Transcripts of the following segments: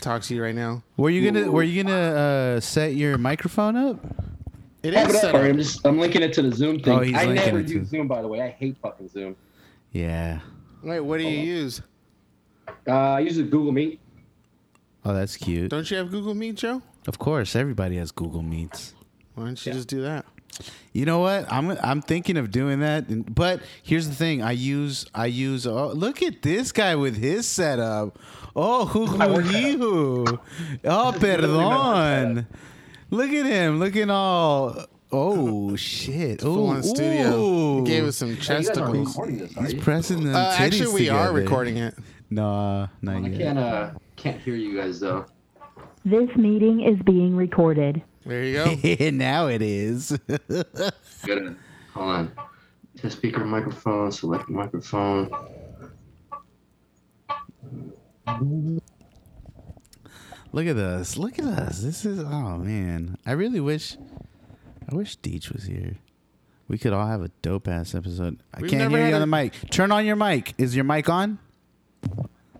diarrhea than talk to you right now. Were you gonna Were you gonna uh, set your microphone up? It Yeah, is but set I, up. am just I'm linking it to the Zoom thing. Oh, he's I linking never it to- use Zoom by the way. I hate fucking Zoom. Yeah. Wait, what do you use? Uh, I use a Google Meet. Oh, that's cute. Don't you have Google Meet, Joe? Of course, everybody has Google Meets. Why don't you just do that? You know what? I'm I'm thinking of doing that, and- but here's the thing: I use I use. Oh, look at this guy with his setup. Oh, hoo hoo hee hoo. Oh, perdón. Look at him, looking all. Oh shit! Full Ooh, on studio. ooh. He gave us some You guys aren't chesticles. recording this, He's you? pressing the. Uh, actually, we are recording it. Nah, not I yet. can't uh can't hear you guys though. This meeting is being recorded. There you go. now it is. Good. Hold on. Test speaker microphone. Select microphone. Look at us. Look at us. This is oh man. I really wish I wish Deech was here. We could all have a dope ass episode. I We've can't hear you had on the mic. Turn on your mic. Is your mic on?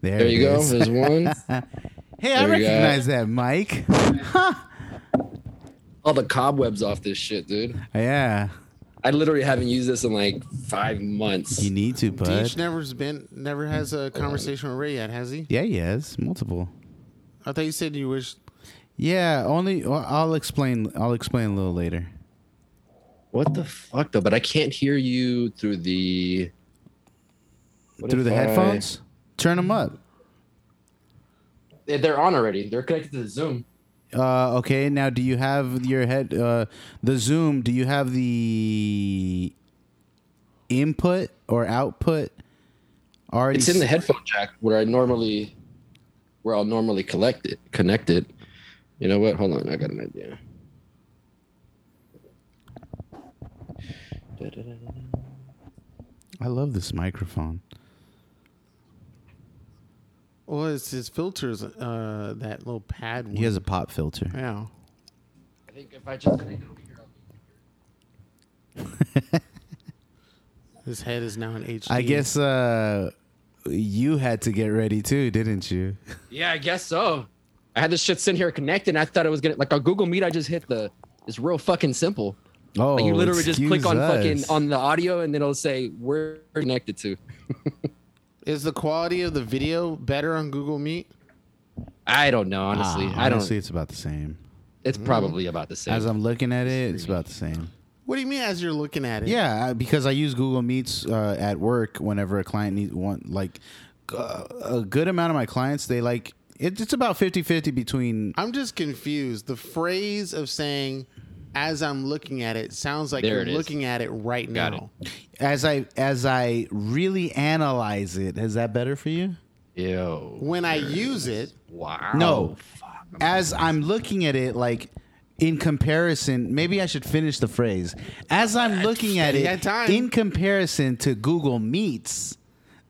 There, There it you go. There's one. hey, I There you go. recognize that mic. All the cobwebs off this shit, dude. yeah. I literally haven't used this in like five months. You need to, bud. Deech never's been, never has a conversation with Ray yet, has he? yeah, he has multiple. I thought you said you wish. Yeah, only well, I'll explain I'll explain a little later. What the fuck though? But I can't hear you through the What Through if the I- headphones? Turn them up. They- They're on already. They're connected to the Zoom. Uh, okay, now do you have your head uh, the Zoom? Do you have the input or output already? It's in the headphone jack where I normally, where I'll normally collect it, connect it. You know what? Hold on, I got an idea. I love this microphone. Well, it's his filters, uh, that little pad one. He has a pop filter. Yeah. I think if I just connect it over here, His head is now in HD. I guess uh, you had to get ready too, didn't you? Yeah, I guess so. I had this shit sitting here connected. And I thought it was gonna like on Google Meet. I just hit the. It's real fucking simple. Oh, Like you literally just click on us. fucking on the audio, and then it'll say where you're connected to. Is the quality of the video better on Google Meet? I don't know, honestly. Ah, I don't. honestly, it's about the same. It's probably about the same. As I'm looking at it, it's about the same. What do you mean as you're looking at it? Yeah, I- because I use Google Meets uh, at work whenever a client needs one. Like uh, a good amount of my clients, they like it, it's about 50-50 between. I'm just confused. The phrase of saying as I'm looking at it sounds like There you're looking at it right Got now. As I as I really analyze it, is that better for you? Ew. When I use it, Wow. No. As I'm looking at it, like in comparison, maybe I should finish the phrase. As I'm looking at it, in comparison to Google Meets,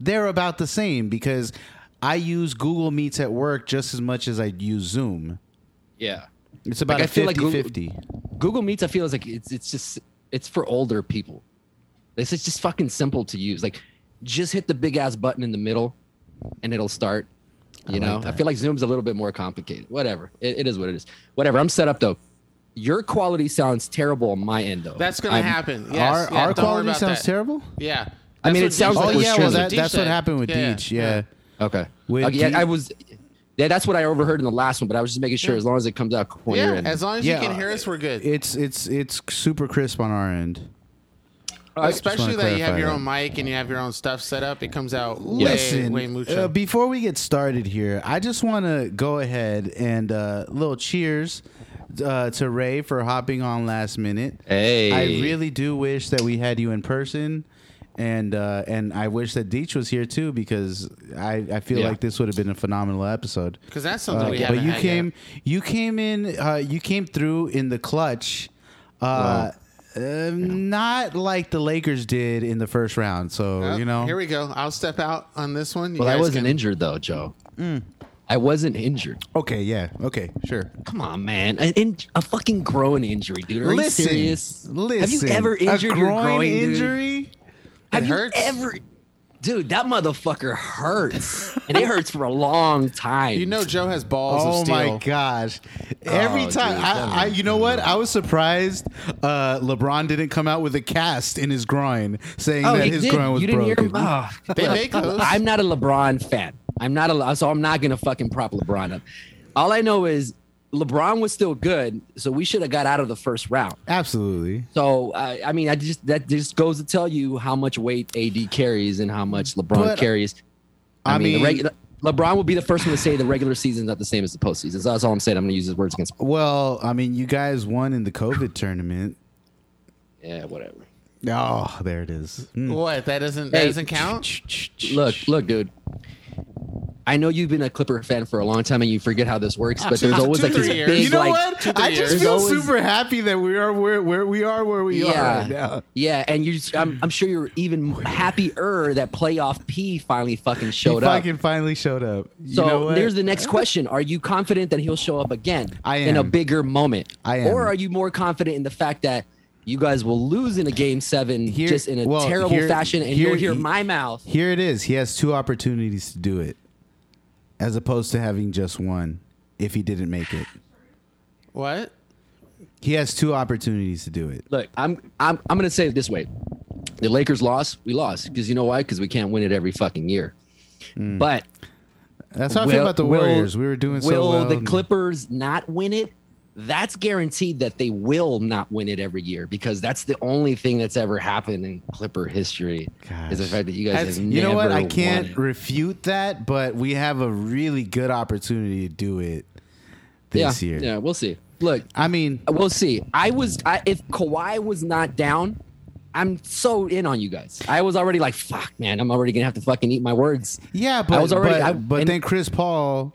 they're about the same because I use Google Meets at work just as much as I use Zoom. Yeah. It's about Like, I a feel like Google- 50. Google Meets, I feel is like it's it's just it's for older people. This is just fucking simple to use. Like, just hit the big ass button in the middle, and it'll start. You like know, I feel like Zoom's a little bit more complicated. Whatever, it, it is what it is. Whatever. I'm set up though. Your quality sounds terrible on my end though. that's going to I'm- happen. Yes, our yeah, our quality sounds that. terrible? Yeah. I mean, it sounds what like Oh, we're yeah, well, that, that's what happened with Yeah, Deech. Yeah. Okay. With okay. Yeah, Deech- I was. Yeah, that's what I overheard in the last one, but I was just making sure as long as it comes out on your Yeah, as long as Yeah, you can hear us, we're good. It's it's it's super crisp on our end. Especially wanna that you have clarify your own mic and you have your own stuff set up. It comes out Listen, way, way mucho. uh, before we get started here, I just want to go ahead and uh, little cheers uh, to Ray for hopping on last minute. Hey. I really do wish that we had you in person, and uh, and I wish that Deech was here too because I, I feel Yeah. like this would have been a phenomenal episode. Because that's something Uh, we but haven't you had came yet. you came in uh, you came through in the clutch. Uh, uh, not like the Lakers did in the first round. So Oh, you know, Here we go. I'll step out on this one. You well, I wasn't can- injured though, Joe. I wasn't injured. Okay, yeah, okay, sure. Come on, man. An in, a fucking groin injury, dude. Are listen, you serious? listen. Have you ever a injured groin your groin, dude? Injury? Have It you hurts. ever? dude, that motherfucker hurts, and it hurts for a long time. You know, Joe has balls Oh of steel. my gosh! Every Oh, time, dude, I, I, you know what? I was surprised uh, LeBron didn't come out with a cast in his groin, saying Oh, that his did. groin was you didn't broken. hear him? Oh, They make those. I'm not a LeBron fan. I'm not a so I'm not gonna fucking prop LeBron up. All I know is LeBron was still good, so we should have got out of the first round. Absolutely. So uh, I mean, I just that just goes to tell you how much weight AD carries and how much LeBron But, carries. I, I mean, the mean- regular LeBron would be the first one to say the regular season's not the same as the postseason. So that's all I'm saying. I'm gonna use his words against. Well, I mean, you guys won in the COVID tournament. Yeah, whatever. Oh, there it is. Mm. What? That doesn't that Hey. doesn't count. Look, look, dude. I know you've been a Clipper fan for a long time and you forget how this works, but there's always like this years. big You know like what? I just feel Always- super happy that we are where, where we are where we are yeah, right now. yeah, and you, I'm, I'm sure you're even happier that playoff P finally fucking He showed up. fucking finally showed up. You So there's the next question: Are you confident that he'll show up again I in a bigger moment, I am. or are you more confident in the fact that you guys will lose in a game seven Here- just in a well, terrible here- fashion, and here- you'll hear my mouth? Here it is. He has two opportunities to do it, as opposed to having just one. If he didn't make it, What? he has two opportunities to do it. Look, I'm I'm I'm gonna say it this way: the Lakers lost, we lost because you know why? Because we can't win it every fucking year. Hmm. But That's how I feel about the will- Warriors. We were doing so Will well. the Clippers not win it? That's guaranteed that they will not win it every year because that's the only thing that's ever happened in Clipper history is the fact that you guys That's- have You know what? I can't refute that, but we have a really good opportunity to do it this yeah, year. Yeah, we'll see. Look, I mean, uh, we'll see. I was I, if Kawhi was not down, I'm so in on you guys. I was already like, fuck, man, I'm already gonna have to fucking eat my words. yeah, but I was already- but, I- but then Chris Paul.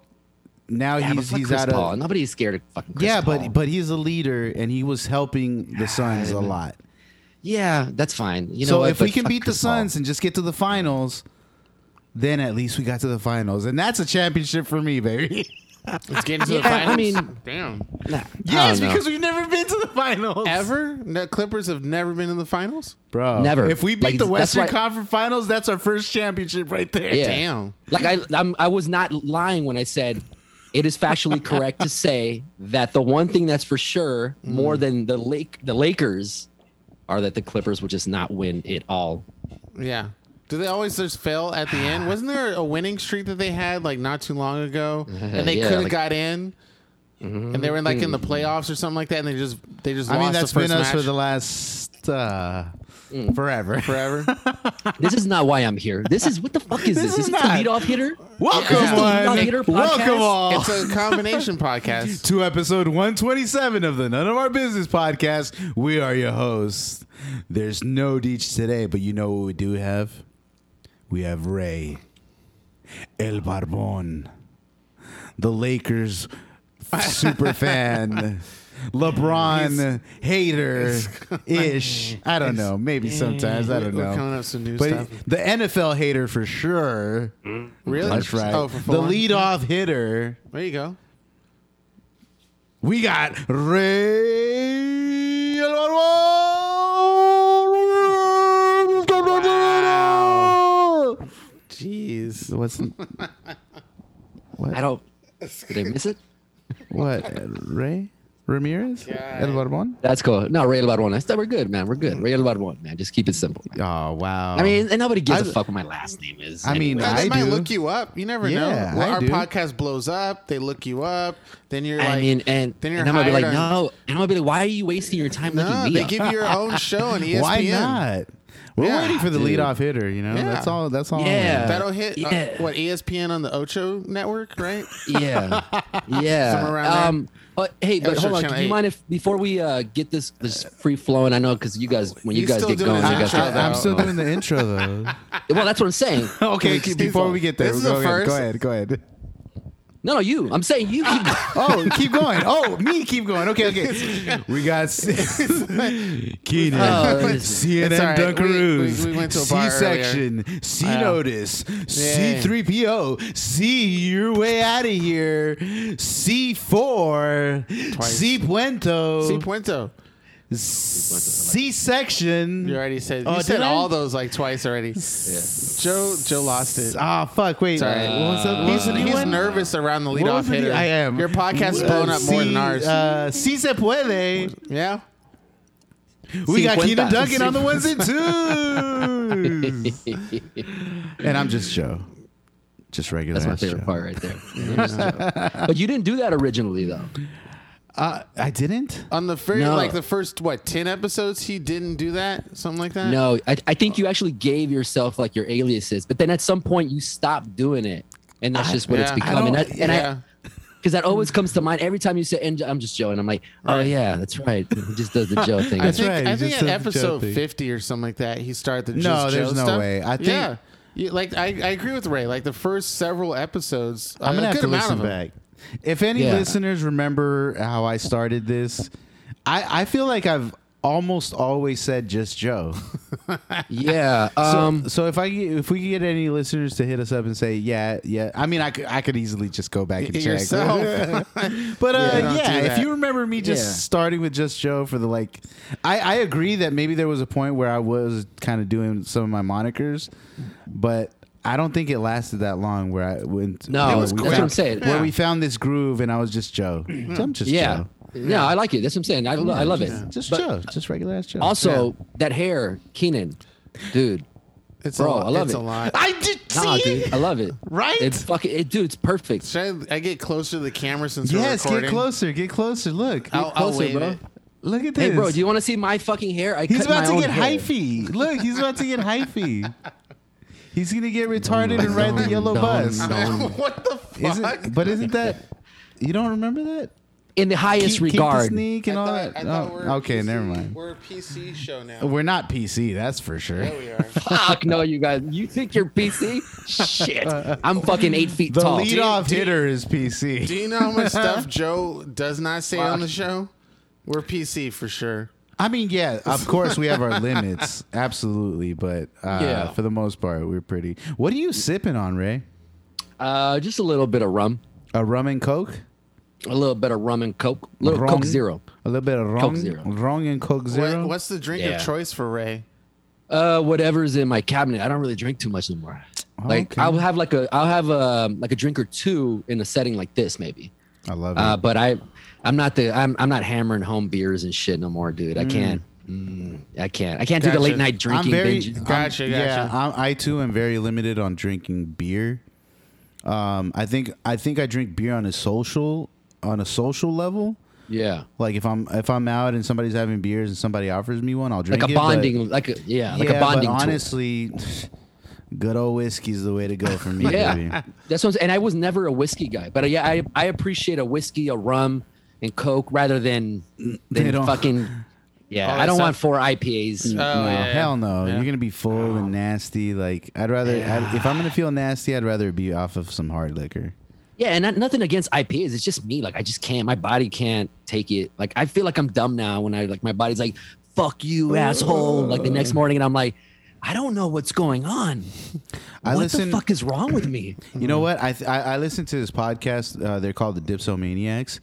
Now Yeah, he's he's Chris out Paul. of Nobody's scared of fucking Chris yeah, Paul. but but he's a leader and he was helping the Suns a lot. yeah, that's fine. You know, so what? if we can fuck beat the Chris Paul. Suns and just get to the finals, then at least we got to the finals, and that's a championship for me, baby. Let's get into the Yeah, I mean- damn. Nah, yes, because we've never been to the finals Ever? The Clippers have never been in the finals. bro. Never. If we beat Like, the that's Western why- Conference Finals, that's our first championship right there. Yeah. Damn. Like I, I'm, I was not lying when I said it is factually correct to say that the one thing that's for sure more hmm. than the Lake, the Lakers, are that the Clippers will just not win it all. Yeah. Do they always just fail at the end? Wasn't there a winning streak that they had like not too long ago, uh, and they Yeah, could have like- got in, and they were like in the mm-hmm. playoffs or something like that, and they just they just lost the water. I mean, that's been us match for the last uh, Mm. forever. forever. This is not why I'm here. This is what the fuck is this? This Is is this not- the leadoff hitter? Welcome Is leadoff hitter welcome all oh. it's a combination podcast. to episode 127 of the None of Our Business podcast. We are your hosts. There's no Deech today, but you know what we do have? We have Ray, El Barbon, the Lakers super fan, LeBron hater ish. I don't know. Maybe sometimes. I don't We're know. coming up with some new But stuff. the NFL hater for sure. Mm. Really? That's right. Oh, for the fun? leadoff hitter. There you go. We got Ray Alvaro. Jeez. What's I don't. Did I miss it? what? Ray Ramirez? El Barbon? That's cool. No, Ray Barbon. I thought we're good, man. We're good. Ray Barbon, man. Just keep it simple. man. Oh wow. I mean, and nobody gives a I- fuck what my last name is. I mean, anyway. Yeah, they I might look you up. You never Yeah, know. Well, I our do. podcast blows up. They look you up. Then you're like, I mean, and, then you're and I'm gonna be like, on- no, and I'm gonna be like, why are you wasting your time looking no, me they up? give you your own show on ESPN. why not? We're Yeah, waiting for the dude. leadoff hitter. You know, Yeah. that's all. That's all. I'm Yeah. That'll hit uh, what ESPN on the Ocho network, right? yeah, yeah. Somewhere around there. Um, but hey, but hold on. Channel Can you mind if before we uh get this this free flowing? I know because you guys when you He's guys get going, you guys intro, get- I'm still doing the intro though. well, that's what I'm saying. okay, He's- before we get there, this is go the ahead. first- Go ahead. Go ahead. No, no, you. I'm saying you. Keep going. Oh, keep going. Oh, me keep going. Okay, okay. We got Keenan, Oh, it's- CNN it's all right. Dunkaroos, We- we- we went to a bar C-section, C I know. notice, C3PO, C your way out of here, C4, Twice. C Puento, C Puento. C-section. You already said. You Oh, said did I? all those like twice already. Joe Joe lost it. Ah, fuck. Wait. Sorry. What was up? What He's, he's nervous around the What leadoff the new- hitter. I am. Your podcast's blown up more si- than ours. Uh, si se puede. yeah. We got Cincuenta. Keenan Duncan on the ones and twos. and I'm just Joe. Just regular That's my ass favorite Joe. part right there. but you didn't do that originally, though. Uh, I didn't. On the very No. like the first what ten episodes, he didn't do that. Something like that. No, I, I think you actually gave yourself like your aliases, but then at some point you stopped doing it, and that's just what it's yeah. I become. And, don't- that, and yeah. Because that always comes to mind every time you say, and I'm just Joe, and I'm like, oh yeah, that's right. He just does the Joe thing. I That's think, right, I he think just at does the Joe episode thing. 50 or something like that, he started the No, Just there's Joe no stuff. way. I think- yeah. You- like I, I agree with Ray. Like the first several episodes, I'm uh, gonna a have good to amount listen of them. back. If any Yeah. listeners remember how I started this, I, I feel like I've almost always said just Joe. yeah. So, Um, so if I if we could get any listeners to hit us up and say yeah yeah, I mean I could I could easily just go back and check. But uh, Yeah, yeah, if you remember me just Yeah. starting with just Joe for the like, I, I agree that maybe there was a point where I was kind of doing some of my monikers, but I don't think it lasted that long. Where I went, No, where was quick. that's what I'm found- saying. Where Yeah. we found this groove, and I was just Joe. Mm-hmm. I'm just yeah. Joe. No, I like it. That's what I'm saying. I, lo- I love it. Just But Joe, just regular ass Joe. Also, that hair, Keenan, dude. It's Bro, a lot. I love it's it. a lot. I did Nah, see. dude, I love it. Right? It's fucking, it, dude. It's perfect. Should I, I get closer to the camera since Yes, we're recording? get closer, get closer. Look, I'll, I'll closer, bro. it. look at this. Hey, bro, do you want to see my fucking hair? I He's cut about my to own get hair. hyphy. Look, he's about to get hyphy. He's gonna get retarded and ride the yellow Don't- bus. don't- what the fuck? Isn't, but isn't that? You don't remember that? in the highest Keep, keep the regard. sneak and all that. I Oh, we're okay, PC never mind. We're a PC show now. We're not PC, that's for sure. There we are. Fuck no, you guys. You think you're PC? Shit. I'm fucking eight feet The tall. leadoff do hitter is PC. Do you know how much stuff Joe does not say on the show? We're PC for sure. I mean, yeah, of course we have our limits, absolutely, but uh, Yeah. for the most part, we're pretty. What are you sipping on, Ray? Uh, just a little bit of rum, A rum and coke? a little bit of rum and coke, a little Rum? Coke Zero. A little bit of rum, Zero. rum and coke zero. What, what's the drink Yeah. of choice for Ray? Uh, whatever's in my cabinet. I don't really drink too much anymore. Like I'll have like a I'll have a like a drink or two in a setting like this maybe. I love it. Uh, but I I'm not the I'm I'm not hammering home beers and shit no more, dude. I can't. Mm, I can't. I can't do the late night drinking I'm very, binge. I'm- Gotcha, Yeah. I'm, I too am very limited on drinking beer. Um, I think I think I drink beer on a social on a social level. Yeah. Like if I'm if I'm out and somebody's having beers and somebody offers me one, I'll drink it. Like a it, but- bonding, like a yeah, like yeah, a bonding. But tool. honestly, good old whiskey's the way to go for me. Yeah, baby. that's what. I'm, and I was never a whiskey guy, but uh, yeah, I I appreciate a whiskey, a rum, and coke rather than than fucking. Yeah, Oh, I don't that's want four IPAs. Oh, no, yeah. hell no. Yeah. You're gonna be full and nasty. Like I'd rather, I'd, if I'm gonna feel nasty, I'd rather be off of some hard liquor. Yeah, and not, nothing against IPAs. It's just me. Like I just can't. My body can't take it. Like I feel like I'm dumb now when I like my body's like, "Fuck you, asshole." Like the next morning, and I'm like, I don't know what's going on. I what listen- the fuck is wrong with me? You know what? I th- I, I listened to this podcast. Uh, they're called the Dipsomaniacs,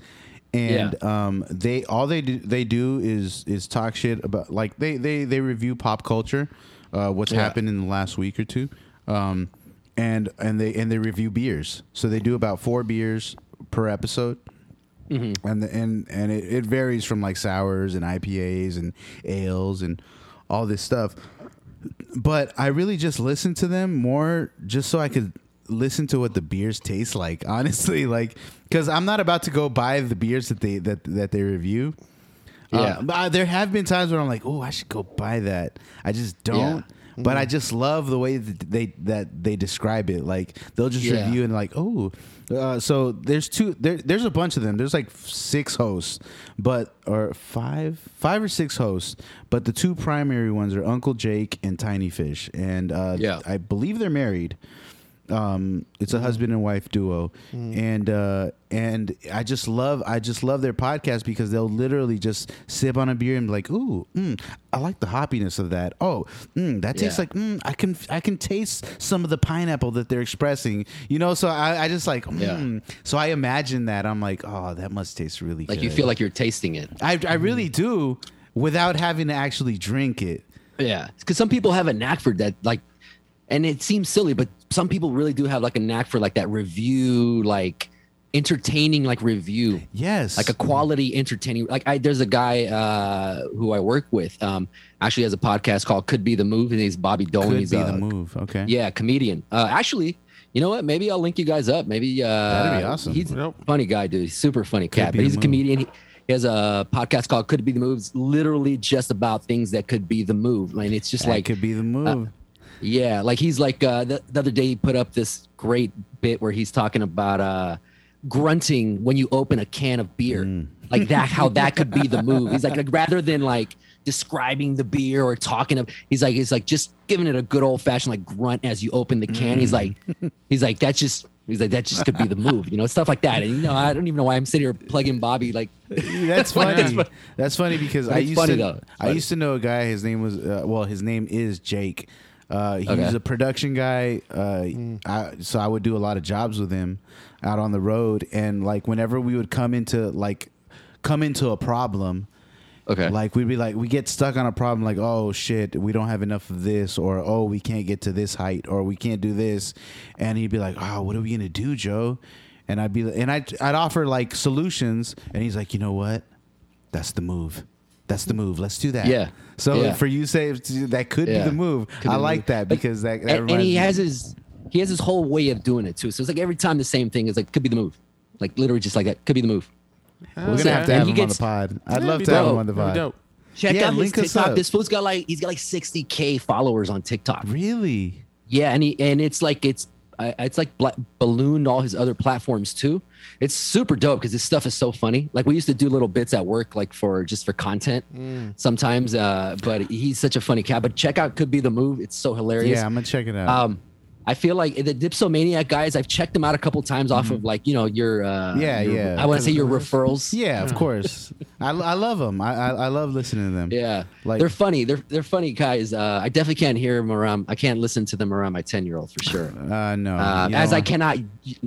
and um, they all they do they do is is talk shit about like they they they review pop culture, uh, what's Yeah. happened in the last week or two, um, and and they and they review beers. So they do about four beers per episode. And the, and and it, it varies from like sours and IPAs and ales and all this stuff but I really just listened to them more just so I could listen to what the beers taste like. Honestly, like because I'm not about to go buy the beers that they that that they review. Yeah. Uh, but there have been times where I'm like, oh, I should go buy that. I just don't. But I just love the way that they that they describe it. Like they'll just Yeah. review and like, oh, uh, so there's two. There, there's a bunch of them. There's like six hosts, but or five, five or six hosts. But the two primary ones are Uncle Jake and Tiny Fish, and uh, Yeah. I believe they're married. Um, it's a husband and wife duo, and uh, and I just love I just love their podcast because they'll literally just sip on a beer and be like, ooh, mm, I like the hoppiness of that. Oh, mm, that tastes Yeah. like mm, I can I can taste some of the pineapple that they're expressing. You know, so I, I just like mm. so I imagine that I'm like, oh, that must taste really Like good. you feel like you're tasting it. I I really do. without having to actually drink it. Yeah, because some people have a knack for that, like, and it seems silly, but some people really do have like a knack for like that review, like entertaining, like review, Yes. like a quality entertaining. Like, I there's a guy uh, who I work with, um, actually has a podcast called "Could Be the Move," and he's Bobby Dolan. could he's be a, the move. Okay. Yeah, comedian. Uh, actually, you know what? Maybe I'll link you guys up. Maybe uh, That'd be awesome. He's a funny guy, dude. He's super funny cat, but he's a move. comedian. He, he has a podcast called "Could It Be the Moves," literally just about things that could be the move. Like it's just That like could be the move. Yeah, like he's like uh, the, the other day he put up this great bit where he's talking about uh, grunting when you open a can of beer, Mm. like that. How that could be the move. He's like, like rather than like describing the beer or talking of, he's like he's like just giving it a good old fashioned like grunt as you open the can. He's like he's like that's just. He's like that just could be the move, you know, stuff like that. And you know, I don't even know why I'm sitting here plugging Bobby. Like, That's funny. that's That's, funny because I used funny, to though. I funny. used to know a guy. His name was uh, well, his name is Jake. Uh, he Okay. was a production guy. Uh, I, so I would do a lot of jobs with him out on the road, and like whenever we would come into like come into a problem, okay, like we'd be like we get stuck on a problem like oh shit we don't have enough of this or oh we can't get to this height or we can't do this. And he'd be like oh what are we gonna do joe? And i'd be and i'd, I'd offer like solutions. And he's like you know what? That's the move. That's the move. Let's do that. Yeah. So Yeah. for you say that could Yeah. be the move Could i be like move. that Like, because that, that and, and he reminds me- has his he has his whole way of doing it too. So it's like every time the same thing is like could be the move, like literally just like that could be the move. we're gonna have to have him gets- on the pod i'd love be to have dope. him on the pod. Check Yeah, out his TikTok. This fool's got like he's got like 60k followers on TikTok. really Yeah, and he and it's like it's it's like bla- ballooned all his other platforms too. It's super dope because this stuff is so funny. Like we used to do little bits at work, like for just for content sometimes. Uh, but he's such a funny cat. But check out could be the move. It's so hilarious. yeah i'm gonna check it out Um, I feel like the Dipsomaniac guys. I've checked them out a couple times off of like you know your uh, Mm-hmm. Yeah, your- yeah. I want to say your referrals. Yeah, of course. I, I love them. I, I I love listening to them. Yeah, Like- they're funny. They're they're funny guys. Uh, I definitely can't hear them around. I can't listen to them around my ten year old for sure. Uh, no. Uh, as know, I cannot,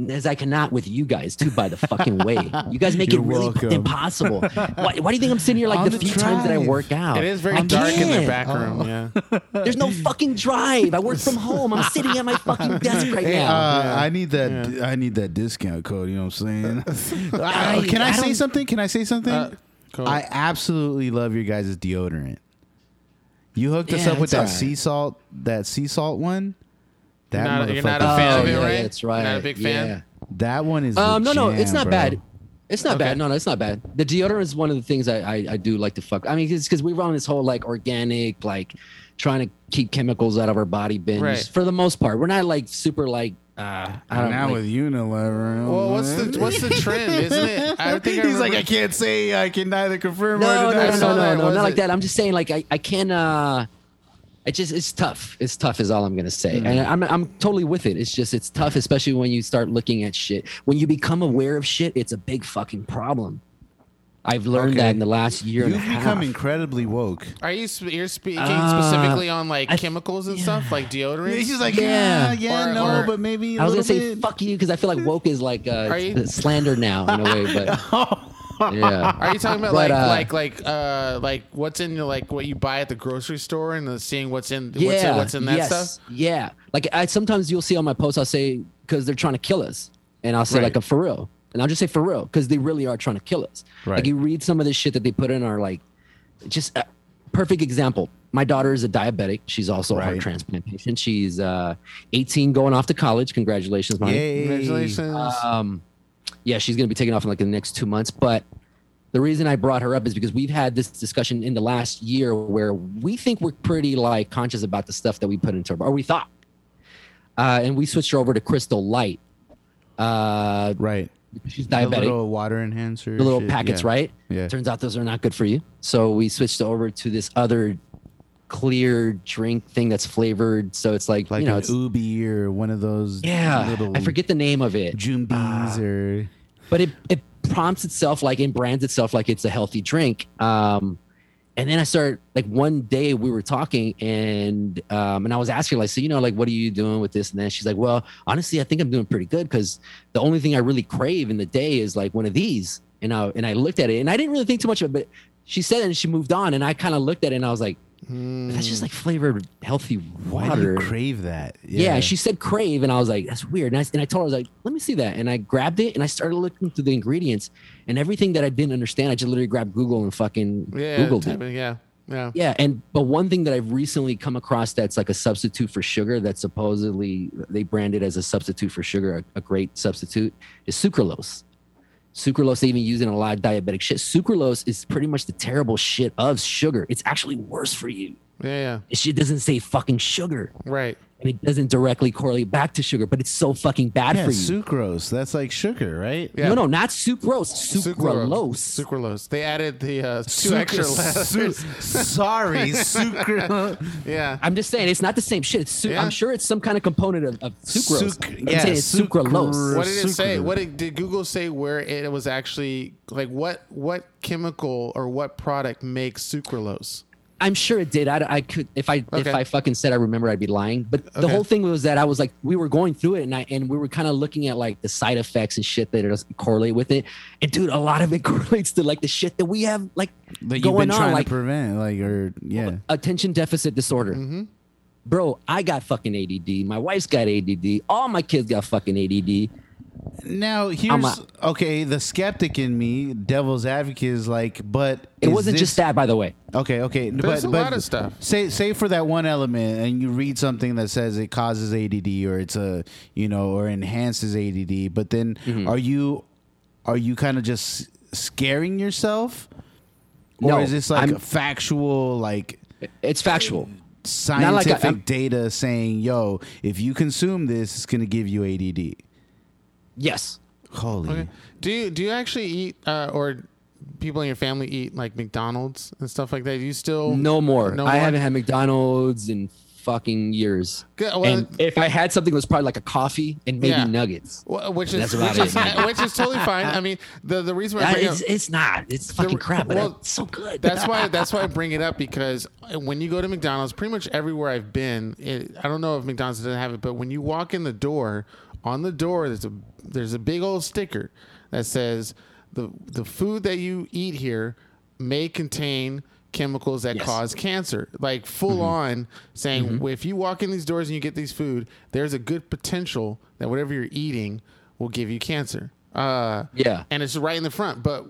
as I cannot with you guys too. By the fucking way, you guys make You're it really welcome. impossible. Why, why do you think I'm sitting here like the, the few times that I work out? It is very I dark in the back room. Oh. Yeah. There's no fucking drive. I work from home. I'm sitting at my fucking desk right Hey, now. uh, Yeah. I need that. I need that discount code. You know what I'm saying? Uh, I- can I, I say don't- something? Can I say something? Uh, cool. I absolutely love your guys' deodorant. You hooked us Yeah, up with it's that alright. sea salt, that sea salt one. That not- motherfucker. you're not a fan oh, of it, yeah, right? yeah, that's right. Not a big fan? Yeah. that one is. Um, the no, no, it's jam, not bro. bad. It's not Okay. bad. No, no, it's not bad. The deodorant is one of the things I I, I do like to fuck. I mean, it's because we run this whole like organic, like trying to keep chemicals out of our body binge Right. for the most part. We're not like super like uh, I don't Now like, with Unilever. well, what's the what's the trend, isn't it? I think I He's like, I can't say. I can neither confirm no, or deny. no, saw no, no, no, What is not like that. I'm just saying like I I can uh. It just it's tough. It's tough is all I'm gonna say, Hmm. and I'm I'm totally with it. It's just it's tough, especially when you start looking at shit. When you become aware of shit, it's a big fucking problem. I've learned Okay. that in the last year You've and a half. become incredibly woke. Are you sp- you're speaking Uh, specifically on like I- chemicals and stuff, like deodorants? He's like, Yeah. yeah, yeah, Or- no, or- but maybe. I I was gonna say fuck you because I feel like woke is like uh, you- slander now in a way, but yeah. Are you talking about But, like uh, like like uh like what's in the, like what you buy at the grocery store and the, seeing what's in what's, in, yeah, what's in that yes, stuff? Yeah, like I sometimes you'll see on my posts I'll say because they're trying to kill us, and I'll say Right. like a for real, and I'll just say for real because they really are trying to kill us. Right. Like you read some of the shit that they put in our like, just uh, perfect example. My daughter is a diabetic. She's also a heart transplant patient. She's uh, 18, going off to college. Congratulations, mommy. Congratulations. Um, yeah, she's going to be taking off in like the next two months. But the reason I brought her up is because we've had this discussion in the last year where we think we're pretty like conscious about the stuff that we put into our, or we thought. Uh, and we switched her over to Crystal Light. Uh, Right. She's The diabetic. little water enhancer. The little shit, packets, yeah. right? Yeah. Turns out those are not good for you. So we switched over to this other clear drink thing that's flavored. So it's like, Like you know, an it's, Ubi or one of those. yeah, Little I forget the name of it. Jumbies or. but it, it prompts itself like and brands itself like it's a healthy drink um and then i started like one day we were talking and um and i was asking like so you know like what are you doing with this and then she's like well honestly i think i'm doing pretty good because the only thing i really crave in the day is like one of these. And i and i looked at it and i didn't really think too much of it but she said it and she moved on, and I kind of looked at it and I was like, that's just hmm. like flavored healthy Why do water. you crave that? Yeah. she said crave, and I was like, that's weird. And I, and I told her, I was like, let me see that. And I grabbed it and I started looking through the ingredients and everything that I didn't understand. I just literally grabbed Google and fucking Yeah, Googled it. yeah, yeah. Yeah, and but one thing that I've recently come across that's like a substitute for sugar that supposedly they branded as a substitute for sugar, a, a great substitute, is sucralose. Sucralose, they even use it in a lot of diabetic shit. Sucralose is pretty much the terrible shit of sugar. It's actually worse for you. Yeah, yeah, It shit doesn't say fucking sugar, right. And it doesn't directly correlate back to sugar, but it's so fucking bad Yeah, for you. sucrose. That's like sugar, right? Yeah. No, no, not sucrose. Sucralose. Sucralose. They added the uh, two Sucr- extra su- letters. sorry, sucrose. yeah. I'm just saying it's not the same shit. It's su- Yeah. I'm sure it's some kind of component of, of sucrose. Suc- I'm yeah, saying it's sucralose. sucr- What did it say? What did, did Google say? Where it was actually like what what chemical or what product makes sucralose? I'm sure it did. I, I could if I Okay. if I fucking said I remember, I'd be lying. But the Okay. whole thing was that I was like, we were going through it, and I and we were kind of looking at like the side effects and shit that it doesn't correlate with it. And dude, a lot of it correlates to like the shit that we have like That you've going been on, trying like to prevent, like, or yeah. attention deficit disorder. Mm-hmm. Bro, I got fucking ADD. My wife's got ADD. All my kids got fucking ADD. Now here's a- okay. The skeptic in me, devil's advocate, is like, but it wasn't this- just that, by the way. Okay, okay, There's but a but lot of stuff. Say say for that one element, and you read something that says it causes ADD or it's a you know or enhances ADD, but then Mm-hmm. are you are you kind of just scaring yourself, or No, is this like I'm- factual like? It's factual. Scientific I'm- data saying, "Yo, if you consume this, it's gonna give you ADD." Yes. Holy, Okay. Do you do you actually eat uh, or people in your family eat like McDonald's and stuff like that? Do you still No more. No I more? haven't had McDonald's in fucking years. Good, well, and if I had something, it was probably like a coffee and maybe Yeah. nuggets. Wh- which is That's about which is, it. which is totally fine. I mean, the the reason why I bring it's, up, it's not. It's fucking crap, but well, it's so good. that's why that's why I bring it up because when you go to McDonald's, pretty much everywhere I've been, it, I don't know if McDonald's doesn't have it, but when you walk in the door, on the door there's a there's a big old sticker that says the the food that you eat here may contain chemicals that Yes. Mm-hmm. cause cancer like full on saying if you walk in these doors and you get these food there's a good potential that whatever you're eating will give you cancer uh Yeah. and it's right in the front. But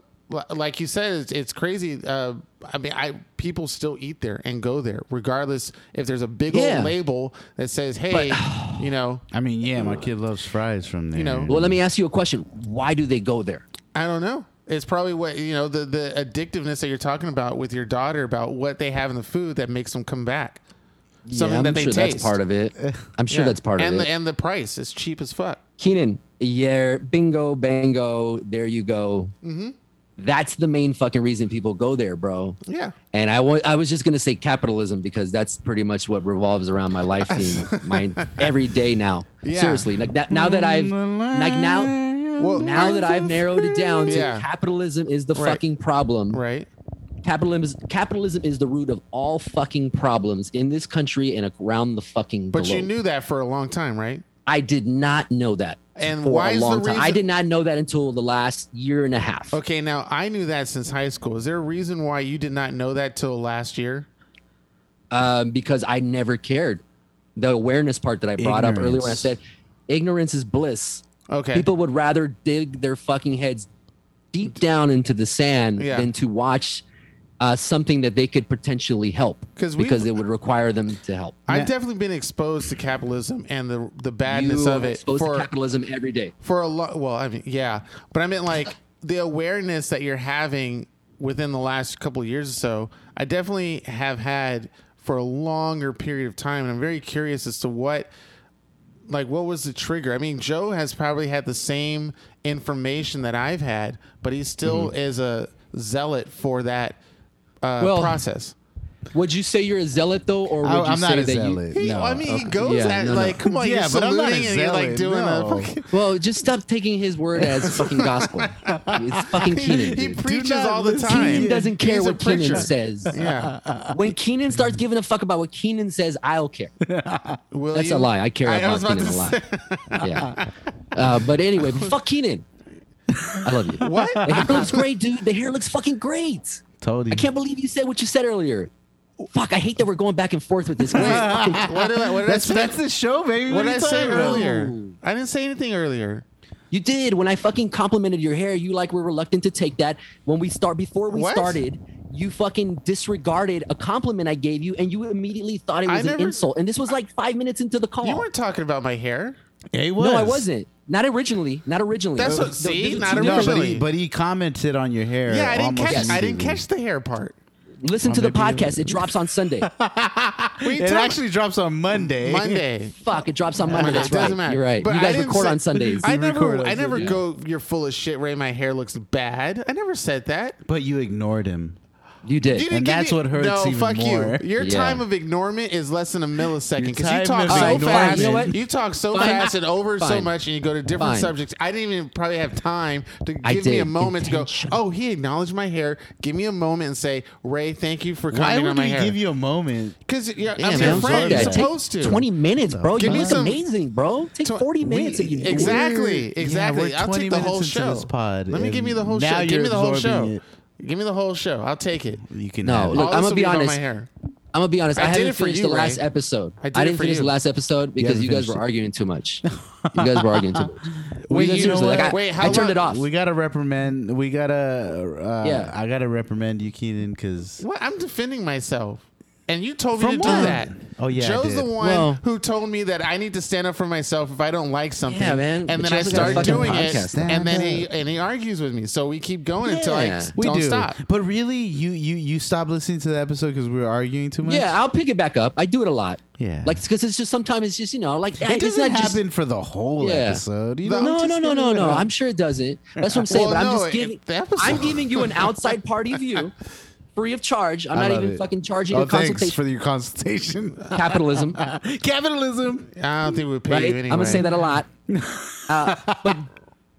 like you said, it's, it's crazy. Uh, I mean, I people still eat there and go there, regardless if there's a big Yeah. old label that says, "Hey, you know, I mean, yeah, my kid loves fries from there. You know, well, let me ask you a question. Why do they go there? I don't know." It's probably what you know the the addictiveness that you're talking about with your daughter about what they have in the food that makes them come back. Something yeah, I'm that they sure taste. that's part of it. I'm sure Yeah. that's part and of the, it. And the price is cheap as fuck. Keenan, yeah, bingo, bango, there you go. Mm-hmm. That's the main fucking reason people go there, bro. Yeah. And I I was just gonna say capitalism because that's pretty much what revolves around my life theme, my every day now. Yeah. Seriously, like that. Now that I've like now. Well, Now that I've narrowed it down to Yeah. capitalism is the Right. fucking problem. right. Capitalism is capitalism is the root of all fucking problems in this country and around the fucking world. But globe. you knew that for a long time, right? I did not know that. And for why a is the long time. I did not know that until the last year and a half. Okay, now I knew that since high school. Is there a reason why you did not know that till last year? um, because I never cared. The awareness part that I brought up earlier when I said ignorance is bliss. Okay. People would rather dig their fucking heads deep down into the sand Yeah. than to watch uh, something that they could potentially help 'Cause because we've- it would require them to help. I've Yeah. definitely been exposed to capitalism and the the badness you of it exposed for to capitalism every day. for a lot. Well, I mean, yeah, but I meant like the awareness that you're having within the last couple of years or so. I definitely have had for a longer period of time, and I'm very curious as to what. Like what was the trigger? I mean, Joe has probably had the same information that I've had, but he still Mm-hmm. is a zealot for that uh, Well, process. Would you say you're a zealot though, or would I, you I'm say not a that zealot. He, no. I mean, he Okay. goes Yeah, at no, no. like, come on, Yeah, you're but I'm not a saluting and you're like zealot, doing no. a fucking. you? Well, just stop taking his word as fucking gospel. It's fucking Keenan. He dude. preaches not all the listen. time. Keenan doesn't care He's a what Keenan preacher. says. Yeah. When Keenan starts giving a fuck about what Keenan says, I'll care. Will That's you? a lie. I care I about was about Keenan a to lot. Yeah. Uh, but anyway, fuck Keenan. I love you. What? The hair looks great, dude. The hair looks fucking great. Told you. I can't believe you said what you said earlier. Fuck, I hate that we're going back and forth with this. Wait, Fucking- what did I, what did That's I say? that's the show, baby. what are did I you say talking about? earlier? I didn't say anything earlier. You did when I fucking complimented your hair. You like were reluctant to take that when we start before we What? started. You fucking disregarded a compliment I gave you, and you immediately thought it I was an never- insult. And this was like five minutes into the call. You weren't talking about my hair. Yeah, he was. no, I wasn't. Not originally. Not originally. That's what- The- see? the- Not two No, different- but originally. he, but he commented on your hair. Yeah, I didn't catch. I didn't catch the hair part. Listen to the podcast. It drops on Sunday. What are you It talking- actually drops on Monday. Monday. Fuck, it drops on Monday. Monday. That's It doesn't right. matter. You're right. But you guys record say- on Sundays. I never, I never go. You're full of shit, Ray. My hair looks bad. I never said that. But you ignored him. You did. You didn't And that's me- what hurts no, even fuck more. you. Your Yeah. time of ignorement is less than a millisecond because you talk so ignorement- fast. You know what? You talk so Fine. fast and over so much, and you go to different Fine. subjects. I didn't even probably have time to give me a moment to go. Oh, he acknowledged my hair. Give me a moment and say, Ray, thank you for Why commenting on would my he hair. give you a moment? Because yeah, Yeah, I'm your friend. You're supposed to. 20 minutes, bro. Give you me look some- amazing, bro. Take Tw- 40 minutes of you. Exactly, exactly. yeah, I'll take the whole minutes show. pod, Let me give and you the whole show. Give you're me the whole show. Absorbing it. Give me the whole show. I'll take it. You can No, look, I'm gonna be honest. Hair. I'm gonna be honest. I I, did haven't it for finished you, the last Ray. episode. I I, did it didn't for finish you. the last episode because haven't you guys were it. arguing too much. You guys were arguing too much. Wait, Wait, you know seriously, like. I, Wait, how I turned long- it off. We gotta reprimand. We gotta. Uh, Yeah. I gotta reprimand you, Keenan, because What? I'm defending myself. And you told me From to do that. Oh, yeah, I Joe's did. the one Well- who told me that I need to stand up for myself if I don't like something. Yeah, man. And then I Joe's got a start fucking doing podcast. it, and then he and he argues with me. So we keep going until I Yeah. we don't do. stop. But really, you you you stopped listening to the episode because we were arguing too much. yeah, I'll pick it back up. I do it a lot. Yeah. Like because it's just sometimes it's just you know like it it's doesn't not just- happen for the whole Yeah. episode. You know, No, just no, no, get no, it no. out. I'm sure it doesn't. That's what I'm saying. Well, but I'm no, just it- giving. the episode- I'm giving you an outside party view, free of charge. I'm I not love even it. fucking charging Oh, a thanks consultation. for your consultation. Capitalism, Capitalism. I don't think we pay right? you anyway. I'm gonna say that a lot. Uh, but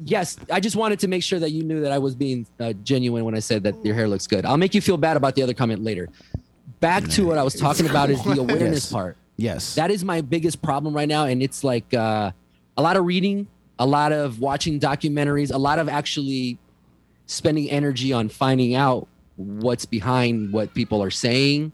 yes, I just wanted to make sure that you knew that I was being uh, genuine when I said that your hair looks good. I'll make you feel bad about the other comment later. Back to what I was talking about is the awareness Yes. part. Yes. That is my biggest problem right now, and it's like uh, a lot of reading, a lot of watching documentaries, a lot of actually spending energy on finding out what's behind what people are saying.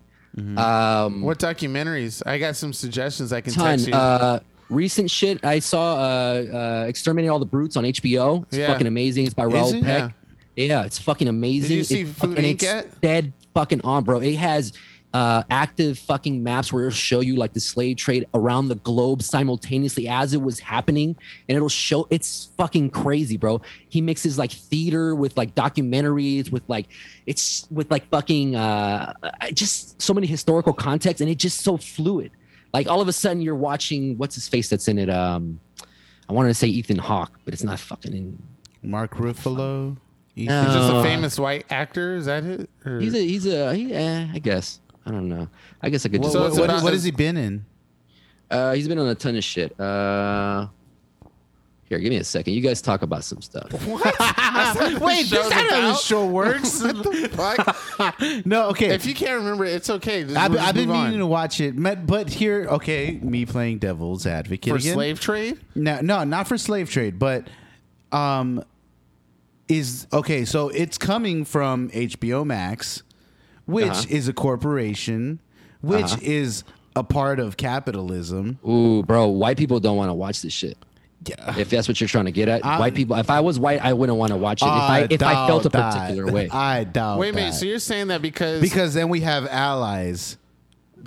Um, What documentaries? I got some suggestions I can ton. text you. Uh, recent shit I saw, uh, uh, "Exterminating All the Brutes" on HBO. It's Yeah. fucking amazing. It's by Is Raoul it? Peck. Yeah. it's fucking amazing. you see It's Food fucking- Inc. it's yet? Dead fucking on, bro. It has uh, active fucking maps where it'll show you like the slave trade around the globe simultaneously as it was happening, and it'll show. It's fucking crazy, bro. He mixes like theater with like documentaries with like it's with like fucking uh, just so many historical context, and it's just so fluid. Like all of a sudden you're watching what's his face that's in it. Um, I wanted to say Ethan Hawke, but it's not fucking in. Mark Ruffalo. No. He's just a uh, famous white actor. Is that it? Or- He's a he's a he, eh, I guess I don't know. I guess I could just. So what, it's what- about- what has he been in? uh, he's been on a ton of shit. Uh, here, give me a second. You guys talk about some stuff. Wait, this that's not how this show works. what the fuck? No, okay. If you can't remember, it's okay. Just, I've, I've been move on. meaning to watch it, but here, okay, me playing devil's advocate for again. slave trade. No, no, not for slave trade, but um, is okay. So it's coming from HBO Max, which Uh-huh. is a corporation, which Uh-huh. is a part of capitalism. Ooh, bro, white people don't want to watch this shit. Yeah. If that's what you're trying to get at, I'm- white people. If I was white, I wouldn't want to watch it. If I if I felt a particular that. way. I doubt. Wait a minute. that. So you're saying that because because then we have allies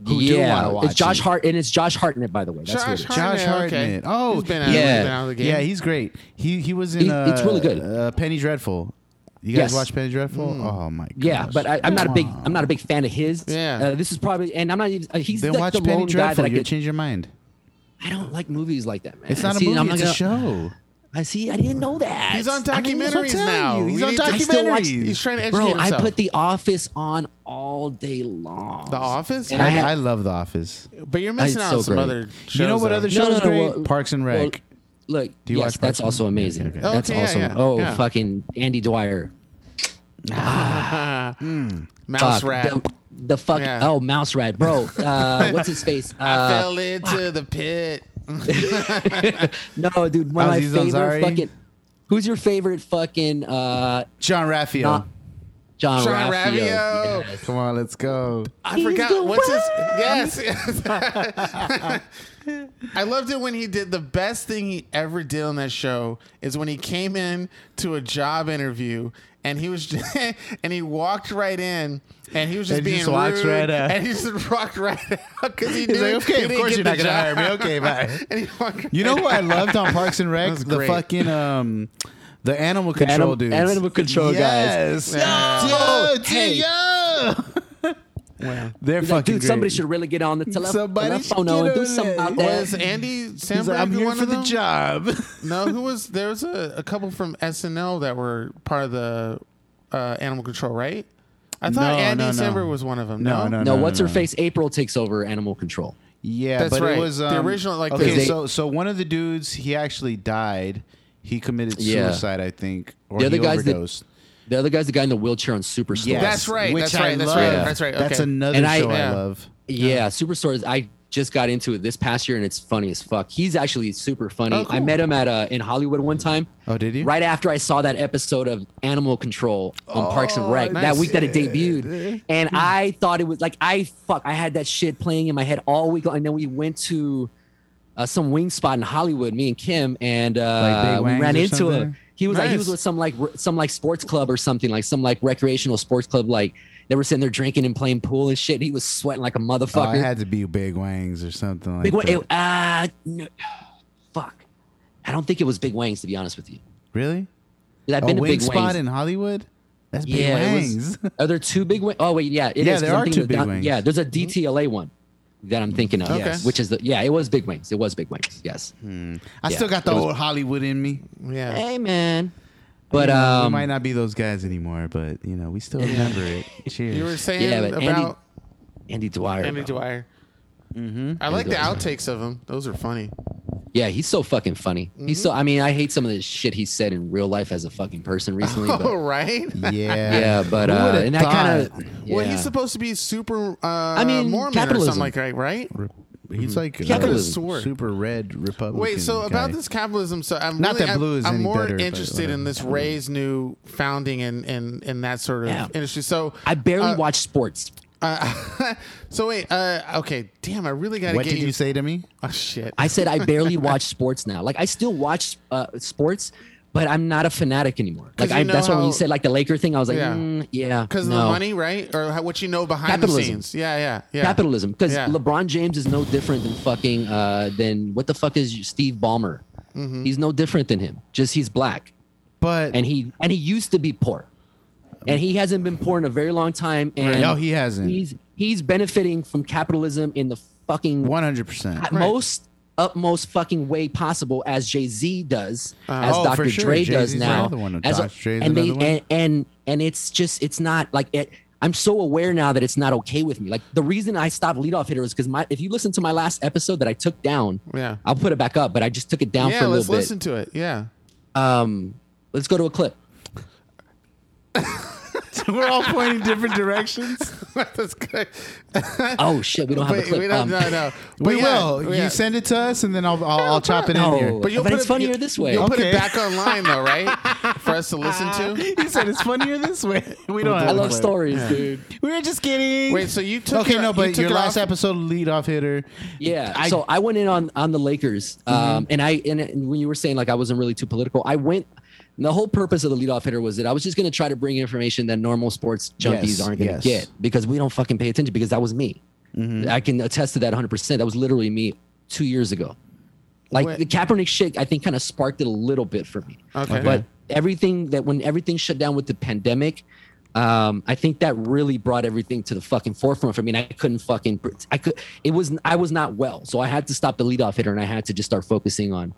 who do yeah, want to watch it's Josh it. Hart and it's Josh Hartnett, by the way. That's Josh who it is. Josh Hartnett, okay. Oh, He's been out, Yeah. he's been out of the game. Yeah, he's great. He he was in. He- uh, it's really good. Uh, Penny Dreadful. You guys Yes. watch Penny Dreadful? Oh my god. Yeah, but I, I'm not a big I'm not a big fan of his. Yeah. uh, this is probably and I'm not even. Uh, he's Then like watch the Penny lone guy Dreadful. that I You'll could. change your mind. I don't like movies like that, man. It's not a movie. I'm It's not a gonna- show. I see. I didn't know that. He's on I mean, that's what I'm documentaries now. you. He's We on need to- I still watch- documentaries. He's trying to educate Bro, I put The Office on all day long. The Office, I I, had- I love The Office. but you're missing It's out so on some great. other shows. you know what though. other No, no, no, great? well- Parks and well, Rec. Look, Do you yes, watch that's Parks and also Rec? amazing. Okay, okay. That's Okay, yeah, also yeah, oh yeah. fucking Andy Dwyer. Mouse Fuck, rat. The, the fuck Yeah. oh mouse rat, bro. Uh, what's his face? I Uh, fell into the pit. no, dude. One of my Aziz favorite Ansari? fucking. Who's your favorite fucking? Uh, John Raphael. Not- John, John Raffio. Ralphio. Yes. Come on, let's go. I He's forgot the what's his. Yes, yes. I loved it when he did the best thing he ever did on that show is when he came in to a job interview and he was just, and he walked right in and he was just And he being just walks rude, right out. and he just walked right out because he He's knew like, okay, he of course you're not gonna hire me. Okay, bye. and he walked You know right what I loved on Parks and Rec? The fucking um, the animal control animal- dudes. animal control guys. yes. Yeah. Yo, Hey. yo. Wow. They're He's fucking like, dude, somebody great. should really get on the tele- Somebody should telephone get and do on something it. about that. Was Andy He's Samberg like, I'm here one for of the them? job. No, who was there was a, a couple from SNL that were part of the uh, animal control, right? I thought No, Andy no, no. Samberg was one of them. No, No, no, no, what's her no. face? April takes over animal control. Yeah, That's but right. it was The um, original, like, okay. they- so so one of the dudes he actually died. He committed Yeah. suicide, I think, or The other he guys that- overdosed. The other guy's the guy in the wheelchair on Superstore. Yes, That's right, Which that's I right, that's love. right, that's right, That's another And I- show I, Yeah. love. Yeah, Superstore. I just got into it this past year, and it's funny as fuck. He's actually super funny. Oh, cool. I met him at uh, in Hollywood one time. Oh, did you? Right after I saw that episode of Animal Control on Parks and Rec nice. that week that it debuted, and I thought it was like I fuck. I had that shit playing in my head all week, long, and then we went to uh, some wing spot in Hollywood, me and Kim, and uh, Big we ran into him. He was like he was with some like some like sports club or something like some like recreational sports club like. They were sitting there drinking and playing pool and shit. And he was sweating like a Oh, motherfucker. it had to be Big Wangs or something like Big that. it- Uh, no, fuck. I don't think it was Big Wangs to be honest with you. really? I've A been to wing Big spot in Hollywood? That's Big yeah, it Wangs. was, are there two Big Wangs? Oh wait, yeah, it is, Yeah, 'cause there are two Big that- Wangs. Yeah, there's a DTLA one that I'm thinking of. Okay. Yes, which is the yeah, it was Big Wings. It was Big Wings. Yes. I still got the was- old Hollywood in me. Yeah. Hey man, but You know, we um, might not be those guys anymore, but you know, we still remember it. Cheers. You were saying Yeah, but Andy- about Andy Dwyer. Andy, bro. Dwyer. Mm-hmm. I like the outtakes of him. Those are funny. Yeah, he's so fucking funny. He's so. I mean, I hate some of the shit he said in real life as a fucking person recently. Oh, But, right. Yeah. yeah, but uh, would've and that kind of. thought? Well, he's supposed to be super. Uh, I mean, Mormon or something like that, right? He's like a Capitalism. Sword. super red Republican. Wait, so about this capitalism, so I'm Not really, that I'm- blue is I'm, any more better, but interested in this Ray's new founding and and and that sort of Yeah. industry. So I barely uh, watch sports. Uh, so wait, uh, okay, damn, I really got to get What get did you say to me? Oh shit! I said I barely watch sports now. Like I still watch uh, sports, but I'm not a fanatic anymore. Like I, know that's why when you said like the Laker thing, I was like, Yeah. yeah, yeah, Because no. of the money, right? Or how, what you know behind Capitalism. the scenes? Yeah, yeah, yeah. capitalism. Because Yeah. LeBron James is no different than fucking uh, than what the fuck is Steve Ballmer? Mm-hmm. He's no different than him. Just he's black, But and he and he used to be poor, and he hasn't been poor in a very long time. And no, he hasn't. he's he's benefiting from capitalism in the fucking One hundred percent. most utmost fucking way possible as Jay Z does, Uh, as oh, Dr. sure. Dre does Jay-Z's now. as Dr. Dre's and they and, and and it's just it's not like it. I'm so aware now that it's not okay with me. Like the reason I stopped leadoff hitter is because my if you listen to my last episode that I took down, Yeah. I'll put it back up, but I just took it down Yeah, for a let's listen to it. Yeah. Um, let's go to a clip. We're all pointing different directions. That's good. Oh shit, we don't have a But clip. we don't, Um, no, no. But we yeah, will. yeah. You send it to us, and then I'll I'll, I'll chop it in here. But you'll But put it's it, funnier you- this way. You'll put it back online though, right? For us to listen to. he said it's funnier this way. We don't. I have a love clip. stories, dude. We were just kidding. Wait, so you took okay, your- no, but took your last off- episode leadoff hitter. Yeah. I- so I went in on on the Lakers, um, and I and, and when you were saying like I wasn't really too political, I went. The whole purpose of the leadoff hitter was that I was just going to try to bring information that normal sports junkies Yes, aren't going to yes. get because we don't fucking pay attention. Because that was me. Mm-hmm. I can attest to that 100. percent That was literally me two years ago. Like Wait. the Kaepernick shit, I think kind of sparked it a little bit for me. Okay. But everything that when everything shut down with the pandemic, um, I think that really brought everything to the fucking forefront for me. And I couldn't fucking, I could, it was, I was not well. So I had to stop the leadoff hitter and I had to just start focusing on,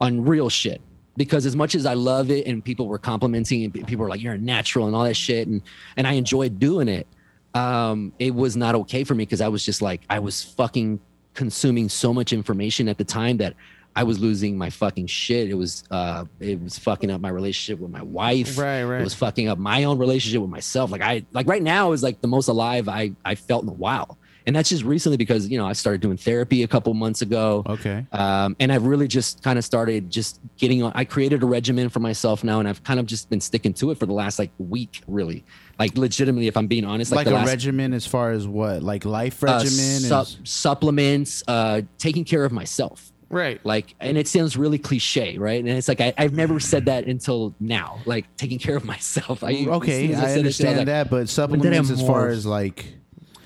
on real shit. Because as much as I love it and people were complimenting and people were like, you're a natural and all that shit. And, and I enjoyed doing it. Um, it was not okay for me because I was just like, I was fucking consuming so much information at the time that I was losing my fucking shit. It was uh it was fucking up my relationship with my wife. Right, right. It was fucking up my own relationship with myself. Like I like right now is like the most alive I I felt in a while. And that's just recently because you know I started doing therapy a couple months ago. Okay. Um, and I've really just kind of started just getting on. I created a regimen for myself now, and I've kind of just been sticking to it for the last like week, really. Like legitimately, if I'm being honest, like, Like, the a last, regimen as far as what? Like life uh, regimen? sup- is, supplements, uh, taking care of myself. Right. Like, and it sounds really cliche, right? And it's like I, I've never said that until now. Like taking care of myself. I, okay, I understand like, that, but supplements as far as like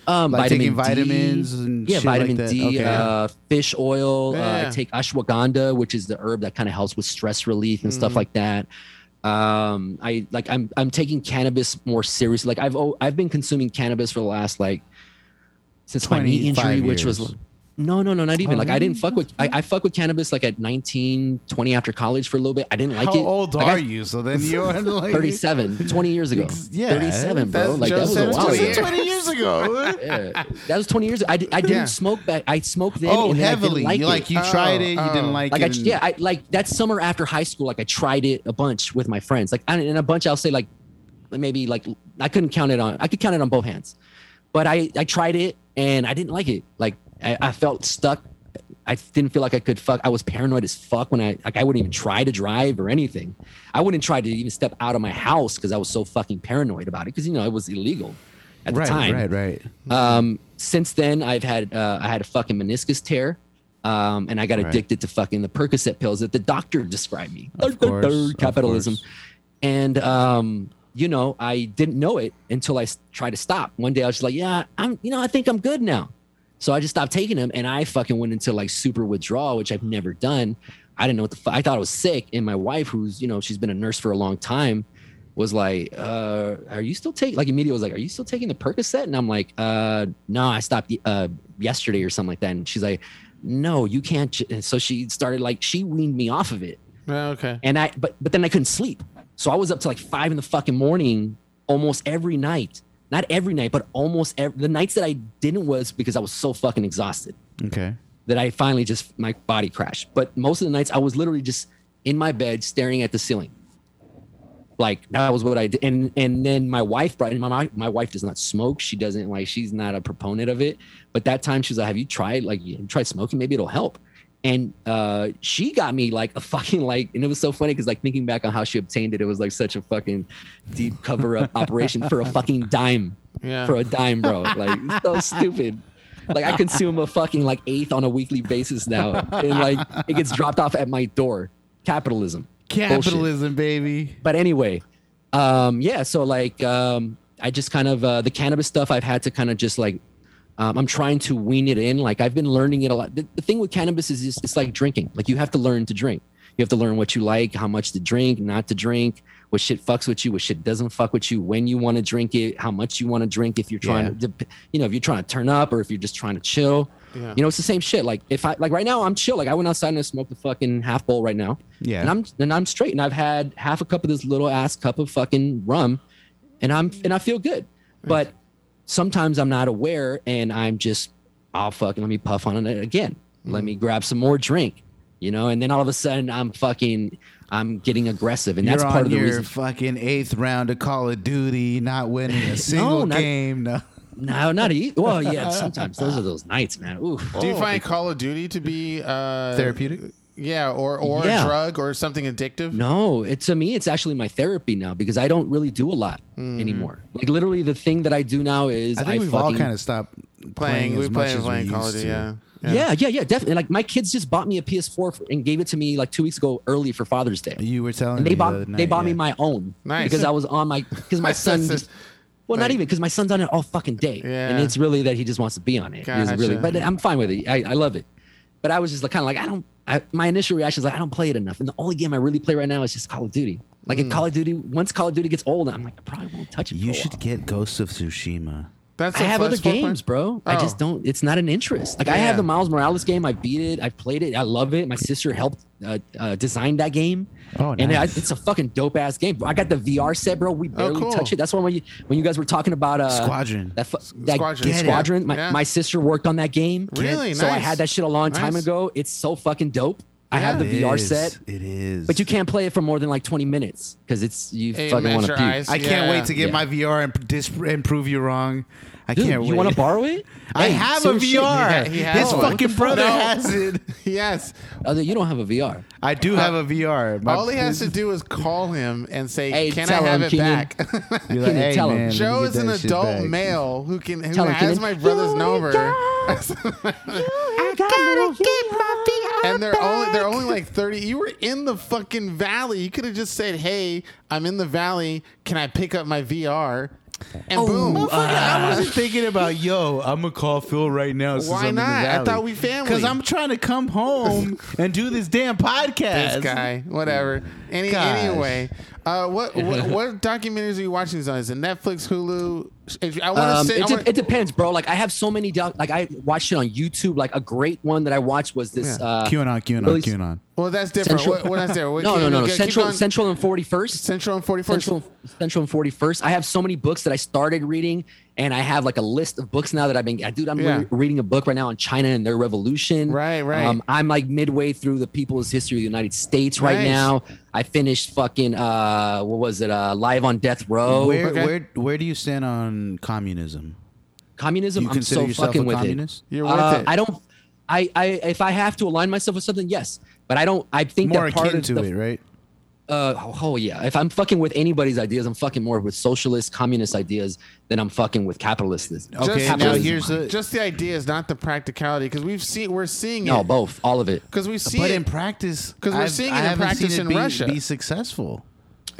Um, Like vitamin taking D, vitamins and yeah, shit like vitamin that? D, Okay. uh, fish oil. Uh, I take ashwagandha, which is the herb that kind of helps with stress relief and Mm-hmm. stuff like that. Um, I like I'm I'm taking cannabis more seriously. Like I've I've been consuming cannabis for the last like since my knee 25 injury, which was years. No, no, no, not even. Oh, like I didn't fuck with I, I fuck with cannabis like at 19, 20 after college for a little bit. I didn't like how it. How old Like, are I- you? So then you're like 37, 20 years ago. Yeah, 37, bro. Like that was a while 20 ago. years. Twenty years ago. Yeah, that was 20 years ago. I, I didn't Yeah. smoke back. I smoked then. oh, and then I heavily. like you like you Oh, tried it, you oh. didn't like like I, it. and- yeah, I like that summer after high school. Like I tried it a bunch with my friends. Like I, and a bunch, I'll say like maybe like I couldn't count it on. I could count it on both hands, but I I tried it and I didn't like it. Like I, I felt stuck. I didn't feel like I could fuck. I was paranoid as fuck when I like I wouldn't even try to drive or anything. I wouldn't try to even step out of my house because I was so fucking paranoid about it. Because you know it was illegal at the right, time. right, right. Um, since then, I've had uh, I had a fucking meniscus tear, um, and I got Right. addicted to fucking the Percocet pills that the doctor described me. Of course, of capitalism, course. and um, you know I didn't know it until I tried to stop. One day I was just like, yeah, I'm, you know, I think I'm good now. So I just stopped taking them, and I fucking went into like super withdrawal, which I've never done. I didn't know what the fuck. I thought I was sick, and my wife, who's you know she's been a nurse for a long time, was like, uh, "Are you still taking?" Like immediately was like, "Are you still taking the Percocet?" And I'm like, "Uh, no, I stopped uh yesterday or something like that." And she's like, "No, you can't." j-" And so she started like she weaned me off of it, Oh, okay. and I but but then I couldn't sleep, so I was up to like five in the fucking morning almost every night. Not every night, but almost every, the nights that I didn't was because I was so fucking exhausted Okay. that I finally just my body crashed. But most of the nights I was literally just in my bed staring at the ceiling. Like that was what I did. And and then my wife brought in my my- my wife does not smoke. She doesn't like she's not a proponent of it. But that time she was like, Have you tried like you tried smoking? Maybe it'll help. And uh she got me like a fucking like and it was so funny because like thinking back on how she obtained it, it was like such a fucking deep cover up operation for a fucking dime. Yeah. For a dime, bro. Like so stupid like I consume a fucking like eighth on a weekly basis now, and like it gets dropped off at my door. Capitalism. Bullshit. Capitalism, baby. But anyway, um, yeah. So like, um, I just kind of uh, the cannabis stuff. I've had to kind of just like, um, I'm trying to wean it in. Like I've been learning it a lot. The, the thing with cannabis is just, it's like drinking. Like you have to learn to drink. You have to learn what you like, how much to drink, not to drink, what shit fucks with you, what shit doesn't fuck with you, when you want to drink it, how much you want to drink. If you're trying Yeah. to, you know, if you're trying to turn up or if you're just trying to chill. Yeah. You know, it's the same shit. Like if I like right now, I'm chill. Like I went outside and I smoked a fucking half bowl right now. Yeah. And I'm and I'm straight. And I've had half a cup of this little ass cup of fucking rum, and I'm and I feel good. But sometimes I'm not aware, and I'm just I'll fucking let me puff on it again. Let me grab some more drink, you know. And then all of a sudden I'm fucking I'm getting aggressive, and that's You're part on of the your reason. fucking eighth round of Call of Duty, not winning a single not- game. No. No, not e- well. Yeah, sometimes those are those nights, man. Oof. Do you find Call of Duty to be uh, Therapeutic? Yeah, or or Yeah. a drug or something addictive? No, it to me it's actually my therapy now because I don't really do a lot mm-hmm. anymore. Like literally, the thing that I do now is I think we've all kind of stopped playing, Playing, as we much play as playing we Call of used Duty. to. Yeah. Yeah, yeah, yeah, definitely. Like my kids just bought me a PS4 for, and gave it to me like two weeks ago, early for Father's Day. You were telling And me they the bought they night, bought me my own Nice. because I was on my because my son. Just- well, not even because my son's on it all fucking day, Yeah. and it's really that he just wants to be on it. It's really, but I'm fine with it. I, I love it. But I was just like kind of like I don't. I, my initial reaction is like I don't play it enough, and the only game I really play right now is just Call of Duty. Like in hmm. Call of Duty, once Call of Duty gets old, I'm like I probably won't touch it. You should get Ghost of Tsushima. That's I a have other games, plan? bro. I just Oh. don't. It's not an interest. Like I have the Miles Morales game. I beat it. I played it. I love it. My sister helped uh, uh, design that game. Oh, And I, it's a fucking dope ass game. I got the VR set, bro. We barely Oh, cool. touch it. That's why when you when you guys were talking about uh, Squadron. that fu- that Squadron. Squadron, Get it. my, Yeah. my sister worked on that game. Really? So I had that shit a long time Nice. ago. It's so fucking dope. I have the It VR is. set, It is. but you can't play it for more than like 20 minutes because it's you Hey, fucking match want to your puke. eyes. I can't Yeah. wait to get Yeah. my VR and, dis- and prove you wrong. I Dude, can't you want to borrow it? I Hey, have a serious shit. VR. He ha- he His one. fucking brother No. has it. yes. Oh, you don't have a VR. I do uh, have a VR. My- All he has to do is call him and say, Hey, "Can I tell have him, it Keenan. back?" Be like, Keenan, hey, tell him. man, let me Joe get is an that shit adult back. male who can who Tell him, has Keenan. my brother's number. And they're only they're only like thirty. You were in the fucking valley. You could have just said, "Hey, I'm in the valley. Can I pick up my VR?" And Oh, boom. Motherfucker, I wasn't thinking about yo. I'm gonna call Phil right now. since Why I'm in the not? I thought we family. Because I'm trying to come home and do this damn podcast. this guy, whatever. Any Gosh. anyway, uh, what, what what documentaries are you watching? these on? Is it Netflix, Hulu? I want to Um, say. it, de- wanna- it depends, bro. Like I have so many doc- like I watched it on YouTube. Like a great one that I watched was this. Yeah. Uh, QAnon, QAnon, really- QAnon. well, that's different. Central- What, what that's there? What, no, keep- no, no, no. Central, going. Central and Forty First. Central and Forty First. Central, Central and Forty First. I have so many books that I started reading, and I have like a list of books now that I've been. Dude, I'm Yeah. re- reading a book right now on China and their revolution. Right, right. Um, I'm like midway through the People's History of the United States right Nice. now. I finished fucking uh, what was it? Uh, Live on Death Row. where, okay. where, where do you stand on communism? communism. Do you I'm so fucking with communist? it. You're with Uh, it. I don't. I, I if I have to align myself with something, yes. But I don't. I think More that part akin of to the, it, right? Uh, oh, oh, yeah. If I'm fucking with anybody's ideas, I'm fucking more with socialist, communist ideas than I'm fucking with capitalists. Okay, Just- now here's the. just the ideas, not the practicality, because we've seen we're seeing No, it. both, all of it. Because we see but it in practice. Because we're seeing I it in practice it in be, Russia. be successful.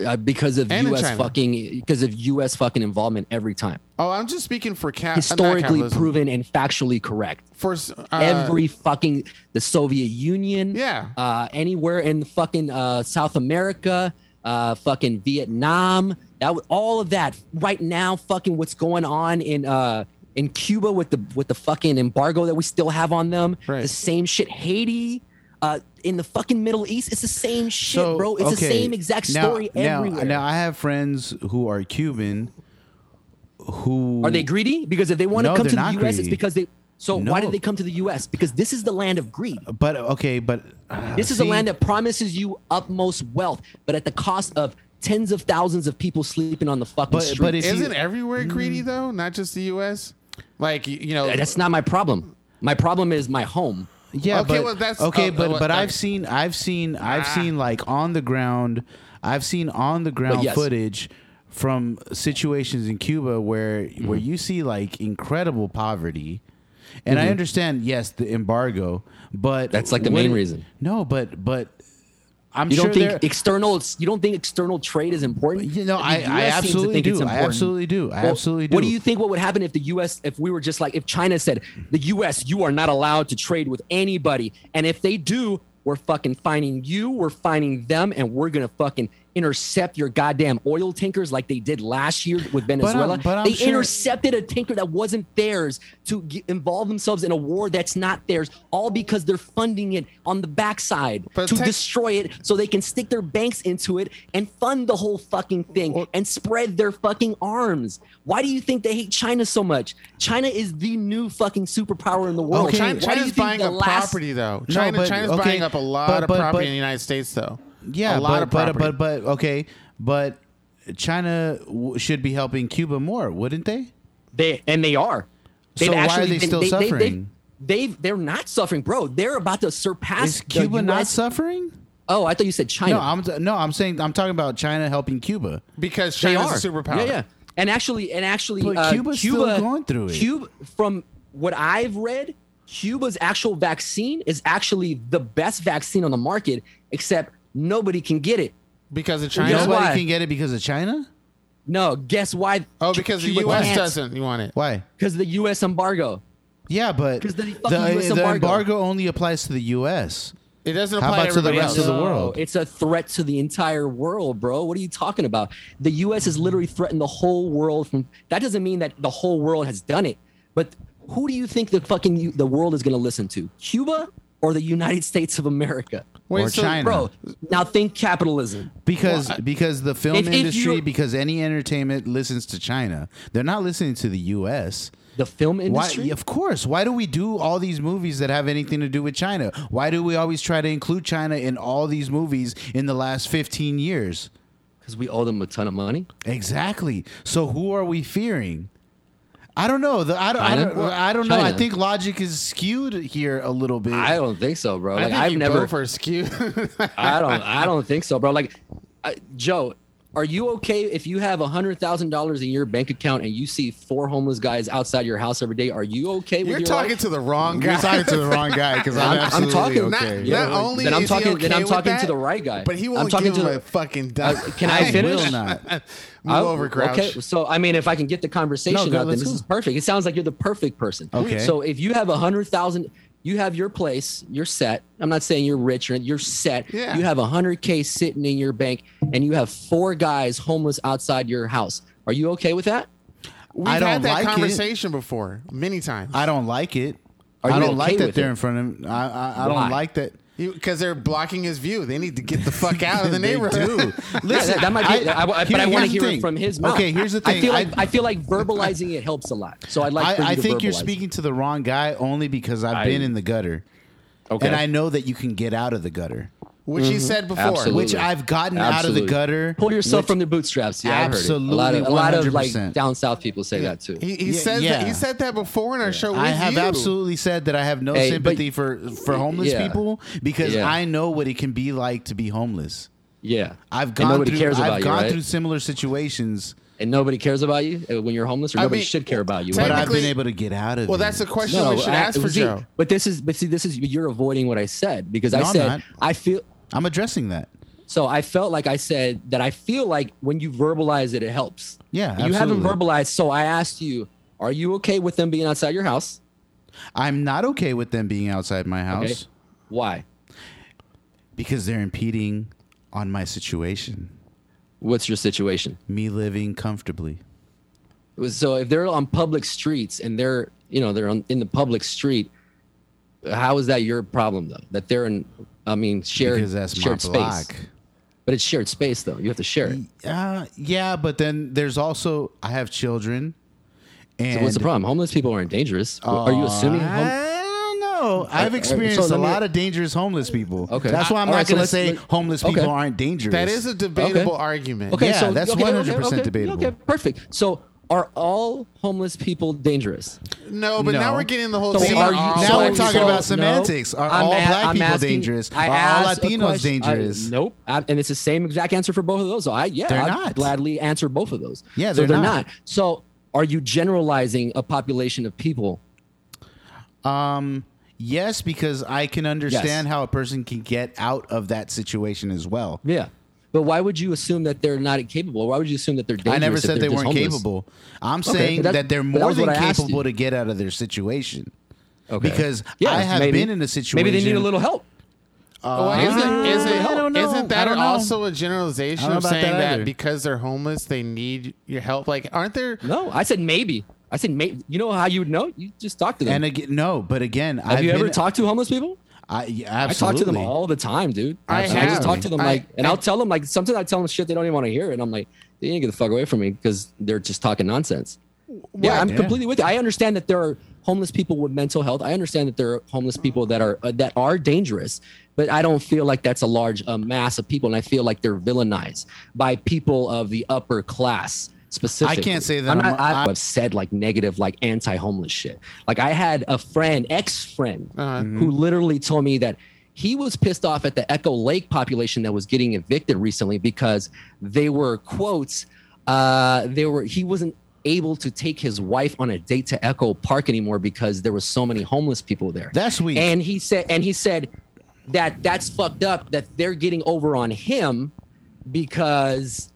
Uh, because of And U.S. Fucking because of U.S. fucking involvement every time. Oh, I'm just speaking for cap- Historically proven and factually correct. for uh, every fucking the Soviet Union, Yeah. uh, anywhere in the fucking uh, South America, uh, fucking Vietnam, that all of that right now, fucking what's going on in uh, in Cuba with the with the fucking embargo that we still have on them, Right. the same shit. Haiti. In the fucking Middle East, it's the same shit, bro. It's the same exact story now, everywhere. Now I have friends who are Cuban. Who Are they greedy? Because if they want to No, come to the not U.S., it's because they. So why did they come to the U.S.? Because this is the land of greed. But okay, but uh, This is a land that promises you utmost wealth, but at the cost of tens of thousands of people sleeping on the fucking But- street. but if- Isn't you- everywhere greedy though? Not just the U.S. Like you, you know, That's not my problem. My problem is my home. Yeah, Okay, but, well, that's- okay, oh, but oh, but uh, I've seen I've seen I've Ah. seen like on the ground I've seen on the ground yes. footage from situations in Cuba where Mm-hmm. where you see like incredible poverty. And Mm-hmm. I understand, yes, the embargo, but That's, like, the main it- reason. No, but but I'm You sure don't think external? You don't think external trade is important? You know, I- I absolutely do. I absolutely do. I Well, absolutely do. What do. do you think? What would happen if the U.S. if we were just like if China said the U.S. you are not allowed to trade with anybody, and if they do, we're fucking finding you, we're finding them, and we're gonna fucking intercept your goddamn oil tankers like they did last year with Venezuela. but I'm they sure- intercepted a tanker that wasn't theirs to g involve themselves in a war that's not theirs, all because they're funding it on the backside But to destroy it so they can stick their banks into it and fund the whole fucking thing and spread their fucking arms. Why do you think they hate China so much? China is the new fucking superpower in the world. Okay. China, Why do you China's buying up last- property though. No, China, but- China's okay, buying up a lot but- of but- property but- in the United States though. Yeah, a lot but, of property. but but but okay, but China w- should be helping Cuba more, wouldn't they? They and they are. So why are they still suffering? They, they, are not suffering, bro. They're about to surpass Is the Cuba not suffering? Oh, I thought you said China. No, I'm no, I'm saying I'm talking about China helping Cuba. because They China's are a superpower. Yeah, yeah. And actually, and actually, But uh, Cuba's still going through it. Cuba, from what I've read, Cuba's actual vaccine is actually the best vaccine on the market, except nobody can get it. Because of China. Guess Nobody why? can get it because of China. No, guess why? Oh, because the Cuba U.S. can't? doesn't. You want it? Why? Because the U.S. embargo. Yeah, but 'Cause the the, fucking US the embargo. embargo only applies to the U.S. It doesn't How apply about to to the everybody rest else. of the No, world? It's a threat to the entire world, bro. What are you talking about? The U.S. has literally threatened the whole world. From that doesn't mean that the whole world has done it, but who do you think the fucking u- the world is going to listen to? Cuba or the United States of America? Wait, or so- China. Bro, now think capitalism. Because Well, I- because the film If- if industry, you- because any entertainment listens to China. They're not listening to the U.S. The film Why? industry. Of course. Why do we do all these movies that have anything to do with China? Why do we always try to include China in all these movies in the last 15 years? Because we owe them a ton of money. Exactly. So who are we fearing? I don't know. The, I don't. I don't, I don't know. I think logic is skewed here a little bit. I don't think so, bro. I Like think I've you never. for are skewed. I don't. I don't think so, bro. Like, uh, Joe, are you okay if you have a hundred thousand dollars in your bank account and you see four homeless guys outside your house every day? Are you okay with You're your talking life? to the wrong guy. You're talking to the wrong guy because I'm, I'm- I'm absolutely talking- Not, okay. not only Then I'm is he talking- okay then I'm with talking to the right guy. but he I'm won't talking give to him the- a fucking dime. Uh, can I finish? will not. Move I'll- over, Crouch. Okay, so I mean, if I can get the conversation No, go- out, then this go. is perfect. It sounds like you're the perfect person. Okay. So if you have a hundred thousand, you have your place, you're set. I'm not saying you're rich or you're set. Yeah. You have hundred k sitting in your bank, and you have four guys homeless outside your house. Are you okay with that? We've I don't had that like it. conversation before many times. I don't like it. Are I don't okay like that with they're it? in front of him. I, I, I don't like that. Because they're blocking his view. They need to get the fuck out of the They neighborhood. do. Yeah, Listen, that, that might be, I, I- but here- I want to hear thing. it from his mouth. Okay, here's the thing. I feel like I- I, feel like verbalizing it helps a lot. So I'd like. for you I, I to think you're verbalize it. speaking to the wrong guy only because I've I- been in the gutter. Okay. And I know that you can get out of the gutter, Which he said before. Absolutely. which I've gotten out of the gutter. Pull yourself which- from the bootstraps. Yeah, I've heard. A lot of, a lot of like down south people say that too. He, he Yeah, said yeah. that he said that before in our show. With I have you. absolutely said that I have no Hey, but- sympathy for for homeless Yeah. people because Yeah. I know what it can be like to be homeless. Yeah, I've gone nobody through cares about I've you, gone right? through similar situations, and nobody cares about you uh, when you're homeless, or I nobody mean, should care about you. but? I've been able to get out of Well, it. that's a question we should I- ask for see, Joe. But this is, but see, this is you're avoiding what I said because No, I I'm said not. I feel. I'm addressing that. So I felt like I said that I feel like when you verbalize it, it helps. Yeah, You haven't verbalized, so I asked you, are you okay with them being outside your house? I'm not okay with them being outside my house Okay. Why? because they're impeding on my situation, What's your situation? me living comfortably. So if they're on public streets and they're, you know, they're on, in the public street, how is that your problem though? That they're in, I mean, shared because that's my shared space. But it's shared space though. You have to share it. Uh, yeah, but then there's also I have children. And So what's the problem? Homeless people aren't dangerous. are you assuming? I Hom- don't know. I've uh, experienced so a lot of dangerous homeless people. Okay. That's why I'm All not right, going to say let- homeless people okay. aren't dangerous. That is a debatable Okay. argument. okay, yeah, so that's okay, 100% okay, okay, debatable. Okay, perfect. So are all homeless people dangerous? No, but No. now we're getting the whole So thing. are you- now so- we're talking so- about no. semantics. Are I'm all a- black I'm people asking- dangerous? I Are all asked a Latinos question- I- dangerous? nope. I- and it's the same exact answer for both of those. So I yeah, They're I'd not. gladly answer both of those. Yeah, so they're they're not. not. So are you generalizing a population of people? Um, yes, because I can understand Yes. how a person can get out of that situation as well. Yeah. But why would you assume that they're not capable? Why would you assume that they're dangerous? I never if said they're they just weren't homeless? capable. I'm Okay, saying that- that they're but that more than what I asked capable to get out of their situation. Okay. Because Yeah, I have maybe. been in a situation. Maybe they need a little help. Well, Uh, isn't, I isn't, don't know. isn't I that also a generalization of saying that that, because they're homeless, they need your help? Like, aren't there? No, I said maybe. I said maybe. You know how you would know? You just talk to them. And again, no, but again, have I've you ever talked to homeless people? I, yeah, I talk to them all the time, dude. I I, just talk to them I- like, and I- I'll tell them like sometimes I tell them shit they don't even want to hear, and I'm like, they ain't get the fuck away from me because they're just talking nonsense. Yeah, I'm Yeah. completely with you. I understand that there are homeless people with mental health. I understand that there are homeless people that are uh, that are dangerous, but I don't feel like that's a large uh, mass of people, and I feel like they're villainized by people of the upper class. Specifically, I can't say that I'm I'm- not, I, I- have said like negative, like anti-homeless shit. Like I had a friend, ex-friend, Uh-huh. who literally told me that he was pissed off at the Echo Lake population that was getting evicted recently because they were quotes. Uh, they were he wasn't able to take his wife on a date to Echo Park anymore because there was so many homeless people there. That's weird. And he said, and he said that that's fucked up that they're getting over on him because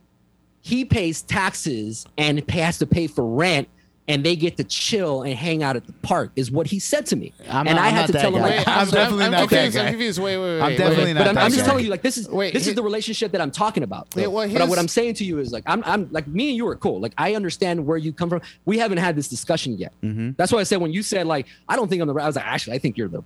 he pays taxes and has to pay for rent and they get to chill and hang out at the park is what he said to me I'm and not- i I'm had to that tell him guy. like I'm so definitely I'm, not that confused. guy. I'm confused. Wait, wait, wait. I'm definitely wait. not but I'm, that I'm just guy. telling you like this is Wait, this hi- is the relationship that i'm talking about. Yeah, well, but what i'm saying to you is like i'm i'm like me and you are cool like i understand where you come from we haven't had this discussion yet Mm-hmm. that's why i said when you said like i don't think i'm the right i was like actually i think you're the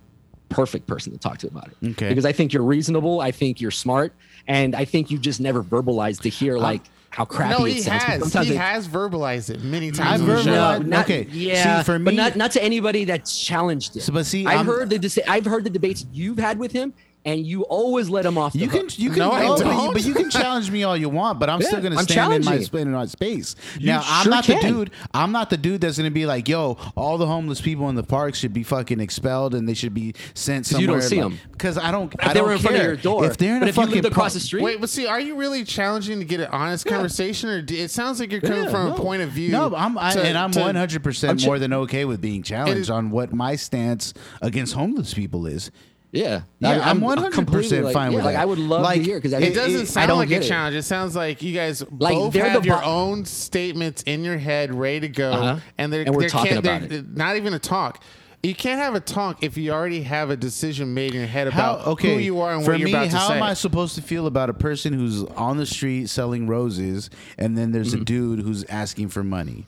perfect person to talk to about it Okay. because i think you're reasonable i think you're smart and i think you just never verbalized to hear like how crappy No, it he sounds has. Sometimes He it- has verbalized it many I've times. verbalized- No, no, not, okay. Yeah, See, for but me- not not to anybody that's challenged it. So, but see, I've I'm- heard the dis- I've heard the debates you've had with him. And you always let them off. The You can, you can, No, I oh, but, you, but you can challenge me all you want, but I'm Yeah, still gonna I'm stand in my, in my space. You now, I'm sure not the dude. I'm not the dude that's gonna be like, "Yo, all the homeless people in the park should be fucking expelled and they should be sent 'Cause you somewhere." don't see 'em. because I don't. If I they don't were in front of your door, If they're in but a if you fucking lived across pro- the street, Wait, but see, are you really challenging to get an honest conversation, or do, it sounds like you're coming Yeah, from no. a point of view? No, I'm I, to- and I'm to- 100 percent I'm ch- more than okay with being challenged on what my stance against homeless people is. Yeah, Yeah, I'm completely 100% fine yeah, with like, that. I would love Like, to hear because It doesn't sound I don't like a it. challenge. It sounds like you guys Like, both have the your own statements in your head ready to go, Uh-huh. and they're, And we're they're talking can't- about they're- Not even a talk. You can't have a talk if you already have a decision made in your head How, about okay, who you are and for what you're me, about to say. how am I supposed to feel about a person who's on the street selling roses, and then there's a dude who's asking for money?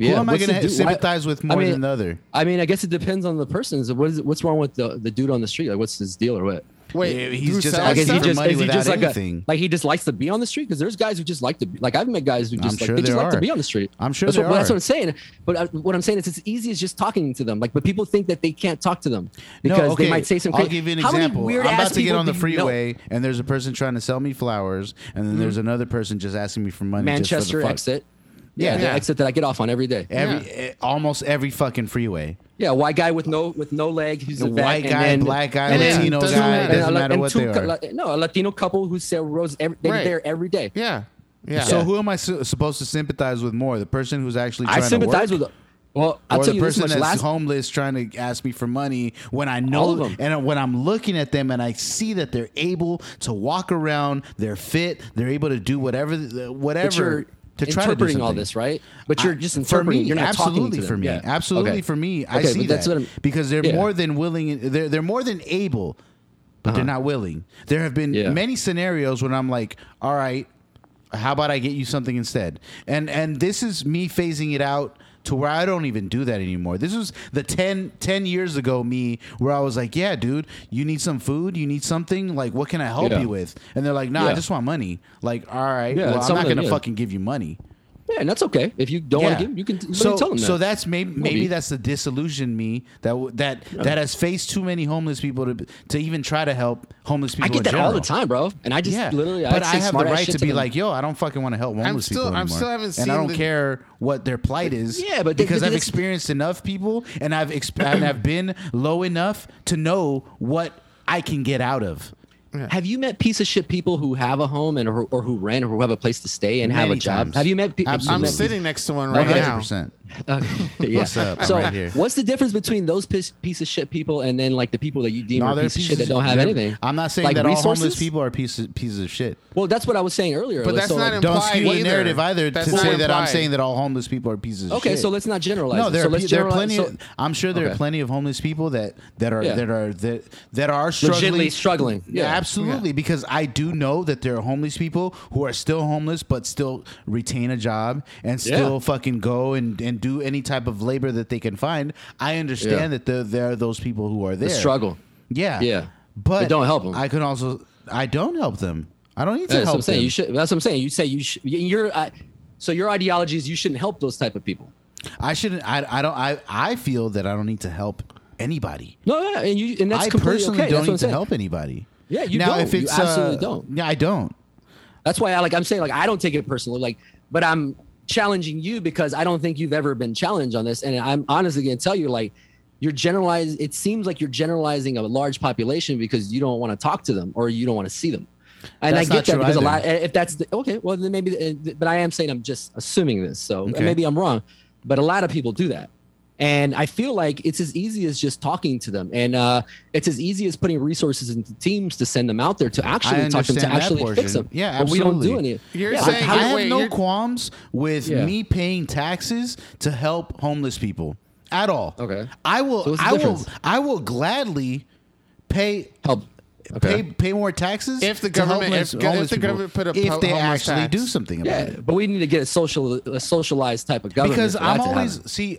Who Yeah, am I going to sympathize with I more mean- than the other? I mean, I guess it depends on the person. So what is what's wrong with the the dude on the street? Like, what's his deal or what? Wait, Yeah, he's just sells Like, is he asking stuff? for just money is he just like anything. a like he just likes to be on the street? Because there's guys who just like to be like I've met guys who I'm just like sure they just there like to be on the street. I'm sure that's there what, that's what I'm saying. But uh, what I'm saying is it's easy as just talking to them. Like, but people think that they can't talk to them No, because okay, they might say some. I'll give you an How many example. weird I'm about to get on the do you know? freeway, and there's a person trying to sell me flowers, and then there's another person just asking me for money. just for Manchester the fuck. exit. Yeah. Yeah, the exit that I get off on every day. Every eh, almost every fucking freeway. Yeah, white guy with no with no leg. Who's The a vet, white and guy, then- black guy, and then- Latino Latino doesn't guy. matter. Doesn't and matter and what two they co- are. like- no, a Latino couple who sell roses. Every, they Right. there every day. Yeah, yeah. So Yeah. who am I su- supposed to sympathize with more? The person who's actually trying I sympathize to work? with. Well, I'll or tell the you this person much. that's Last homeless trying to ask me for money when I All of know them. and when I'm looking at them and I see that they're able to walk around, they're fit, they're able to do whatever, but whatever you're to try to interpreting all this, right? But you're just for interpreting. me, you're not absolutely talking to for me, Yeah. absolutely Okay. for me. I Okay, see that's that because they're yeah. more than willing. They're they're more than able, but they're not willing. There have been Uh-huh. Yeah. many scenarios when I'm like, all right, how about I get you something instead? And and this is me phasing it out to where I don't even do that anymore. This was the 10, 10 years ago me where I was like, yeah, dude, you need some food, you need something, like what can I help Yeah. you with? And they're like, nah, I Yeah. just want money. Like, all right, Yeah, well, it's I'm not something, gonna yeah. fucking give you money. Yeah, and that's okay. If you don't want to give, you can you so tell them that. so that's maybe maybe that's the disillusion me that w- that that has faced too many homeless people to to even try to help homeless people. I get in that all the time, bro. And I just Yeah, literally, but I'd I have the right shit to be them. like, yo, I don't fucking want to help homeless still- people I'm anymore, still haven't and I don't the- care what their plight is. Yeah, but they- because they- I've experienced enough people, and I've exp- and I've been low enough to know what I can get out of. Have you met piece of shit people who have a home and or, or who rent or who have a place to stay and have a Many job? times. Have you met? pe- have I'm sitting next to one One right hundred now. Percent. Okay, yeah. What's up? So, right here. what's the difference between those piece, piece of shit people and then like the people that you deem No, are they're piece of shit that don't have anything? I'm not saying Like that all homeless people are pieces pieces of shit. Well, that's what I was saying earlier. But Like, that's so, not like, Don't Implied skew the either. narrative either That's to not say that I'm saying that all homeless people are pieces of shit. okay, so let's not generalize. No, there so are, let's pe- there are plenty. so- of, I'm sure there are plenty of homeless people that that are Yeah. that are that that are struggling, Legitimately struggling. Yeah, Yeah. absolutely. Because I do know that there are homeless people who are still homeless but still retain a job and still fucking go and, and do any type of labor that they can find. I understand Yeah. that there, there are those people who are there. the struggle. Yeah, Yeah. But But don't help 'em. I can also. I don't help them. I don't need to That's what help I'm saying. them. You should. That's what I'm saying. You say you should. Your uh, so your ideology is you shouldn't help those type of people. I shouldn't. I. I don't. I. I feel that I don't need to help anybody. No, yeah, and you and that's I personally okay. don't need to help anybody. Yeah, you now don't. if You it's absolutely uh, don't. Yeah, I don't. That's why I like I'm saying like I don't take it personally like but I'm challenging you because I don't think you've ever been challenged on this and I'm honestly going to tell you like you're generalizing it seems like you're generalizing a large population because you don't want to talk to them or you don't want to see them. And That's I get that because a lot if that's the, okay well then maybe uh, but I am saying I'm just assuming this so Okay. maybe I'm wrong but a lot of people do that. And I feel like it's as easy as just talking to them, and uh, it's as easy as putting resources into teams to send them out there to actually talk to them to understand that actually fix them. Yeah, but we don't do absolutely. any. You're Yeah, saying- how- I have wait, no you're- qualms with Yeah. me paying taxes to help homeless people at all. Okay. I will. So what's the I will. I will gladly pay. help. Pay, Okay. pay more taxes If the government- homeless- if- if the people government put a if they actually tax. do something about Yeah, it. but we need to get a social, a socialized type of government. because I'm always see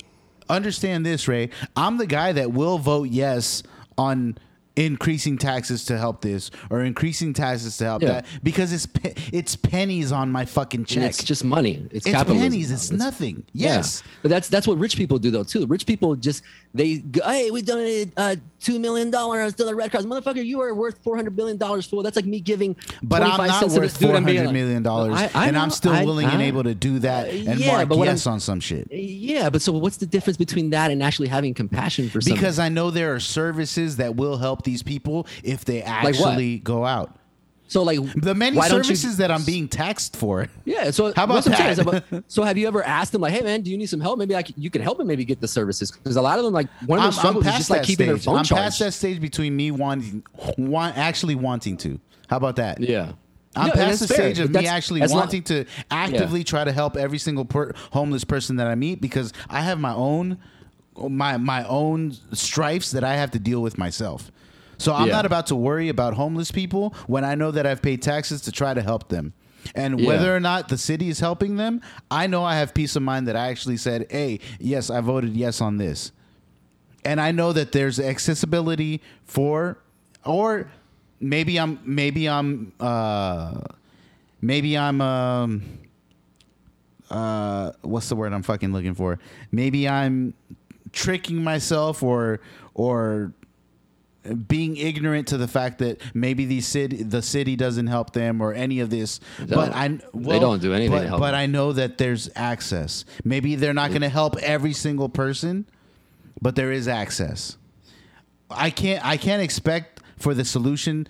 understand this Ray. I'm the guy that will vote yes on increasing taxes to help this or increasing taxes to help Yeah. that because it's pe- it's pennies on my fucking And check. It's just money. It's, It's capitalism. pennies. It's It's- nothing. Yeah. Yes. but that's that's what rich people do though too. Rich people just they go, hey, we donated uh, two million dollars to the Red Cross, motherfucker. You are worth four hundred billion dollars, fool. That's like me giving. But I'm 25 not worth four hundred million dude four and being hundred like- dollars, and I'm still I- willing and I- able to do that and yeah, mark but yes I'm- on some shit. Yeah, but so what's the difference between that and actually having compassion for somebody? Because I know there are services that will help these people if they actually go out. So like The many don't you- services that I'm being taxed for. Yeah. So How about that's what saying. that? So, so have you ever asked them like, hey man, do you need some help? Maybe I c you can help them maybe get the services because a lot of them like one of their struggles is just like keeping their stage. phone I'm charged. past that stage between me wanting, want, actually wanting to. How about that? Yeah. I'm No, past the fair, stage of me actually that's not- wanting to actively try to help every single per- homeless person that I meet because I have my own my my own strifes that I have to deal with myself. So I'm Yeah. not about to worry about homeless people when I know that I've paid taxes to try to help them. And Yeah. whether or not the city is helping them, I know I have peace of mind that I actually said, "Hey, yes, I voted yes on this." and I know that there's accessibility for, or maybe I'm maybe I'm uh, maybe I'm um, uh, what's the word I'm fucking looking for? Maybe I'm tricking myself or or being ignorant to the fact that maybe the city the city doesn't help them or any of this. But i well, don't do anything but, to help but i know that there's access. Maybe they're not going to help every single person but there is access. I can't i can't expect for the solution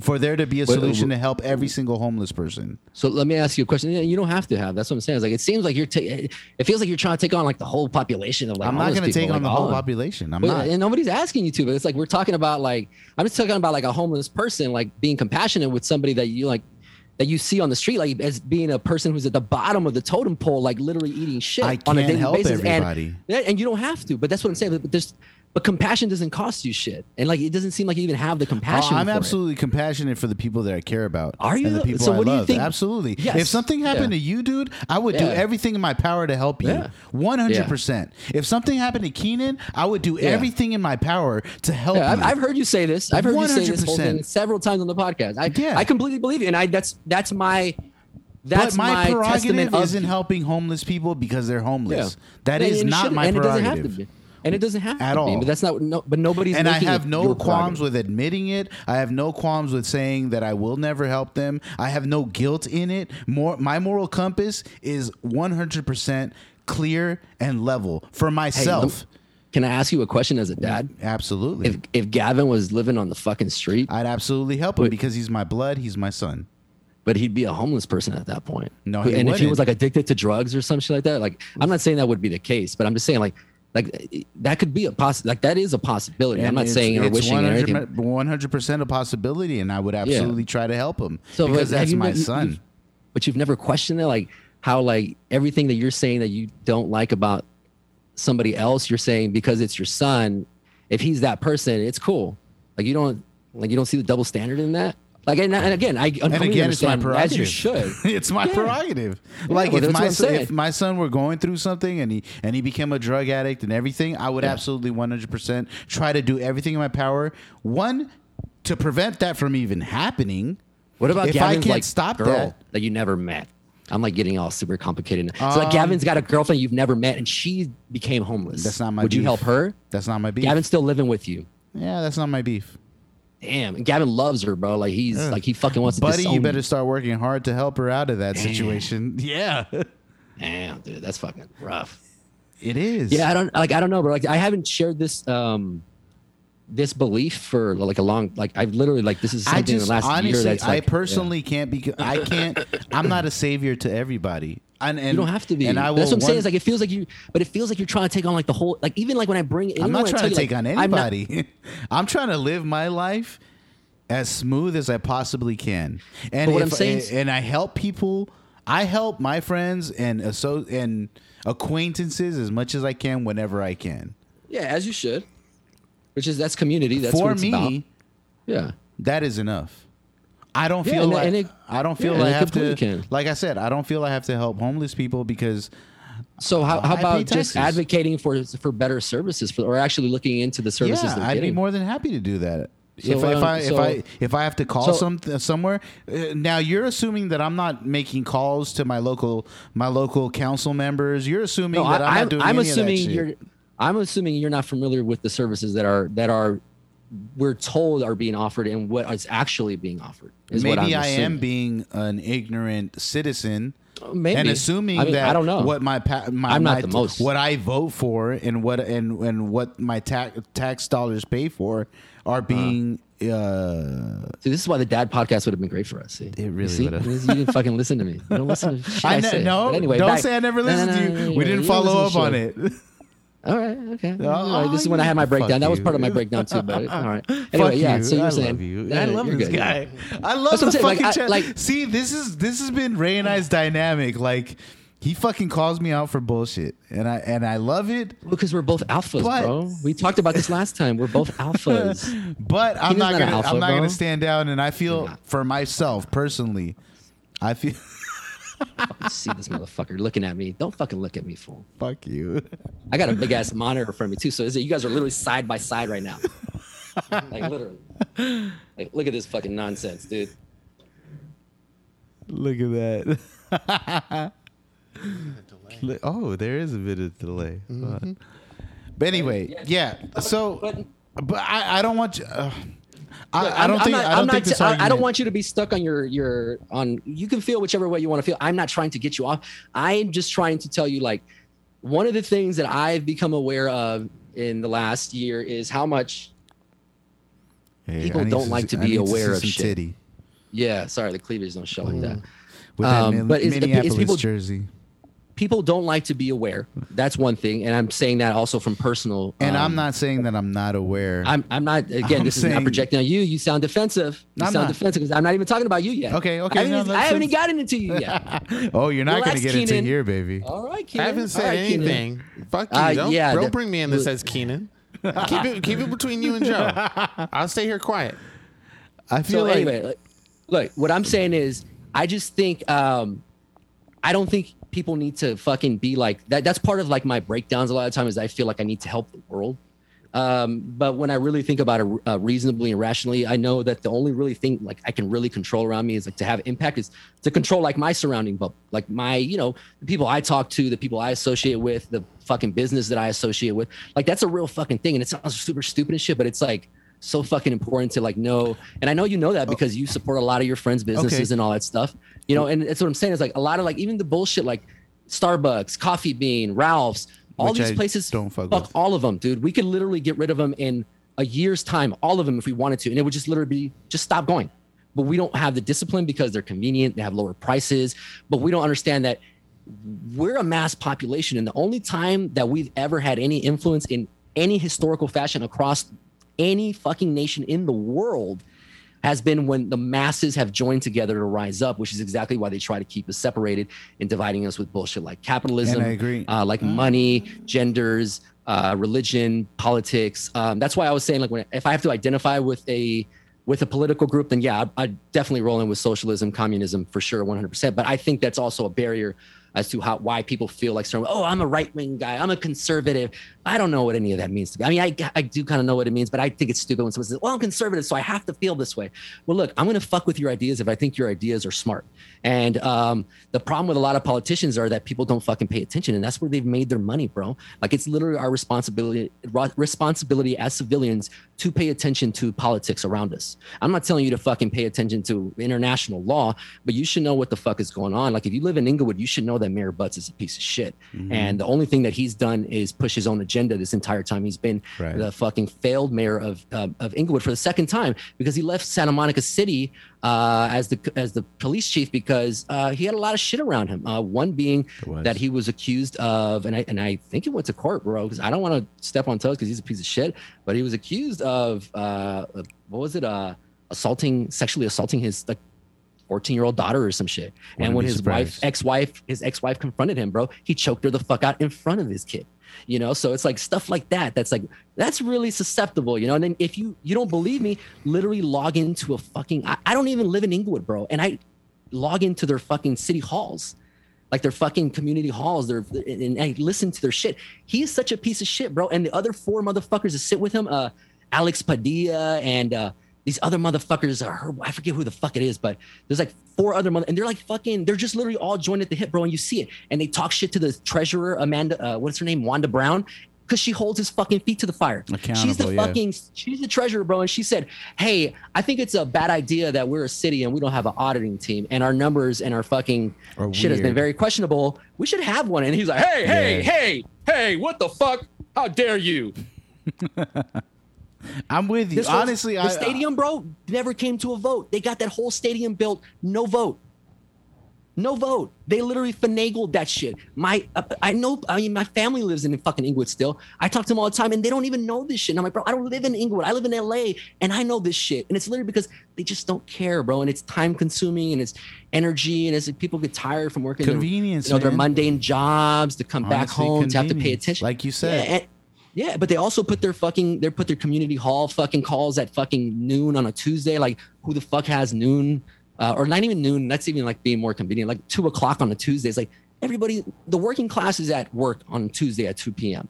for there to be a Wait, uh, solution to help every single homeless person So let me ask you a question. You don't have to have. That's what I'm saying. It's like it seems like you're. Ta- it feels like you're trying to take on like the whole population of like. i'm not going to take on like, the whole all- population i'm But- not and nobody's asking you to. But it's like we're talking about like I'm just talking about like a homeless person, like being compassionate with somebody that you like that you see on the street, like as being a person who's at the bottom of the totem pole, like literally eating shit I on a can't daily help basis. everybody. And, and you don't have to. But that's what I'm saying. But, but there's but compassion doesn't cost you shit, and like it doesn't seem like you even have the Oh, compassion. I'm for it. absolutely compassionate for the people that I care about. Are you And the people So I what do you love. think- Absolutely. Yes. If something happened Yeah. to you, dude, I would do everything in my power to help you. Yeah. 100%. If something happened to Keenan, I would do Yeah. everything in my power to help Yeah, I've, you. I've heard you say this. I've heard you say this whole thing several times on the podcast. I, Yeah. I completely believe you, and I that's that's my that's but my, testament prerogative isn't helping homeless people because they're homeless. That Yeah, is and it not my and prerogative. It doesn't have to be. And it doesn't have At all. Be, but that's not. No, but nobody's. and I have no qualms with admitting it. I have no qualms with saying that I will never help them. I have no guilt in it. More, my moral compass is 100% clear and level for myself. lem- Can I ask you a question as a dad? absolutely. If if Gavin was living on the fucking street, I'd absolutely help him Wait. because he's my blood. He's my son. but he'd be a homeless person at that point. No, and if he was like addicted to drugs or some shit like that, like I'm not saying that would be the case, but I'm just saying like like that could be a poss like that is a possibility. I'm not saying or wishing or anything. 100% a possibility, and I would absolutely try to help him So, because that's my you- son. you've- but you've never questioned it, like how like everything that you're saying that you don't like about somebody else, you're saying because it's your son. If he's that person, it's cool. Like you don't like you don't see the double standard in that. Like and, and again, I and completely again, it's my understand, prerogative. as you should. it's my Yeah. prerogative. Like well, if my son, if my son were going through something and he and he became a drug addict and everything, I would Yeah. absolutely one hundred percent try to do everything in my power. One to prevent that from even happening. What about if I can't like stop girl that? you never met? I'm like getting all super complicated. now. so like Um, Gavin's got a girlfriend you've never met, and she became homeless. That's not my. Would you help her? That's not my beef. Gavin's still living with you. yeah, that's not my beef. Damn, Gavin loves her, bro. Like he's like he fucking wants to. Buddy, you better start working hard to help her out of that situation. Yeah, Damn, dude, that's fucking rough. it is. Yeah, I don't like. I don't know, but Like, I haven't shared this um this belief for like a long. Like, I've literally like this is something I in just the last honestly, year that's like, I personally can't be. I can't. I'm not a savior to everybody. And, and You don't have to be. And I will. That's what I'm saying. Is like it feels like you, but it feels like you're trying to take on like the whole. Like even like when I bring. I'm not trying to you, take like, on I'm not- anybody. I'm, trying to live my life as smooth as I possibly can. And But what if, I'm saying is- and I help people. I help my friends and asso- and acquaintances as much as I can whenever I can. yeah, as you should. Which is that's community. That's For what it's me, about. Yeah. that is enough. I don't Yeah, feel and- like and it- I don't feel yeah, like I have to. can. Like I said, I don't feel I have to help homeless people because So how, how about just advocating for for better services for, or actually looking into the services yeah, I'd be more than happy to do that. So, if, I, if um, I if so- I if I have to call so- some somewhere, uh, now you're assuming that I'm not making calls to my local my local council members. You're assuming No, that I, I'm I'm, not doing I'm assuming you're. I'm assuming you're not familiar with the services that are that are we're told are being offered and what is actually being offered. Is what Maybe I am being an ignorant citizen maybe and assuming I mean, that I don't know what my, pa- my I'm not my- the most. what I vote for and what and and what my tax tax dollars pay for are being uh, See, this is why the dad podcast would have been great for us. See? It really You see? would've. You didn't fucking listen to me. You don't listen to shit I, I say. no But anyway, don't back- say I never No, no, listened no, to no, you no, we no, didn't follow up on it All right, okay. Oh, All right, This is oh, when I had my breakdown. That was part of my breakdown too. But all right. Anyway, yeah. you. So you I were saying, love you. I love this good. guy. I love That's the saying, like, fucking I- chat. like- See, this is this has been Ray and I's dynamic. Like he fucking calls me out for bullshit, and I and I love it. Because we're both alphas, But- bro. We talked about this last time. We're both alphas. But I'm not not gonna alpha, I'm not bro. gonna stand down. And I feel for myself personally, I feel See this motherfucker looking at me. Don't fucking look at me, fool. fuck you. I got a big ass monitor from me too. So is it, you guys are literally side by side right now. like literally. Like look at this fucking nonsense, dude. Look at that. Oh, there is a bit of delay. But anyway, yeah. So, But- but I, I don't want you. Uh, I, I don't I'm- think I'm not, I don't I'm think this t- I- don't want you to be stuck on your your on. You can feel whichever way you want to feel. I'm not trying to get you off. I'm just trying to tell you like one of the things that I've become aware of in the last year is how much. Hey, people don't like to be aware see of shit. Titty Yeah, sorry, the cleavage don't show like that. with that Um, Min- but it's- it's Minneapolis people- jersey. People don't like to be aware. That's one thing, and I'm saying that also from personal. And um, I'm not saying that I'm not aware. I'm, I'm not. Again, I'm this is not projecting on you. You sound defensive. You I'm sound not. defensive because I'm not even talking about you yet. Okay, okay, I haven't, no, even- I haven't even gotten into you yet. oh, you're not going to Relax, get into here, baby. All right, Keenan. I haven't said right, Keenan. anything. Fuck you. Uh, don't yeah, don't that- bring me in that says Keenan. keep it keep it between you and Joe. I'll stay here quiet. I feel So like anyway, like, look, what I'm saying is, I just think, um, I don't think people need to fucking be like that. That's part of like my breakdowns. A lot of times, I feel like I need to help the world. Um, but when I really think about it uh, reasonably and rationally, I know that the only really thing like I can really control around me is like to have impact is to control like my surrounding bubble, like my, you know, the people I talk to, the people I associate with, the fucking business that I associate with. Like that's a real fucking thing. And it sounds super stupid and shit, but it's like so fucking important to like know. And I know you know that because you support a lot of your friends' businesses Okay. and all that stuff. You know, and that's what I'm saying is like a lot of like even the bullshit like Starbucks, Coffee Bean, Ralph's, all Which these I places don't fuck fuck all of them, dude. We could literally get rid of them in a year's time, all of them if we wanted to, and it would just literally be just stop going. But we don't have the discipline because they're convenient, they have lower prices, but we don't understand that we're a mass population, and the only time that we've ever had any influence in any historical fashion across any fucking nation in the world has been when the masses have joined together to rise up, which is exactly why they try to keep us separated and dividing us with bullshit like capitalism, And I agree. Uh, like money, genders, uh, religion, politics. Um, that's why I was saying like when if I have to identify with a with a political group, then yeah, I, I definitely roll in with socialism, communism for sure, 100%. But I think that's also a barrier as to how why people feel like certain, oh, I'm a right wing guy, I'm a conservative. I don't know what any of that means to me. I mean, I, I do kind of know what it means, but I think it's stupid when someone says, well, I'm conservative, so I have to feel this way. Well, look, I'm going to fuck with your ideas if I think your ideas are smart. And um, the problem with a lot of politicians are that people don't fucking pay attention, and that's where they've made their money, bro. Like it's literally our responsibility responsibility as civilians to pay attention to politics around us. I'm not telling you to fucking pay attention to international law, but you should know what the fuck is going on. Like if you live in Inglewood, you should know that Mayor Butts is a piece of shit, Mm-hmm. and the only thing that he's done is push his own agenda this entire time. He's been Right. the fucking failed mayor of uh, of Inglewood for the second time because he left Santa Monica City uh, as the as the police chief because uh, he had a lot of shit around him. Uh, one being that he was accused of, and I and I think it went to court, bro, because I don't want to step on toes because he's a piece of shit. But he was accused of uh, what was it? Uh, assaulting, sexually assaulting his like. 14 year old daughter or some shit. Wouldn't and when his surprised. wife, ex wife, his ex wife confronted him, bro, he choked her the fuck out in front of his kid. You know, so it's like stuff like that. That's like that's really susceptible, you know. And then if you you don't believe me, literally log into a fucking. I, I don't even live in Inglewood, bro, and I log into their fucking city halls, like their fucking community halls. Their and I listen to their shit. He's such a piece of shit, bro. And the other four motherfuckers that sit with him, uh, Alex Padilla and uh, these other motherfuckers are her, I forget who the fuck it is, but there's like four other mother and they're like fucking they're just literally all joined at the hip, bro. And you see it. And they talk shit to the treasurer, Amanda, uh, what's her name? Wanda Brown. because she holds his fucking feet to the fire. She's the yeah. fucking she's the treasurer, bro. And she said, Hey, I think it's a bad idea that we're a city and we don't have an auditing team and our numbers and our fucking Are shit has been very questionable. We should have one. And he's like, Hey, hey, Yeah. hey, hey, what the fuck? How dare you? I'm with you. This Honestly, the I stadium, bro, never came to a vote. They got that whole stadium built, no vote. No vote. They literally finagled that shit. My, uh, I know. I mean, my family lives in fucking Inglewood still. I talk to them all the time, and they don't even know this shit. And I'm like, bro, I don't live in Inglewood. I live in LA, and I know this shit. And it's literally because they just don't care, bro. And it's time consuming, and it's energy, and it's like people get tired from working. their- Convenience, you know, their mundane jobs to come back home to have to pay attention. like you said. Yeah, and- yeah, but they also put their fucking they put their community hall fucking calls at fucking noon on a Tuesday. Like who the fuck has noon? Uh, or not even noon. That's even like being more convenient. Like two o'clock on a Tuesday. It's like everybody, the working class is at work on Tuesday at two p.m.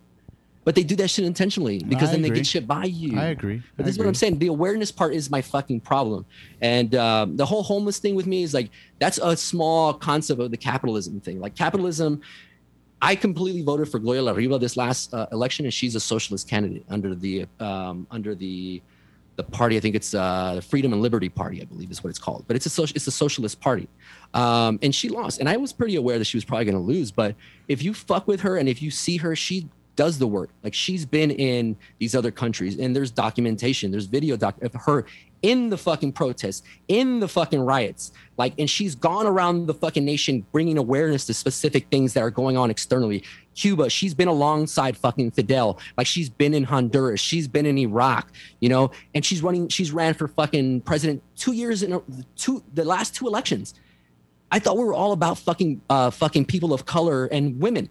But they do that shit intentionally because I then they get shit by you. I agree. But this is what I'm saying. The awareness part is my fucking problem. And um, the whole homeless thing with me is like, that's a small concept of the capitalism thing. Like, capitalism, I completely voted for Gloria Riva this last uh, election, and she's a socialist candidate under the um, under the the party. I think it's uh, the Freedom and Liberty Party, I believe is what it's called. But it's a it's a socialist party, um, and she lost. And I was pretty aware that she was probably going to lose. But if you fuck with her and if you see her, she does the work. Like she's been in these other countries, and there's documentation, there's video doc of her in the fucking protests, in the fucking riots. Like, and she's gone around the fucking nation bringing awareness to specific things that are going on externally. Cuba, she's been alongside fucking Fidel. Like, she's been in Honduras, she's been in Iraq, you know, and she's running, she's ran for fucking president two years in two, the last two elections. I thought we were all about fucking, uh, fucking people of color and women.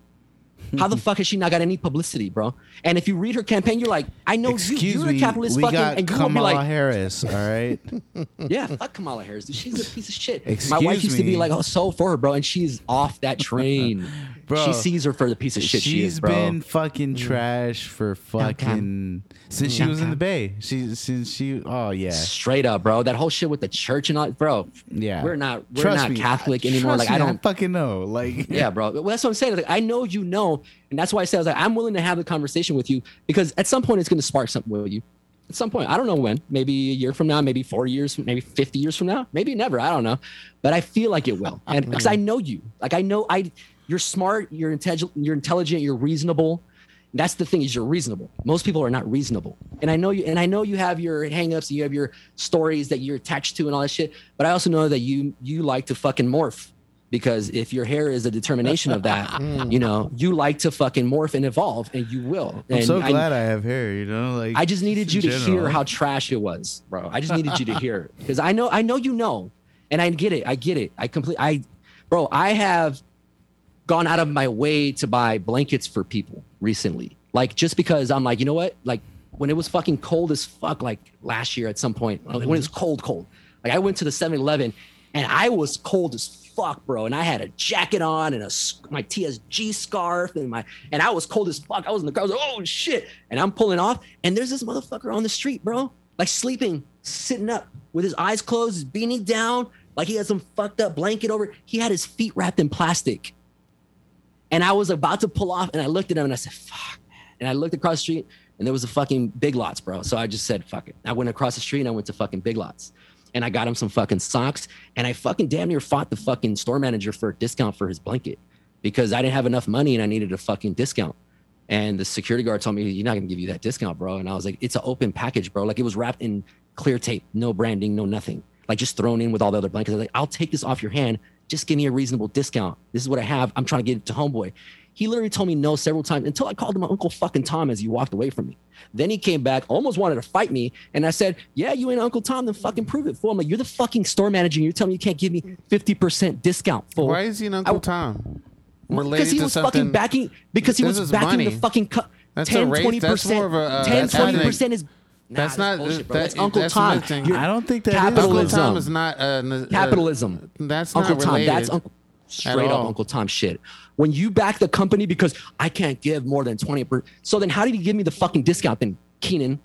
How the fuck has she not got any publicity, bro? And if you read her campaign, you're like, I know you, Excuse you're a capitalist we fucking, got and you won't be Kamala like, Harris. All right. yeah, fuck Kamala Harris. Dude. She's a piece of shit. My Excuse wife used to be like, oh, so for her, bro, and she's off that train. Bro, she sees her for the piece of shit she She's is, bro. been fucking trash for fucking since she was in the Bay. She since she. Oh yeah, Straight up, bro. That whole shit with the church and all, bro. yeah. We're not, we're Trust not me, Catholic anymore. trust Like I don't. fucking know. Like yeah, bro. Well, that's what I'm saying. Like, I know you know, and that's why I said I was like, I'm willing to have the conversation with you because at some point it's going to spark something with you. At some point, I don't know when. Maybe a year from now, maybe four years, maybe 50 years from now, maybe never. I don't know, but I feel like it will, and because I know you, like I know I, you're smart, you're intelligent, you're intelligent, you're reasonable. That's the thing is you're reasonable. Most people are not reasonable, and I know you. And I know you have your hangups, and you have your stories that you're attached to, and all that shit. But I also know that you you like to fucking morph because if your hair is a determination of that, you know, you like to fucking morph and evolve, and you will. And I'm so glad I, have hair. You know, like I just needed you to hear how trash it was, bro. I just needed you to hear because I know, I know you know, and I get it. I get it. I complete. I, bro, I have gone out of my way to buy blankets for people recently, like just because I'm like, you know what, like when it was fucking cold as fuck, like last year at some point, like, when it was mm-hmm. cold, cold. Like I went to the 7-Eleven and I was cold as fuck, bro. And I had a jacket on and a my TSG scarf and my and I was cold as fuck. I was in the car. I was like, oh shit. And I'm pulling off, and there's this motherfucker on the street, bro, like sleeping, sitting up with his eyes closed, his beanie down, like he had some fucked up blanket over. He had his feet wrapped in plastic. And I was about to pull off, and I looked at him and I said, fuck. And I looked across the street, and there was a fucking Big Lots, bro. So I just said, fuck it. I went across the street and I went to fucking Big Lots. And I got him some fucking socks. And I fucking damn near fought the fucking store manager for a discount for his blanket because I didn't have enough money and I needed a fucking discount. And the security guard told me, You're not gonna give you that discount, bro. And I was like, It's an open package, bro. Like it was wrapped in clear tape, no branding, no nothing. Like just thrown in with all the other blankets. I was like, I'll take this off your hand. Just give me a reasonable discount. This is what I have. I'm trying to get it to homeboy. He literally told me no several times until I called him my Uncle fucking Tom as he walked away from me. Then he came back, almost wanted to fight me. And I said, Yeah, you ain't Uncle Tom, then fucking prove it for him. Like, you're the fucking store manager. And you're telling me you can't give me 50% discount for Why is he an Uncle I- Tom? because he was fucking backing because he was backing money. the fucking cut. That's 10, a race- 20 that's more of percent. a, uh, 10, 20% is. Nah, That's not- bullshit, bro. that- That's Uncle that's Tom. missing. You're- I don't think that is- Uncle capitalism. Tom is not uh, n- uh, capitalism. that's Uncle not Tom. related. That's Uncle. Straight up all. Uncle Tom shit. When you back the company because I can't give more than twenty percent, so then how did he give me the fucking discount then, Keenan?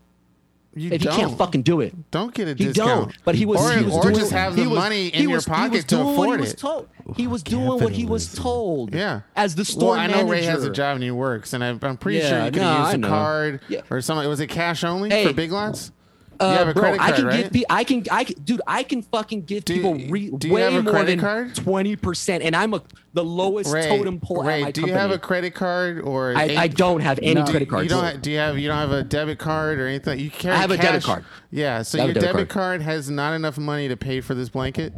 You if he don't. can't fucking do it. Don't get a He discount. don't. But he was. or, he was or doing, just have the was- money he in your was- he was pocket to doing what afford he was it. told. He was doing what he was told. Yeah. As the store well, I know Ray has a job and he works, and I, I'm pretty sure Yeah, you could no, have I used a card Yeah. or something. Was it cash only Hey, for Big Lots? Uh, you have a bro, credit card, I can right? give pe- I can I can dude I can fucking give Do- people re- do you way have a more than card? twenty percent, and I'm a the lowest Ray, totem pole Ray, at my do company. you have a credit card or I, a- I don't have any No, credit cards. You don't. Have, do you have? You don't have a debit card or anything. You carry. I have a debit card. Yeah. So your debit debit card. has not enough money to pay for this blanket.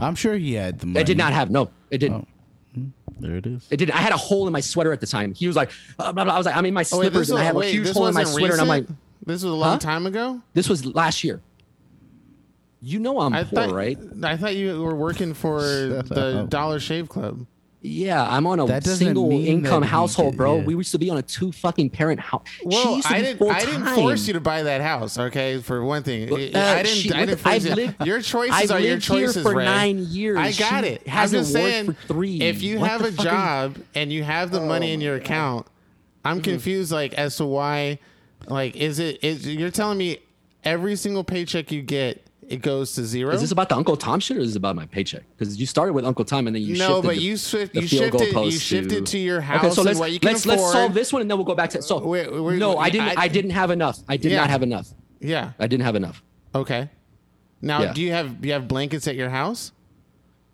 I'm sure he had the money. I did not have no. It didn't. Oh. There it is. It didn't. I had a hole in my sweater at the time. He was like, uh, blah, blah. I was like, I'm in my Oh, wait, slippers and I have a wait, huge this hole in my wasn't sweater, and I'm like, recent? This was a long Huh? time ago. this was last year. You know I'm I poor, thought. right? I thought you were working for the up. Dollar Shave Club. Yeah, I'm on a single income household, did- bro. yeah. We used to be on a two fucking parent house. Well, I didn't. I didn't force you to buy that house. Okay, for one thing, Well, I uh, didn't. she- I didn't force I've you. lived- your choices I've are your lived here for Ray. nine years. I got She it. I'm hasn't just worked saying, for three. If you What have a fuck you- job and you have the money in your account, I'm confused. Like as to why, like, is it? Is you're telling me every single paycheck you get it goes to zero? Is this about the Uncle Tom shit or is this about my paycheck? Because you started with Uncle Tom and then you no, shifted but the- you shift, the you shifted. You shifted to your house Okay, so let's what you can let's let's solve this one and then we'll go back to it. so. Wait, wait, no, wait, I didn't. I- I, didn't have enough. I did Yeah. not have enough. Yeah. I didn't have enough. Okay. Now, Yeah. do you have do you have blankets at your house?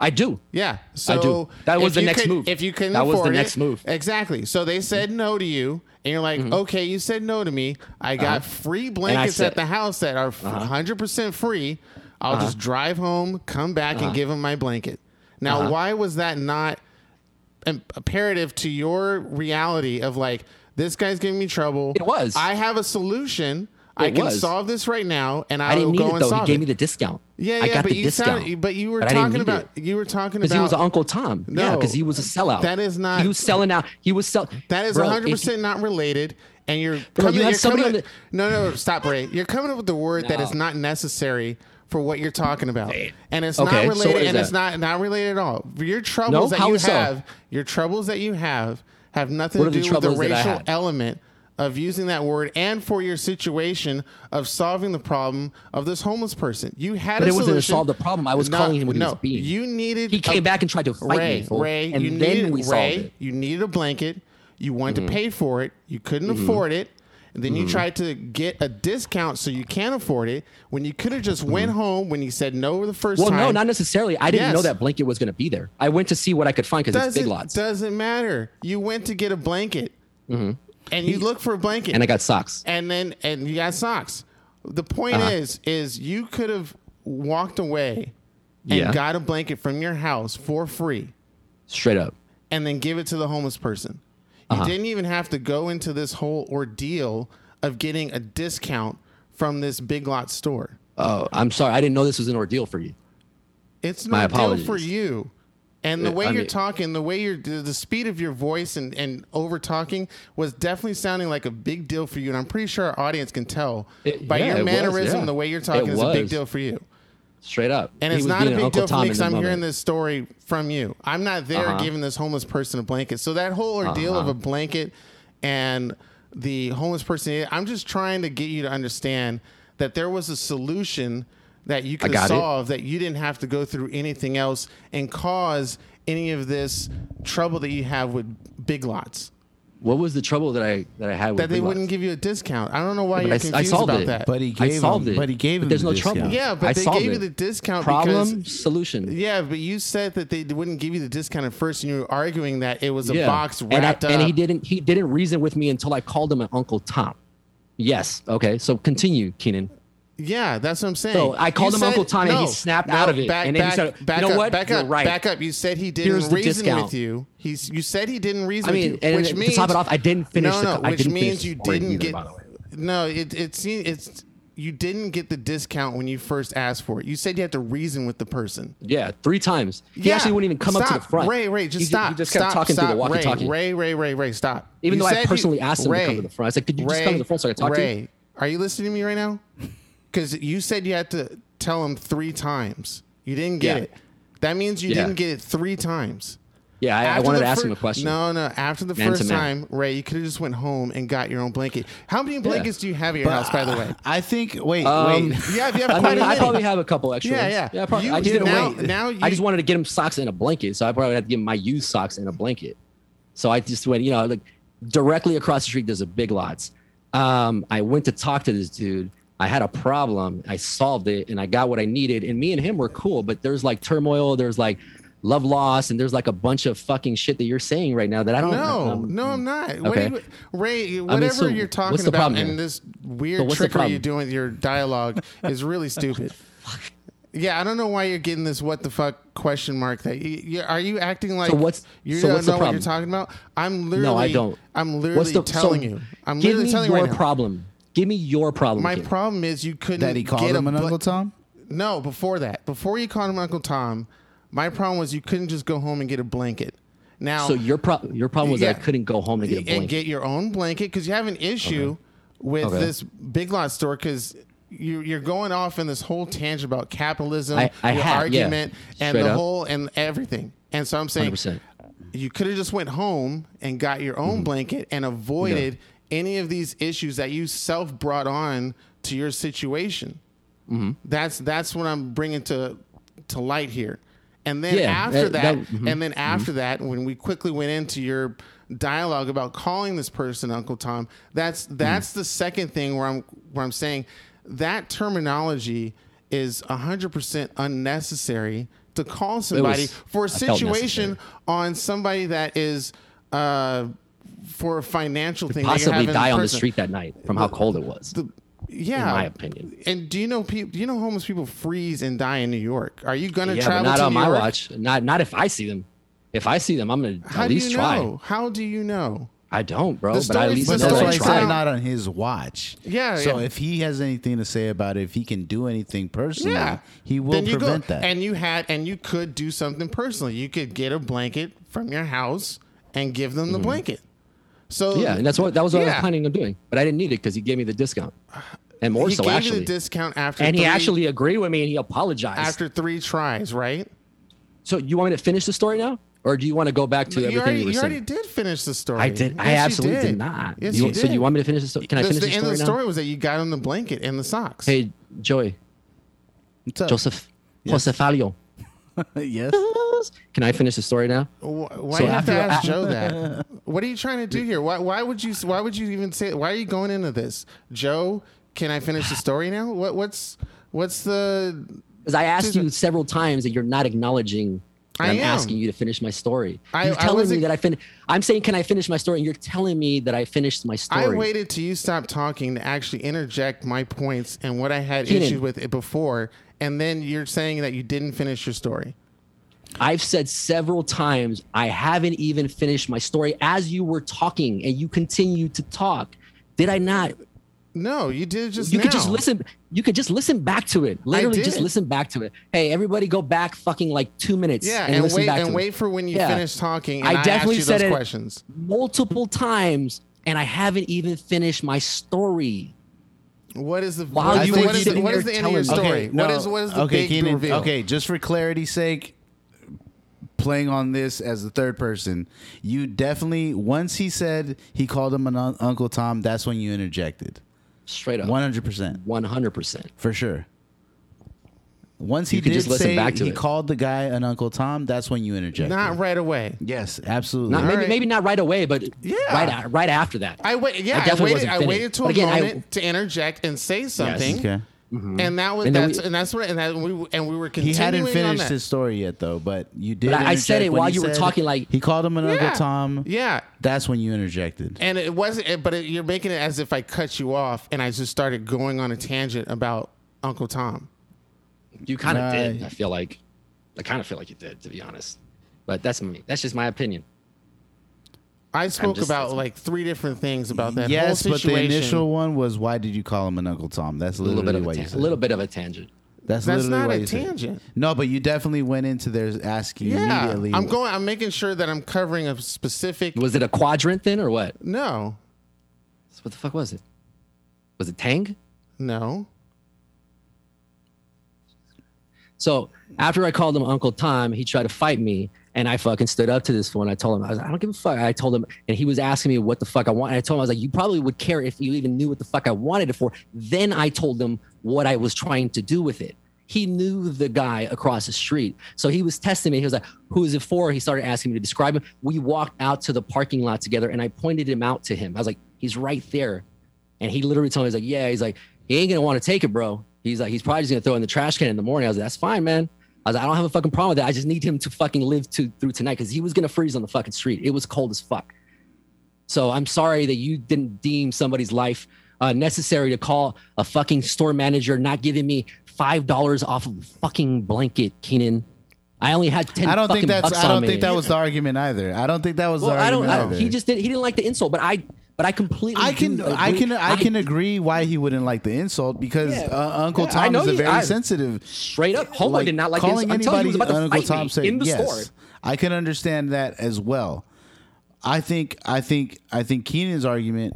I do. Yeah. So I do. That was the next could- move. If you couldn't That was the next it- move. Exactly. So they said no to you, and you're like, okay, you said no to me. I got Uh-huh. free blankets said- at the house that are 100 percent free. I'll Uh-huh. just drive home, come back, and give him my blanket. Now, Uh-huh. why was that not im- imperative to your reality of like this guy's giving me trouble? It was. I have a solution. I can was. solve this right now, and I, I didn't need go it and though. He gave it. me the discount. Yeah, I yeah, got but the you discount. sound, but you were But talking about it. you were talking because about he was Uncle Tom. yeah, No. because he was a sellout. That is not- He was selling out. He was sell. That is one hundred percent not related, and you're Bro, coming. you had you're coming on no, no, stop, Ray. You're coming up with the word that No. is not necessary for what you're talking about, and it's Okay, not related, is and it's not not related at all. Your troubles No? that How you so? have, your troubles that you have, have nothing What to do with the that I racial element of using that word, and for your situation of solving the problem of this homeless person. You had But a it wasn't to solve the problem. I was No, calling him what he no, was being. You needed. He came a- back and tried to fight Ray, me, fool. Ray, and you then needed, we solved Ray, it. You needed a blanket. You wanted Mm-hmm. to pay for it. You couldn't afford it. And then you tried to get a discount so you can't afford it when you could have just went home when you said no the first Mm-hmm. Well, no, not necessarily. I didn't know that blanket was going to be there. I went to see what I could find because it's big lots, Doesn't matter. You went to get a blanket. And you look for a blanket. And I got socks. and then and you got socks. The point Uh-huh. is, is you could have walked away and Yeah. got a blanket from your house for free. Straight up. and then give it to the homeless person. You Uh-huh. didn't even have to go into this whole ordeal of getting a discount from this big lot store. Oh, I'm sorry. I didn't know this was an ordeal for you. It's My no deal apologies. for you. And the way I you're mean- talking, the way you're, the, speed of your voice and, and over talking was definitely sounding like a big deal for you. And I'm pretty sure our audience can tell It- by yeah, your it was, mannerism, yeah. the way you're talking It is a big deal for you. Straight up. And He it's not a big Uncle deal for me because I'm moment. hearing this story from you. I'm not there Uh-huh. giving this homeless person a blanket. So that whole ordeal of a blanket and the homeless person, I'm just trying to get you to understand that there was a solution that you could got it. solve that you didn't have to go through anything else and cause any of this trouble that you have with big lots. What was the trouble that I that I had with That they Big wouldn't Lots? give you a discount. I don't know why But you're I- I confused solved about it. that. But he gave I solved him. it. But he gave But him. there's the no discount. trouble. yeah, but I they solved gave you it. the discount Problem because solution. Yeah, but you said that they wouldn't give you the discount at first, and you were arguing that it was a Yeah. box and, I, wrapped and he didn't he didn't reason with me until I called him an Uncle Tom. Yes. Okay. So continue, Keenan. Yeah, that's what I'm saying. So I called You him said- Uncle Tom and he snapped out of it. Back, And then he said, back "You know up, what? Back You're up, right. back up. You said he didn't Here's reason with you. He's you said he didn't reason I mean, with you, and which to means top it off, I didn't finish No, the no, I which means you didn't either, get. the. No, it it seems it's you didn't get the discount when you first asked for it. You said you had to reason with the person. Yeah, three times. He Yeah. actually wouldn't even come up to the front. Ray, Ray, just he, stop. He just stop, kept talking stop. through the walkie-talkie. Ray, Ray, Ray, Ray, Ray, stop. Even though I personally asked him to come to the front. I said, "Could you just come to the front so I could talk to you?" Ray, are you listening to me right now? Because you said you had to tell him three times. You didn't get Yeah. it. That means you Yeah. didn't get it three times. Yeah, I, I wanted to ask fir- him a question. No, no. After the Man first time, Ray, you could have just went home and got your own blanket. How many blankets do you have at your house, by the way? I think. Wait, Um, wait. Yeah, if you have I, mean, I probably have a couple extra. Yeah, yeah. yeah. Probably, You- I just didn't now- wait. now I just wanted to get him socks and a blanket, so I probably had to give him my used socks and a blanket. So I just went, you know, like directly across the street. There's a Big Lots. Um, I went to talk to this dude. I had a problem. I solved it, and I got what I needed. And me and him were cool, but there's like turmoil. There's like love loss, and there's like a bunch of fucking shit that you're saying right now that I don't. No, um, no, I'm not. What okay. are you, Ray, whatever so you're talking about problem and this weird So trickery you're doing with your dialogue is really stupid. Yeah, I don't know why you're getting this what the fuck question mark that you, you, are you acting like So what's- you so don't what's the know what you're problem? talking about? I'm literally No, I don't. I'm literally What's the telling so you. I'm literally telling you your right now. problem. Give me your problem. My King. problem is you couldn't That he called get him a an bla- Uncle Tom. No, before that, before you called him Uncle Tom, my problem was you couldn't just go home and get a blanket. Now, So your pro- your problem was that I couldn't go home and get a and blanket. get your own blanket because you have an issue with Okay. this Big Lot store because you, you're going off in this whole tangent about capitalism, I- I your have, yeah. argument, and the up. whole and everything. And so I'm saying 100%. you could have just went home and got your own Mm-hmm. blanket and avoided any of these issues that you self brought on to your situation. Mm-hmm. That's that's what I'm bringing to to light here. And then Yeah, after that- that, that- mhm, and then after that, when we quickly went into your dialogue about calling this person Uncle Tom, that's that's Mm. the second thing where I'm where I'm saying that terminology is 100% unnecessary to call somebody for a situation on somebody that is uh, for a financial thing. that Possibly die on the street that night from how cold it was. The- yeah, in my opinion. And do you know people? Do you know homeless people freeze and die in New York? Are you gonna yeah, but travel not to on New my York? watch. Not not if I see them. If I see them, I'm gonna How at do least you try. know? How do you know? I don't, bro. The but I at least the But know that's story why I I said not on his watch. Yeah, So yeah. if he has anything to say about it, if he can do anything personally, Yeah, he will Then you prevent go, that. And you had, and you could do something personally. You could get a blanket from your house and give them the mm-hmm. blanket. So. Yeah, and that's what that was what I was planning on doing. But I didn't need it because he gave me the discount, and more he so gave actually. you the discount after, and he actually agreed with me, and he apologized. after three tries, right? so you want me to finish the story now, or do you want to go back to you everything already, you were you saying? already did finish the story. I did. I Yes, you absolutely did. not. Yes, you, you, So you want me to finish the story? Can I finish the the end story of the now? story was that you got on the blanket and the socks. Hey, Joey, What's up? Joseph, Josefalio. yes. Can I finish the story now? Why So you have to ask Joe that? What are you trying to do here? Why, why would you? Why would you even say? Why are you going into this, Joe? Can I finish the story now? What, what's what's the? Because I asked you several times that you're not acknowledging I I'm am. asking you to finish my story. I- you're I telling me that I fin- I'm saying, can I finish my story? And you're telling me that I finished my story. I waited till you stopped talking to actually interject my points and what I had Keenan. issues with it before, and then you're saying that you didn't finish your story. I've said several times I haven't even finished my story as you were talking and you continue to talk. Did I not? No, you did just You now. could just listen. You could just listen back to it. Literally, just listen back to it. Hey, everybody, go back fucking like two minutes. Yeah, and, and, listen wait and to it. wait for when you Yeah. finish talking. And I definitely said those it questions. multiple times, and I haven't even finished my story. What is the While what is you the, were what is the, sitting what is the end of your story? Okay, no, what is what is the okay, big Keenan, reveal? Okay, just for clarity's sake, playing on this as the third person, you definitely once he said he called him an un- Uncle Tom, that's when you interjected. Straight up, One hundred percent, one hundred percent. for sure. Once he You could did just listen say back to he it. called the guy an Uncle Tom, that's when you interjected. Not right away. yes, absolutely. Not maybe right. maybe not right away, but Yeah. right a- right after that. I wait. Yeah, I I, definitely waited. wasn't I finished. waited till But again, a I- moment to interject and say something. okay. Mm-hmm. Mm-hmm. And that was And then that's we- and that's what and that we and we were He continuing hadn't on finished that. his story yet, though. But you did. But I- I said interject it when while he you were said talking, like- he called him an yeah. Uncle Tom. Yeah. That's when you interjected. And it wasn't, it- but it, you're making it as if I cut you off and I just started going on a tangent about Uncle Tom. You kind of did. I feel like, I kind of feel like you did, to be honest. But that's me. That's just my opinion. I spoke just- about like three different things about that yes, whole but the initial one was why did you call him an Uncle Tom? That's A little bit of why a, you said. a little bit of a tangent. That's, That's literally not why a you said tangent. No, but you definitely went into there asking yeah, immediately. I'm going. I'm making sure that I'm covering a specific. Was it a quadrant then, or what? No, So what the fuck was it? Was it Tang? no. So after I called him Uncle Tom, he tried to fight me, And I fucking stood up to this fool and I told him, I was like, I don't give a fuck. I told him, and he was asking me what the fuck I want. And I told him, I was like, you probably would care if you even knew what the fuck I wanted it for. Then I told him what I was trying to do with it. He knew the guy across the street. So he was testing me. He was like, who is it for? He started asking me to describe him. We walked out to the parking lot together and I pointed him out to him. I was like, he's right there. And he literally told me, he's like, yeah, he's like, he ain't gonna want to take it, bro. He's like, he's probably just gonna throw in the trash can in the morning. I was like, that's fine, man. I was like, I don't have a fucking problem with that. I just need him to fucking live to through tonight because he was gonna freeze on the fucking street. It was cold as fuck. So I'm sorry that you didn't deem somebody's life uh, necessary to call a fucking store manager not giving me five dollars off of a fucking blanket, Keenan. I only had ten. I don't think that's. I don't think that was the argument either. I don't think that was Well, the I don't. argument I don't either. he just did. He didn't like the insult, but I. But I completely. I can, I can, I can agree why he wouldn't like the insult because Yeah. uh, Uncle Yeah, Tom is a very I- sensitive. straight up. Homer like, did not like calling this. I'm you, he was anybody about to Uncle Tom said in the yes. store. I can understand that as well. I think, I think, I think Keenan's argument.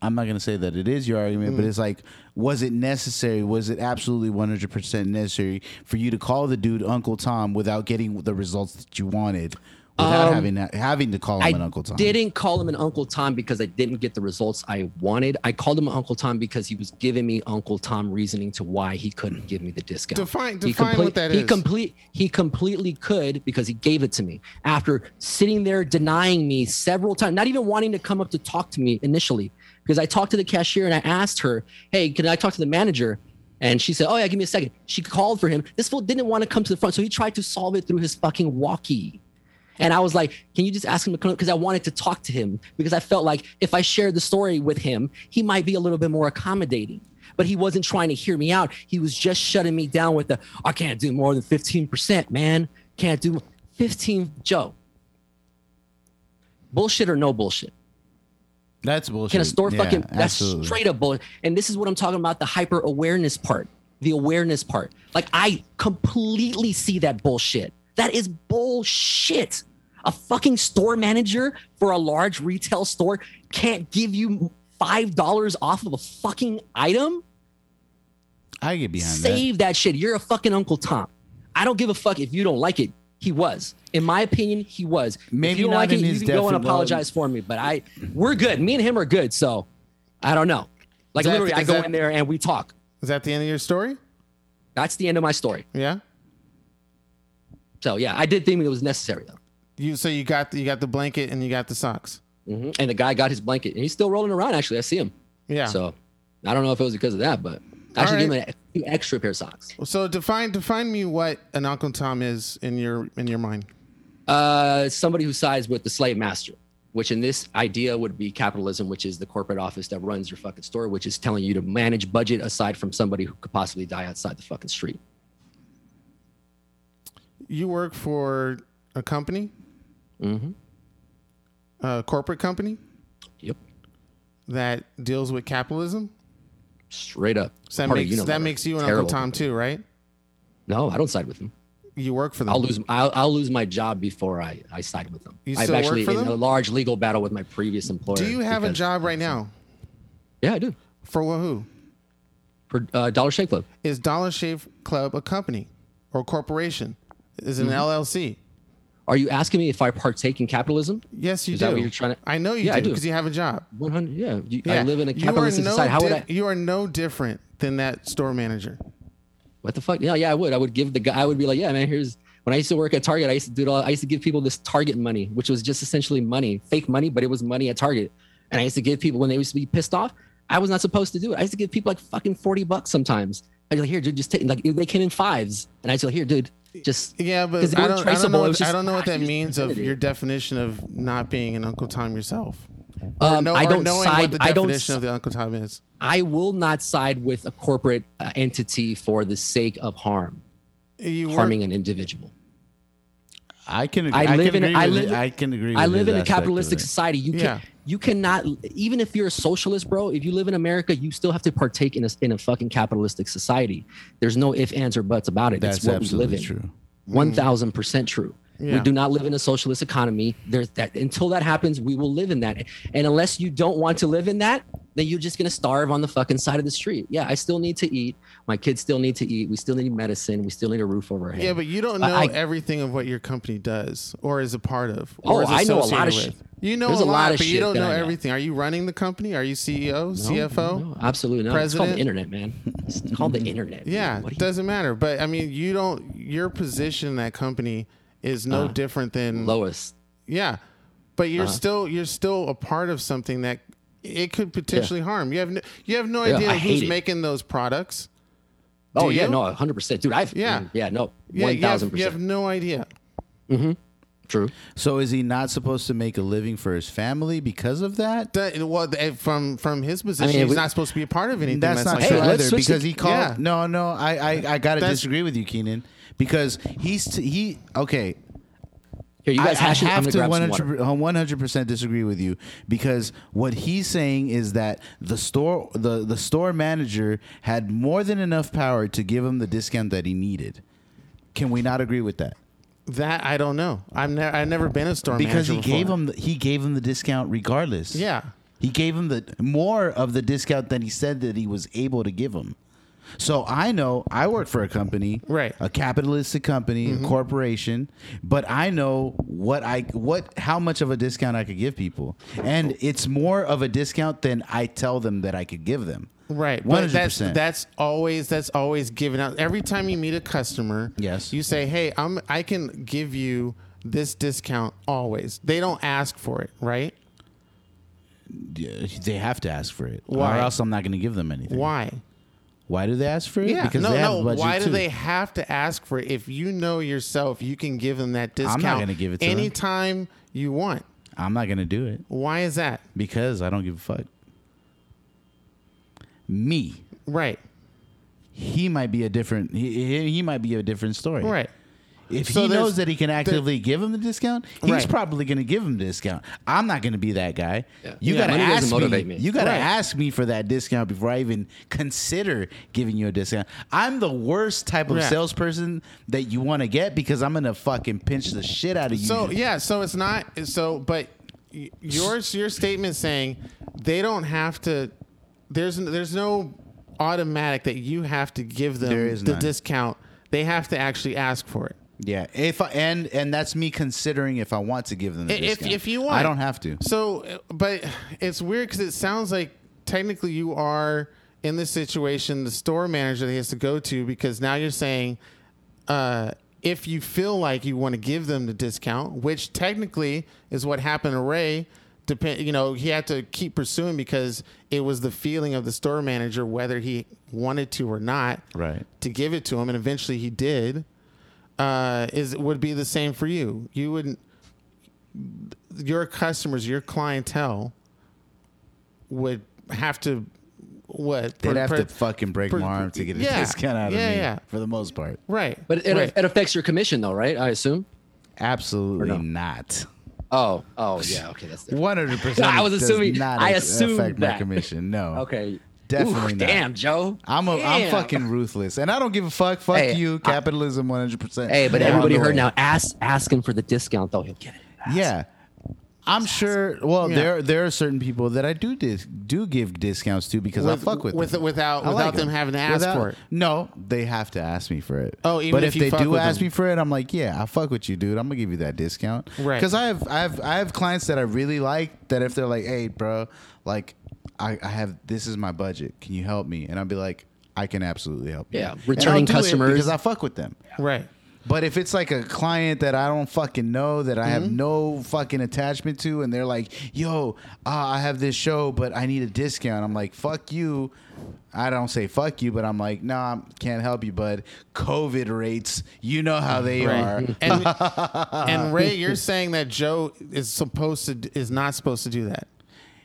I'm not going to say that it is your argument, Mm. but it's like, was it necessary? Was it absolutely 100 percent necessary for you to call the dude Uncle Tom without getting the results that you wanted, without Um, having having to call him I an Uncle Tom? I didn't call him an Uncle Tom because I didn't get the results I wanted. I called him an Uncle Tom because he was giving me Uncle Tom reasoning to why he couldn't give me the discount. Define- He define what that he. Complete, he completely could because he gave it to me after sitting there denying me several times, not even wanting to come up to talk to me initially. Because I talked to the cashier and I asked her, "Hey, can I talk to the manager?" And she said, "Oh yeah, give me a second. She called for him. This fool didn't want to come to the front, so he tried to solve it through his fucking walkie. And I was like, can you just ask him to come? Because I wanted to talk to him because I felt like if I shared the story with him, he might be a little bit more accommodating. But he wasn't trying to hear me out. He was just shutting me down with the, I can't do more than 15%, man. Can't do 15. Joe, bullshit or no bullshit? That's bullshit. Can a store Yeah, fucking, that's straight up bullshit. And this is what I'm talking about the hyper awareness part, the awareness part. Like, I completely see that bullshit. That is bullshit. A fucking store manager for a large retail store can't give you $5 off of a fucking item? I get behind that. Save that. shit. You're a fucking Uncle Tom. I don't give a fuck if you don't like it. He was. In my opinion, he was. Maybe if you don't like it, you can go and apologize for me. But I we're good. Me and him are good. So I don't know. Like that- literally, I go that- in there and we talk. Is that the end of your story? That's the end of my story. Yeah. So yeah, I did think it was necessary though. You so you got the, you got the blanket and you got the socks. hmm And the guy got his blanket and he's still rolling around. Actually, I see him. Yeah. So I don't know if it was because of that, but I should All give him a few extra pair of socks. So define define me what an Uncle Tom is in your in your mind. Uh, somebody who sides with the slave master, which in this idea would be capitalism, which is the corporate office that runs your fucking store, which is telling you to manage budget aside from somebody who could possibly die outside the fucking street. You work for a company, Mm-hmm. a corporate company Yep. that deals with capitalism. Straight up. So that Part makes Unilever. that makes you an Terrible. Uncle Tom too, right? No, I don't side with them. You work for them. I'll lose. I'll, I'll lose my job before I, I side with them. You I've still work actually for in a large legal battle with my previous employer. Do you have a job right now Yeah, I do. for who? For uh, Dollar Shave Club. Is Dollar Shave Club a company or a corporation? Is an Mm-hmm. LLC? Are you asking me if I partake in capitalism? Yes, you Is do. that what you're trying to- I know you Yeah, do because you have a job. One hundred. Yeah, you, Yeah. I live in a are no society. How would I? You are no different than that store manager. What the fuck? Yeah, yeah, I would. I would give the guy. I would be like, yeah, man. Here's when I used to work at Target. I used to do it all. I used to give people this Target money, which was just essentially money, fake money, but it was money at Target. And I used to give people when they used to be pissed off. I was not supposed to do it. I used to give people like fucking forty bucks sometimes. I'd be like, here, dude, just take. Like they came in fives, and I'd say, here, dude, just Yeah, but I don't, I don't know. What, was I don't know what that means of your definition of not being an Uncle Tom yourself. Or um, no- I don't knowing side. what the I don't. definition of the Uncle Tom is. I will not side with a corporate uh, entity for the sake of harm, You harming an individual. I can. Agree, I I, live can in- agree I with live- I can agree. I live in a capitalistic society. You can Yeah. You cannot even if you're a socialist, bro. If you live in America, you still have to partake in a in a fucking capitalistic society. There's no ifs, ands, or buts about it. That's it's what we live in. true. One thousand percent true. Yeah. We do not live in a socialist economy. There's that until that happens, we will live in that. And unless you don't want to live in that, then you're just gonna starve on the fucking side of the street. Yeah, I still need to eat. My kids still need to eat. We still need medicine. We still need a roof over our head. Yeah, but you don't know I- everything of what your company does or is a part of. Oh, Or is I know a lot of shit. You know There's a lot, lot of but you don't know know. everything. Are you running the company? Are you CEO, No, CFO? no, absolutely not. It's called the internet, man. It's called the internet. Yeah, it doesn't matter. But I mean, you don't. Your position in that company is no Uh, different than lowest. Yeah, but you're Uh-huh. still you're still a part of something that it could potentially harm. You have no, you have no Yeah, idea I who's it. making those products. Oh Do yeah, you? no, hundred percent, dude. I've Yeah. yeah, yeah, no, Yeah, one you have, thousand you have percent. no idea. Mm-hmm. True. So is he not supposed to make a living for his family because of that? That, well, eh, from from his position, mean, he's we- not supposed to be a part of anything. That's, not like true Hey, either because the- he called. Yeah. No, no, I I, I got to That's- disagree with you, Keenan, because he's t- he okay. Here, you guys I, I hash it. I'm have gonna to grab some 100 water. 100 uh, percent disagree with you because what he's saying is that the store the the store manager had more than enough power to give him the discount that he needed. Can we not agree with that? That I don't know. I'm ne- I've never been a store Because he manager gave him the, he gave him the discount regardless. Yeah. He gave him the more of the discount than he said that he was able to give him. So I know I work for a company, Right. Mm-hmm. A capitalistic company, a corporation, but I know what I what how much of a discount I could give people, and it's more of a discount than I tell them that I could give them. Right, one but hundred that's percent. that's always that's always given out. Every time you meet a customer, Yes. you say, "Hey, I'm I can give you this discount." Always, they don't ask for it, right? They have to ask for it, Why? or else I'm not going to give them anything. Why? Why do they ask for it? Yeah, because no, they no. Why do too. they have to ask for it? If you know yourself, you can give them that discount. I'm not gonna give it to them. anytime you want. I'm not going to do it. Why is that? Because I don't give a fuck. Me, Right, he might be a different. He he might be a different story. right. If So he knows that he can actively give him the discount, he's Right. probably going to give him the discount. I'm not going to be that guy. Yeah. You Yeah, got to ask me. me. You got to Right. ask me for that discount before I even consider giving you a discount. I'm the worst type of Yeah. salesperson that you want to get because I'm going to fucking pinch the shit out of you. So yeah, so it's not so, but yours your statement saying they don't have to. There's there's no automatic that you have to give them the none. discount. They have to actually ask for it. Yeah, if I, and and that's me considering if I want to give them the If discount. if you want, I don't have to. So, uh, but it's weird because it sounds like technically you are in this situation, the store manager that he has to go to because now you're saying, uh, if you feel like you want to give them the discount, which technically is what happened to Ray. Depend, you know, he had to keep pursuing because it was the feeling of the store manager whether he wanted to or not, Right. To give it to him, and eventually he did. Uh, is would be the same for you. You wouldn't your customers, your clientele would have to what? They'd per- have per- to fucking break per- my arm to get a yeah, discount out of yeah, me. yeah. For the most part, right. But it, right. it affects your commission, though, right? I assume. absolutely no? not. Oh, oh, yeah. Okay, that's different. One hundred percent. I was assuming- Not I ex- assumed affect my that. commission. No. Okay. Definitely Ooh, not. Damn, Joe. I'm a, I'm fucking ruthless, and I don't give a fuck. Fuck Hey, you, capitalism, one hundred percent. Hey, but everybody heard now. Ask ask him for the discount, though. He'll get it. Ask. Yeah, I'm sure. Well, Yeah. there there are certain people that I do dis, do give discounts to because With- I fuck with with- them. without- I without them having to ask Without- for it. No, they have to ask me for it. Oh, even but if if, you they fuck do with ask them. me for it, I'm like, yeah, I fuck with you, dude. I'm gonna give you that discount, Right. Because I have I have I have clients that I really like that if they're like, hey, bro, like I, I have this is my budget. Can you help me? And I'll be like. I can absolutely help you. Yeah, And returning customers. because I fuck with them. right. But if it's like a client that I don't fucking know, that I have Mm-hmm. no fucking attachment to, and they're like, "Yo, uh, I have this show, but I need a discount," I'm like, "Fuck you." I don't say fuck you, but I'm like, "Nah, I can't help you, bud." COVID rates, you know how they are. And, and Ray, you're saying that Joe is supposed to is not supposed to do that.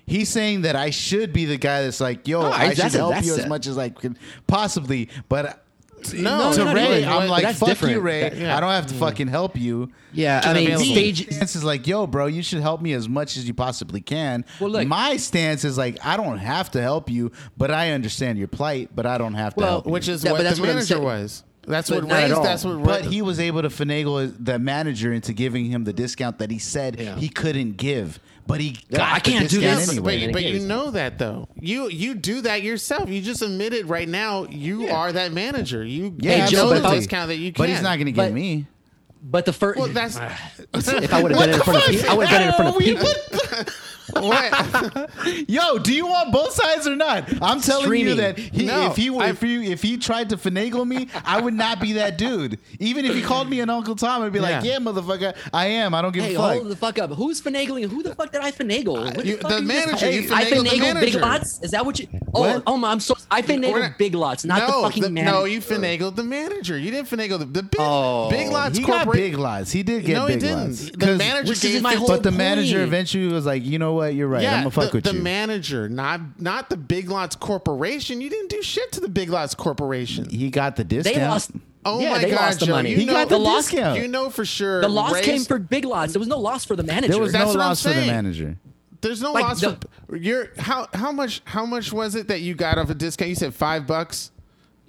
He's saying that I should be the guy that's like, "Yo, No, I, I- should help that's you as much as I can possibly," but. No, to no, no, Ray, no, I'm like, that's "Fuck you. Ray. That- yeah. I don't have to fucking help you." Yeah, I Just mean, stage. stance is like, yo, bro, you should help me as much as you possibly can. Well, look- my stance is like, I don't have to help you, but I understand your plight, but I don't have to Well, help you. which is Yeah, what that's the what manager was. That's But what not at Ray's. all. That's what. But he was able to finagle the manager into giving him the discount that he said Yeah. he couldn't give. But he Yeah, got I can't do discount this. anyway. But, but you know that though. You you do that yourself. You just admitted right now you are that manager. You yeah, Hey, Joe, know but the if I- discount that you can. But he's not going to give But- me. But the first, Well, that's if I would have been in front of people, I would have been in front of people. what. Yo, do you want both sides or not? I'm telling you that he, No, if he I- if he if he tried to finagle me, I would not be that dude. Even if he called me an Uncle Tom, I'd be like, Yeah. "Yeah, motherfucker, I am. I don't give Hey, a fuck." hold the fuck up. Who's finagling? Who the fuck did I finagle? Uh, what you- fuck the manager, just- you I finagled the finagled Big. Lots. Is that what you? Oh, What? oh my! I'm so. I We're finagled not- Big Lots, not no, the fucking manager. No, you finagled the manager. You didn't finagle the, the big, Oh. big lots he got corporate. big lots. He did get No, he big didn't. lots. The 'Cause- manager Which is gave my 50 whole but the manager point. eventually was like, "You know what? You're right. Yeah, I'm gonna fuck the, with the you." manager, not not the Big Lots Corporation. You didn't do shit to the Big Lots Corporation. he got the discount. They lost. Oh yeah, my they god, lost the Joe, money. You He know, got the loss. discount. You know for sure. The loss Ray's- came for Big Lots. There was no loss for the manager. There was That's no what loss for the manager. There's no Like, loss the- for your how how much how much was it that you got off a discount? You said five bucks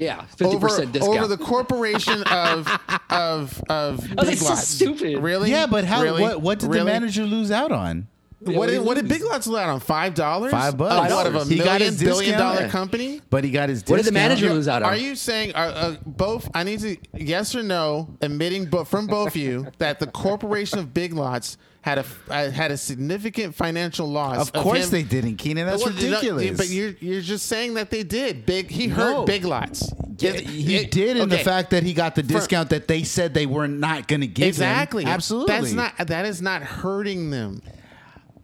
yeah, fifty over percent discount. over the corporation of of of was like, Big so Lots. stupid. Really? Yeah, but how? Really? What? What did the manager lose out on? What did, what did Big Lots let on? Five dollars? Five bucks. Of what of a He got million his billion discount? dollar company? But he got his. Discount. What did the manager lose out on? Are you saying are, uh, both? I need to yes or no, admitting but from both of you that the corporation of Big Lots had a uh, had a significant financial loss. Of course him- they didn't, Keenan. That's Well, you know, ridiculous. but you're you're just saying that they did. Big he No. hurt Big Lots. Yeah, It- he it- did in the fact that he got the discount that they said they were not going to give exactly him. Absolutely. That's not that is not hurting them.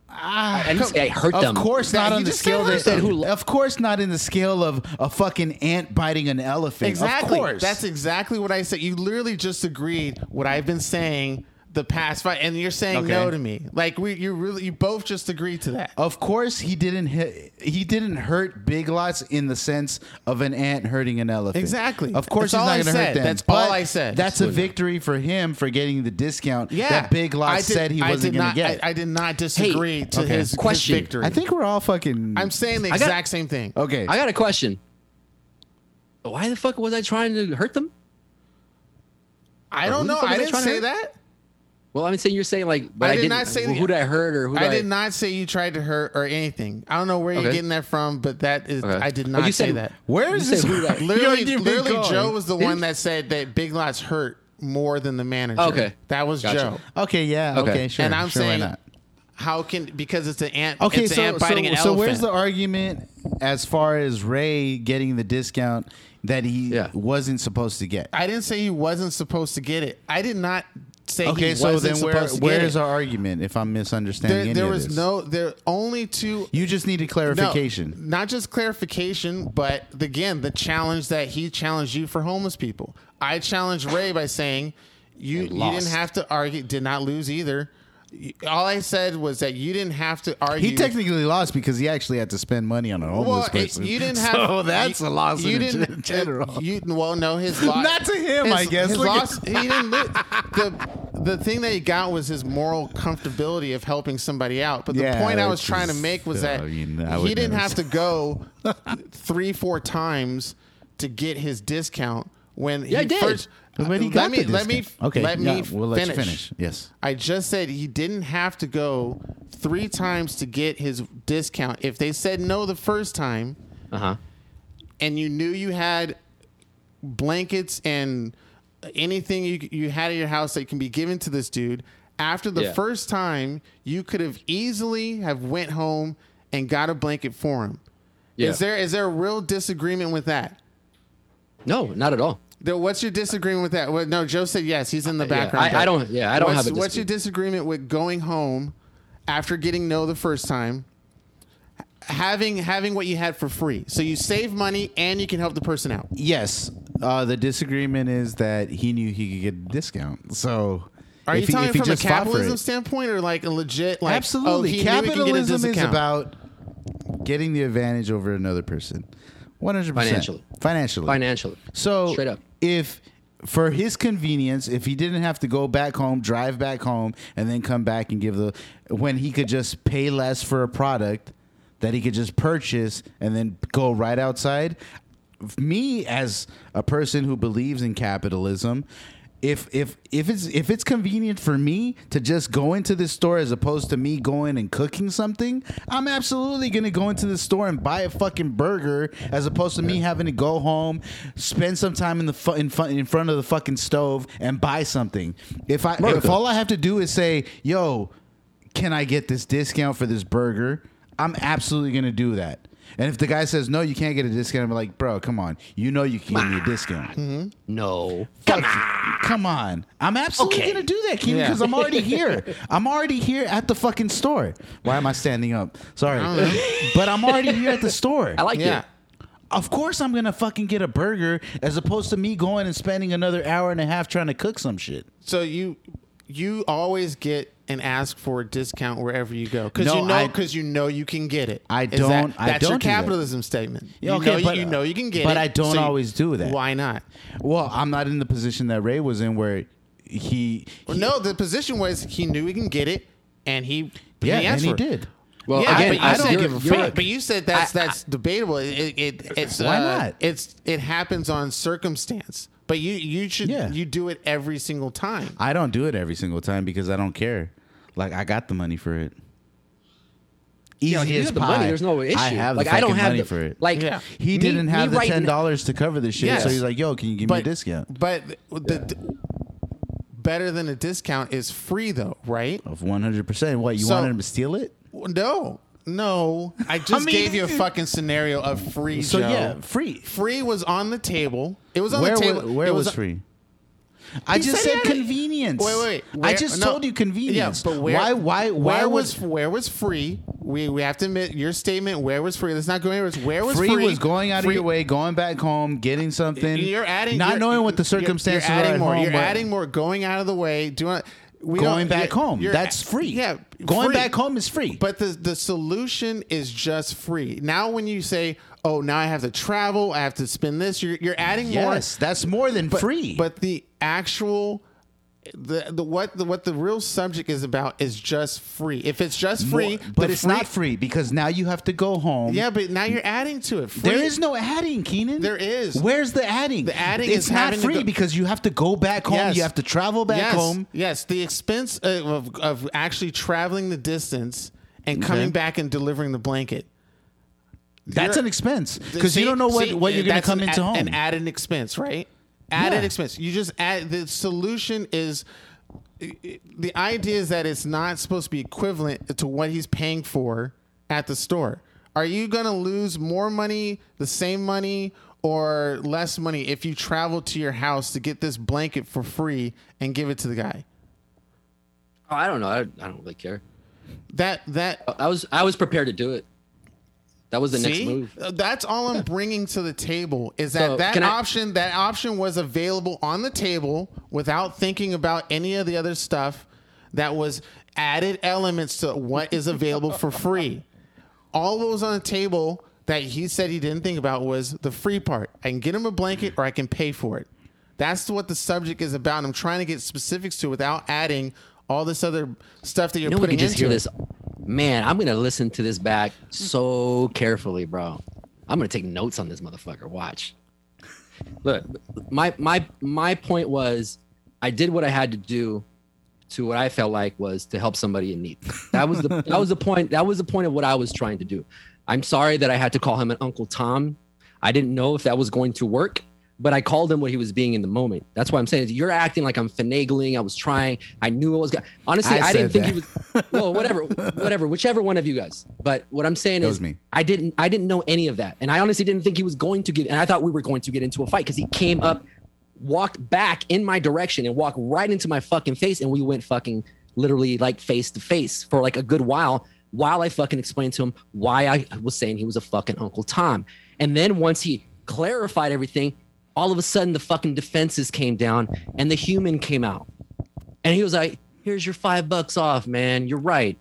I didn't say I hurt Of course not on the scale hurt that. them. Of course not in the scale of a fucking ant biting an elephant. Exactly. Of course. That's exactly what I said. You literally just agreed what I've been saying the past fight, and you're saying Okay. no to me. Like we, you really, you both just agreed to that. Of course, he didn't hit. He didn't hurt Big Lots in the sense of an ant hurting an elephant. Exactly. Of course, That's he's not going to hurt them. That's all I said. That's a victory for him for getting the discount Yeah, that Big I Lots did- said he wasn't going to get. I, I did not disagree to okay. his, his Question. victory. I think we're all fucking. I'm saying the I got- exact same thing. okay. I got a question. Why the fuck was I trying to hurt them? I Who don't know. I was I didn't trying to say hurt? that. Well, I mean, saying you're saying like, but I I, did didn't. say who did I hurt or who did I did not say you tried to hurt or anything. I don't know where you're getting that from, but that is Okay. I did Oh, not you say said- that. Where You is said this? Literally, You're- you're literally. Joe was the Did- one that said that Big Lots hurt more than the manager. Okay. that was Gotcha. Joe. Okay, yeah, okay, Okay. sure. and I'm sure, why saying, not? how can because it's an ant? Okay, it's so an ant biting so, an so where's the argument as far as Ray getting the discount that he Yeah. wasn't supposed to get? I didn't say he wasn't supposed to get it. I did not say Okay, so then where supposed to get where's it. our argument? If I'm misunderstanding there, there was no there only two You just needed clarification. No, not just clarification, but again, the challenge that he challenged you for homeless people. I challenged Ray by saying you you didn't have to argue, did not lose either. All I said was that you didn't have to argue. He technically lost because he actually had to spend money on a homeless well, it- person. you didn't have. So that's you, a loss You in didn't. in general. You well, no, his loss. Not to him, his, I guess. His Look at- loss. He didn't. Li- the the thing that he got was his moral comfortability of helping somebody out. But the Yeah, point I was which trying to make was uh, that I mean, I he didn't have to go three, four times to get his discount when Yeah, I he did. first. But he let got me the let me discount. okay. let yeah, me we'll let finish. you finish. Yes. I just said he didn't have to go three times to get his discount. If they said no the first time, Uh huh. and you knew you had blankets and anything you you had in your house that can be given to this dude after the Yeah. first time you could have easily have went home and got a blanket for him Yeah. is there is there a real disagreement with that No, not at all. There- what's your disagreement with that well, no joe said yes he's in the Yeah, background I- I don't- yeah, I don't what's, have a what's your disagreement with going home after getting no the first time having having what you had for free so you save money and you can help the person out Yes. Uh, the disagreement is that he knew he could get a discount. So Are if you he, talking from a just fought for capitalism it- standpoint or like a legit like Absolutely. Oh, he knew he can get a Capitalism is about getting the advantage over another person. 100%. Financially. Financially. Financially. So Straight up. if for his convenience, if he didn't have to go back home, drive back home, and then come back and give the when he could just pay less for a product that he could just purchase and then go right outside. me as a person who believes in capitalism, if if if it's if it's convenient for me to just go into this store as opposed to me going and cooking something, I'm absolutely gonna go into the store and buy a fucking burger as opposed to me having to go home, spend some time in the fu- in, fu- in front of the fucking stove and buy something. If I if all I have to do is say, "Yo, can I get this discount for this burger?" I'm absolutely gonna do that. And if the guy says no, you can't get a discount, I'm like, bro, come on. You know you can get me a discount. No. Fuck you. Come on. I'm absolutely Okay. gonna do that, Keenan, Yeah. because I'm already here. I'm already here at the fucking store. Why am I standing up? Sorry. But I'm already here at the store. I like Yeah. it. Of course I'm gonna fucking get a burger as opposed to me going and spending another hour and a half trying to cook some shit. So you you always get and ask for a discount wherever you go because No, you know because you know you can get it. I Is don't- I that's your don't do that. capitalism statement. You okay, know, you- but- you know you can get but it. But I don't you- always do that. Why not? Well, I'm not in the position that Ray was in where he, Well, no, the position was he knew he can get it, and he yeah, he and he did. Well, yeah, again, but you I said, don't give a fuck. But you said that's I- that's debatable. It, it it's Why uh, not? It's it happens on circumstance. But you you should Yeah. you do it every single time. I don't do it every single time because I don't care. Like I got the money for it. Easy Yeah, like, if as have the pie. money, there's no issue. I have like the I don't fucking have money the, for it. Like Yeah. he me- didn't have the ten now- dollars to cover the shit, Yes. so he's like, "Yo, can you give me a discount But the, the better than a discount is free though, right? of one hundred percent?" What you So- wanted him to steal it? No, no. I just mean- gave you a fucking scenario of free. So Joe. yeah, free. free was on the table. It was on Where the wa- table. where It was, on- free? I just said said he had it. convenience. Wait, wait, wait. I just no. told you convenience. Yeah, but where? why? Why? Why where was was where was free? We we have to admit your statement. Where was free? Let's not go anywhere. Where was free, free? was going out Free- of your way, going back home, getting something. You're adding. not you're- knowing what the you're- circumstances You're, adding are at more. home, You're but adding more. Going out of the way. Doing. We going back you're- home. you're- That's free. Yeah, going free. back home is free. But the the solution is just free. Now, when you say, "Oh, now I have to travel, I have to spend this," you're you're adding more. yes, that's more than but, free. But the actual the, the what the what the real subject is about is just free. If it's just free, More- but it's not free because now you have to go home. Yeah, but now you're adding to it. Free, There is no adding, Keenan. There is. Where's the adding? The adding It's is not free because you have to go back home. Yes. You have to travel back yes, home. Yes, the expense of, of, of actually traveling the distance and coming Okay. back and delivering the blanket. That's an expense because you don't know what, see, what you're going to come an into a- home. An expense, right? Added Yeah. expense. You just add the solution is the idea is that it's not supposed to be equivalent to what he's paying for at the store. Are you going to lose more money, the same money, or less money if you travel to your house to get this blanket for free and give it to the guy? Oh, I don't know. I, I don't really care. That that I was I was prepared to do it. That was the next move. Uh, That's all I'm bringing to the table is that So, that can I- option that option was available on the table without thinking about any of the other stuff that was added elements to what is available for free. All that was on the table that he said he didn't think about was the free part. I can get him a blanket or I can pay for it. That's what the subject is about. I'm trying to get specifics to without adding all this other stuff that you're You know, we putting could just into hear it. this. Man, I'm gonna listen to this back so carefully, bro. I'm gonna take notes on this motherfucker. Watch. Look, my my my point was, I did what I had to do to what I felt like was to help somebody in need. That was the that was the point. That was the point of what I was trying to do. I'm sorry that I had to call him an Uncle Tom. I didn't know if that was going to work, but I called him what he was being in the moment. That's why I'm saying is you're acting like I'm finagling. I was trying. I knew it was going. Honestly, I I, didn't think he was. Well, whatever, whatever, whichever one of you guys. But what I'm saying That is, was me. I didn't. I didn't know any of that, and I honestly didn't think he was going to get. And I thought we were going to get into a fight because he came up, walked back in my direction, and walked right into my fucking face, and we went fucking literally like face to face for like a good while while I fucking explained to him why I was saying he was a fucking Uncle Tom. And then once he clarified everything, all of a sudden the fucking defenses came down and the human came out. And he was like, here's your five bucks off, man. You're right.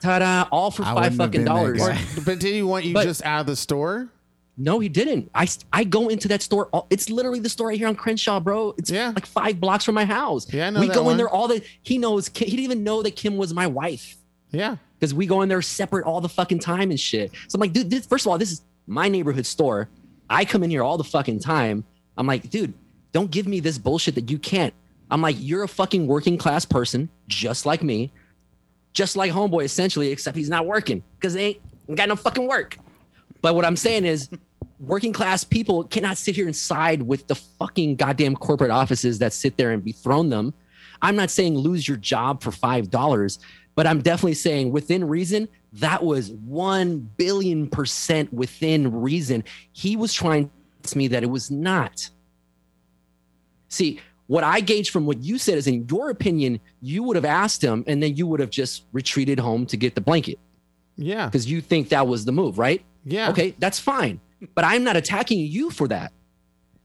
Ta-da! All for I five fucking dollars. guy. but did he want you But- just out of the store? No, he didn't. I I go into that store. all- It's literally the store right here on Crenshaw, bro. It's Yeah. like five blocks from my house. Yeah, I know we that go one. in there all the. He knows. He didn't even know that Kim was my wife Yeah. because we go in there separate all the fucking time and shit. So I'm like, dude, this, first of all, this is my neighborhood store. I come in here all the fucking time. I'm like, dude, don't give me this bullshit that you can't. I'm like, you're a fucking working class person, just like me, just like homeboy, essentially, except he's not working because they ain't got no fucking work. But what I'm saying is, working class people cannot sit here and side with the fucking goddamn corporate offices that sit there and dethrone them. I'm not saying lose your job for five dollars, but I'm definitely saying within reason, that was one billion percent within reason. He was trying to tell me that it was not. See, what I gauge from what you said is in your opinion, you would have asked him and then you would have just retreated home to get the blanket Yeah. because you think that was the move, right? Yeah. Okay, that's fine. But I'm not attacking you for that.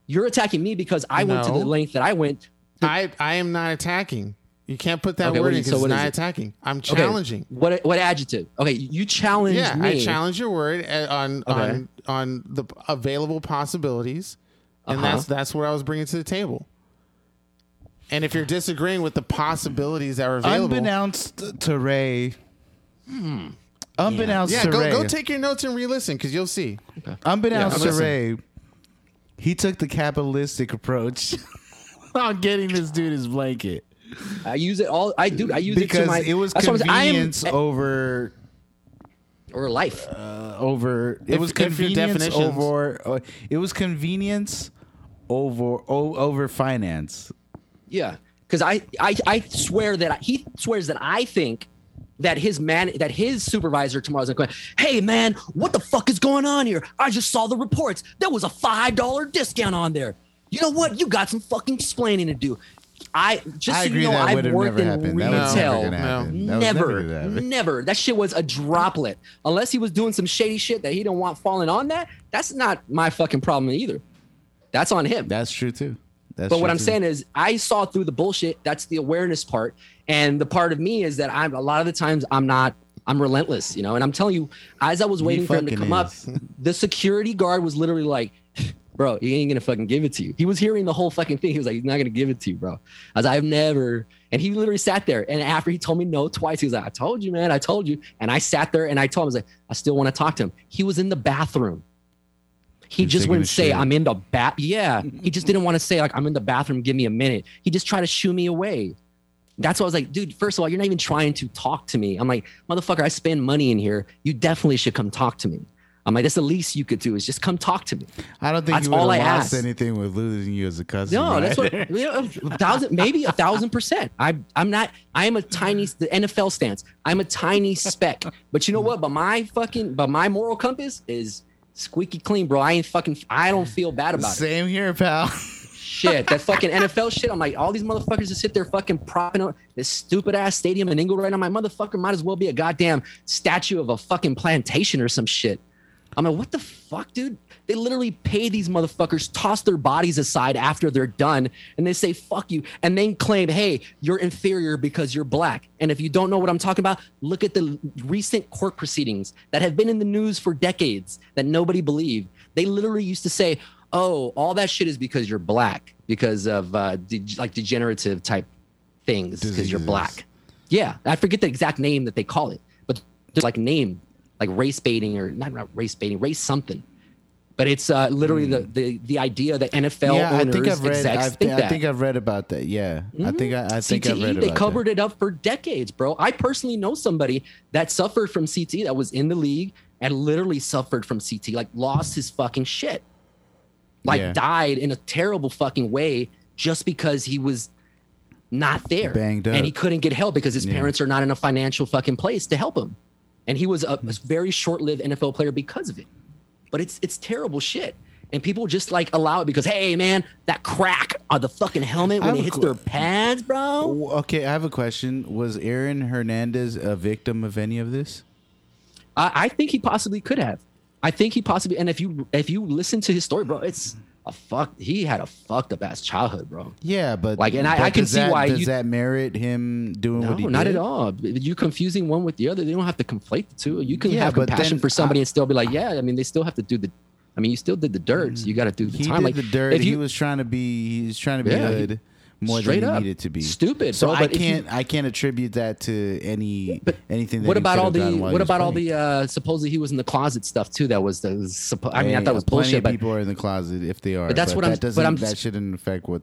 You're attacking me because I went to the length that I went. I I am not attacking. You can't put that Okay, word in is- so because what it's is not it? attacking. I'm Okay, challenging. What what adjective? Okay, you challenged Yeah, me. I challenge your word uh, on Okay. on on the available possibilities, and Uh-huh. that's that's what I was bringing to the table. And if you're disagreeing with the possibilities that are available, Unbeknownst to Ray. Unbeknownst yeah, to go Ray. go take your notes and re-listen because you'll see. Unbeknownst Yeah, to listen. Ray, he took the capitalistic approach on getting this dude his blanket I use it all. I do. I use it to because my. it was that's what I'm saying. Convenience over or life. uh, over. It If- was convenience definitions- over. Uh, it was convenience over o- over finance. Yeah, because I, I I swear that I, he swears that I think that his man that his supervisor tomorrow's gonna go, hey man, what the fuck is going on here? I just saw the reports. There was a five dollar discount on there. You know what? You got some fucking explaining to do. I just I so you know, that I've worked never in happened. That was retail. never gonna happen. That was Never, gonna never. That shit was a droplet. Unless he was doing some shady shit that he didn't want falling on that. That's not my fucking problem either. That's on him. That's true too. That's But true what I'm too. saying is, I saw through the bullshit. That's the awareness part, and the part of me is that I'm a lot of the times I'm not. I'm relentless, you know. And I'm telling you, as I was waiting for him to fucking come up, the security guard was literally like, "Bro, he ain't gonna fucking give it to you." He was hearing the whole fucking thing. He was like, "He's not gonna give it to you, bro." I was, like, "I've never." And he literally sat there. And after he told me no twice, he was like, "I told you, man. I told you." And I sat there and I told him, "I was like, I still want to talk to him." He was in the bathroom. He just wouldn't say, shit. I'm in the bath. Yeah. He just didn't want to say, like, I'm in the bathroom, give me a minute. He just tried to shoo me away. That's why I was like, dude, first of all, you're not even trying to talk to me. I'm like, motherfucker, I spend money in here. You definitely should come talk to me. I'm like, that's the least you could do is just come talk to me. I don't think That's you would all I have lost asked. anything with losing you as a customer. No, that's what you know, a thousand, maybe a thousand percent. I, I'm not. I am a tiny. The NFL stance. I'm a tiny speck. But you know what? But my fucking, but my moral compass is squeaky clean, bro. I ain't fucking. I don't feel bad about it. Same here, pal. Shit, that fucking NFL shit. I'm like, all these motherfuckers just sit there fucking propping up this stupid ass stadium in Inglewood right now. My motherfucker might as well be a goddamn statue of a fucking plantation or some shit. I'm like, what the fuck, dude? They literally pay these motherfuckers, toss their bodies aside after they're done, and they say, fuck you, and then claim, hey, you're inferior because you're black. And if you don't know what I'm talking about, look at the recent court proceedings that have been in the news for decades that nobody believed. They literally used to say, oh, all that shit is because you're black, because of uh, de- like degenerative type things, because you're black. Yeah, I forget the exact name that they call it, but there's like name, like race baiting or not, not race baiting, race something. But it's uh, literally the, the the idea that NFL Hmm. yeah, I owners, think I've read. I've, think I think I've read about that. Yeah, I think I, I think CTE, I've read they about covered that. it up for decades, bro. I personally know somebody that suffered from CTE that was in the league and literally suffered from CTE, like lost his fucking shit, like Yeah. died in a terrible fucking way just because he was not there, Banged and he couldn't get help because his Yeah. parents are not in a financial fucking place to help him, and he was a, a hmm. very short-lived NFL player because of it. But it's it's terrible shit. And people just like allow it because, hey man, that crack on the fucking helmet when it hits qu- their pads, bro. Okay, I have a question. Was Aaron Hernandez a victim of any of this? I, I think he possibly could have. I think he possibly, and if you if you listen to his story, bro, it's a fuck. He had a fucked up ass childhood, bro. Yeah, but Like, and I- I can see that, why Does you- that merit him doing No, what he not did? at all. You're confusing one with the other. They don't have to conflate the two. You can Yeah, have compassion for somebody I- and still be like, yeah. I mean, they still have to do the. I mean, you still did the dirt. So you got to do the He time. did like the dirt. If he was trying to be. He's trying to be Yeah, good. More Straight than he up. needed to be. Stupid, So bro, I but if you- can't I can't attribute that to any But anything. That what he about could all have the done while he what was about all playing. the uh supposedly he was in the closet stuff too that was the suppo- i mean i Hey, thought it was plenty bullshit of but people are in the closet if they are. But that's what that I'm- Doesn't, but I'm that shouldn't affect what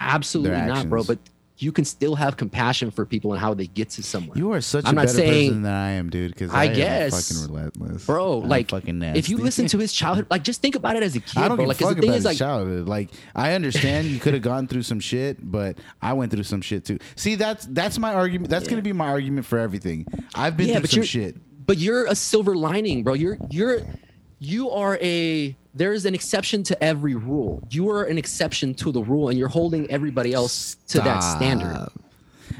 absolutely their not bro actions. but you can still have compassion for people and how they get to somewhere you are. Such a I'm not better saying- person than I am, dude. Because I I, am guess. fucking relentless, bro I'm like fucking if you listen to his childhood like just think about it as a kid I don't bro like fuck the thing about is his like childhood. Like I understand you could have gone through some shit, but I went through some shit too. See, that's that's my argument. That's Yeah. gonna be my argument for everything. I've been Yeah, through some shit. but you're a silver lining, bro. You're you're you are a there is an exception to every rule. You are an exception to the rule, and you're holding everybody else to that standard,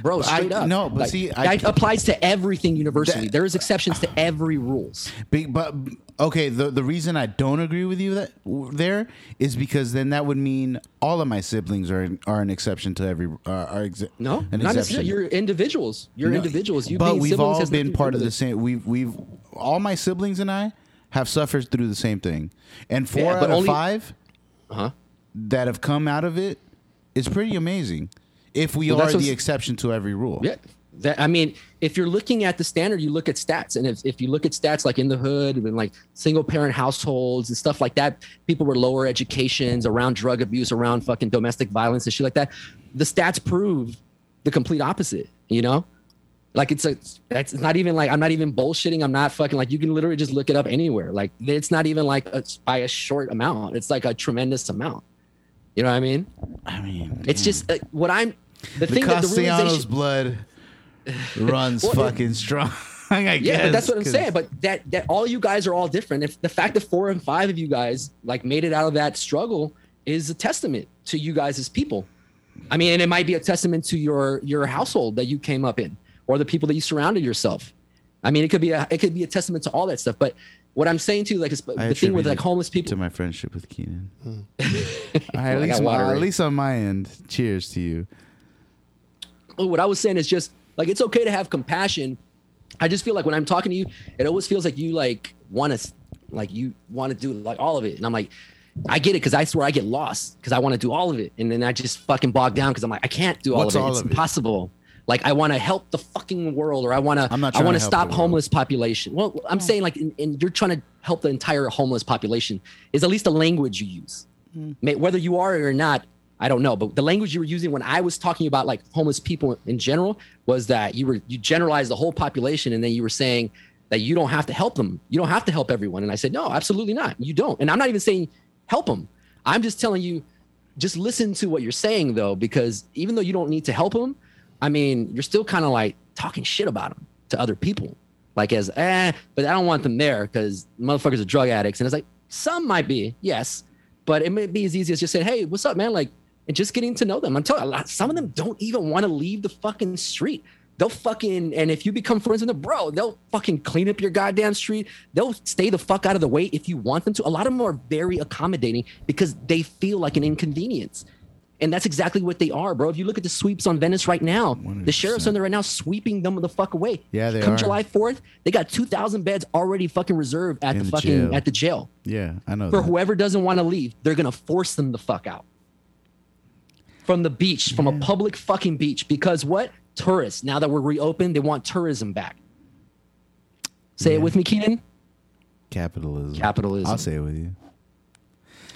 bro. But I- Straight up. no, but Like, see, I- that applies to everything universally. That- there is exceptions to every rules. But okay, the the reason I don't agree with you that there is because then that would mean all of my siblings are are an exception to every uh, are ex- No, an not exception. You're individuals. You're No, individuals. You but we've all been part of the same. We've we've all my siblings and I have suffered through the same thing, and four Yeah, out of only- five Uh-huh. that have come out of it is pretty amazing. If we Well, are the exception to every rule, Yeah. That, I mean, if you're looking at the standard, you look at stats. And if, if you look at stats like in the hood and like single parent households and stuff like that, people with lower educations around drug abuse, around fucking domestic violence and shit like that, the stats prove the complete opposite, you know? Like it's a, that's not even like, I'm not even bullshitting. I'm not fucking like, you can literally just look it up anywhere. Like it's not even like a, by a short amount. It's like a tremendous amount. You know what I mean? I mean, It's just uh, what I'm, the, the thing that the Castellanos realization, blood runs Well, fucking strong. I yeah, but that's what I'm 'cause- saying. But that that all you guys are all different. If the fact that four and five of you guys like made it out of that struggle is a testament to you guys as people. I mean, and it might be a testament to your your household that you came up in, or the people that you surrounded yourself. I mean, it could be a it could be a testament to all that stuff. But what I'm saying to you, like, is I the thing with like homeless people. to my friendship with Keenan. Hmm. All right, at, least got at least on my end. Cheers to you. Well, what I was saying is just like it's okay to have compassion. I just feel like when I'm talking to you, it always feels like you like want to, like you want to do like all of it, and I'm like, I get it because I swear I get lost because I want to do all of it, and then I just fucking bog down because I'm like I can't do all What's of it. all it's of it? impossible. Like I want to help the fucking world, or I want to. I'm not I trying want to to stop homeless population. Well, I'm saying like, and and you're trying to help the entire homeless population. Is at least the language you use. Hmm. May- Whether you are or not, I don't know. But the language you were using when I was talking about like homeless people in general was that you were you generalized the whole population, and then you were saying that you don't have to help them. You don't have to help everyone. And I said, no, absolutely not. You don't. And I'm not even saying help them. I'm just telling you, just listen to what you're saying though, because even though you don't need to help them, I mean, you're still kind of like talking shit about them to other people, like as eh, but I don't want them there because motherfuckers are drug addicts. And it's like some might be, yes, but it may be as easy as just saying, hey, what's up, man? Like, and just getting to know them. I'm telling you, some of them don't even want to leave the fucking street. They'll fucking, and if you become friends with them, bro, they'll fucking clean up your goddamn street. They'll stay the fuck out of the way if you want them to. A lot of them are very accommodating because they feel like an inconvenience. And that's exactly what they are, bro. If you look at the sweeps on Venice right now, the sheriff's on there right now sweeping them the fuck away. Yeah, they Come are. July 4th, they got 2,000 beds already fucking reserved at In the the fucking jail. at the jail Yeah, I know. for that. whoever doesn't want to leave, they're gonna force them the fuck out from the beach, from a public fucking beach. Because what tourists? Now that we're reopened, they want tourism back. Say it with me, Keenan. Capitalism. Capitalism. I'll say it with you.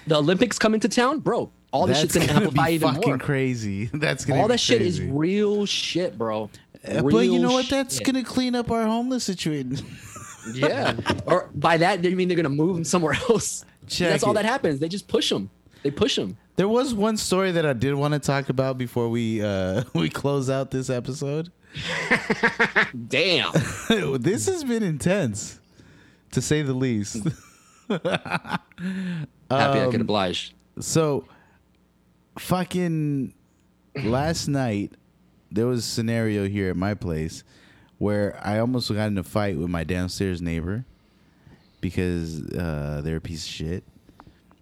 The Olympics come into town, bro. All this That's shit's gonna gonna amplify be even fucking more. crazy. That's gonna All that shit is real shit, bro. Uh, but you know what? That's shit. gonna clean up our homeless situation. yeah. or by that they mean they're gonna move them somewhere else. Check That's all that happens. They just push them. They push them. There was one story that I did want to talk about before we uh we close out this episode. Damn. this has been intense, to say the least. Happy I Um, could oblige. So, fucking last night, there was a scenario here at my place where I almost got in a fight with my downstairs neighbor because uh, they're a piece of shit.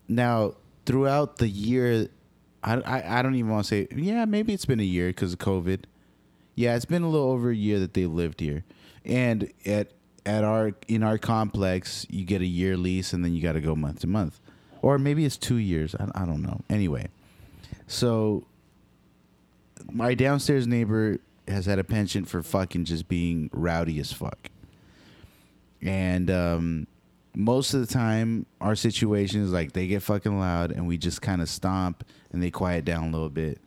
Now, throughout the year, I, I, I don't even want to say, yeah, maybe it's been a year because of COVID. Yeah, it's been a little over a year that they lived here, and at at our in our complex, you get a year lease, and then you got to go month to month, or maybe it's two years. I, I don't know. Anyway, so my downstairs neighbor has had a penchant for fucking just being rowdy as fuck. And um, most of the time, our situation is like they get fucking loud and we just kind of stomp and they quiet down a little bit.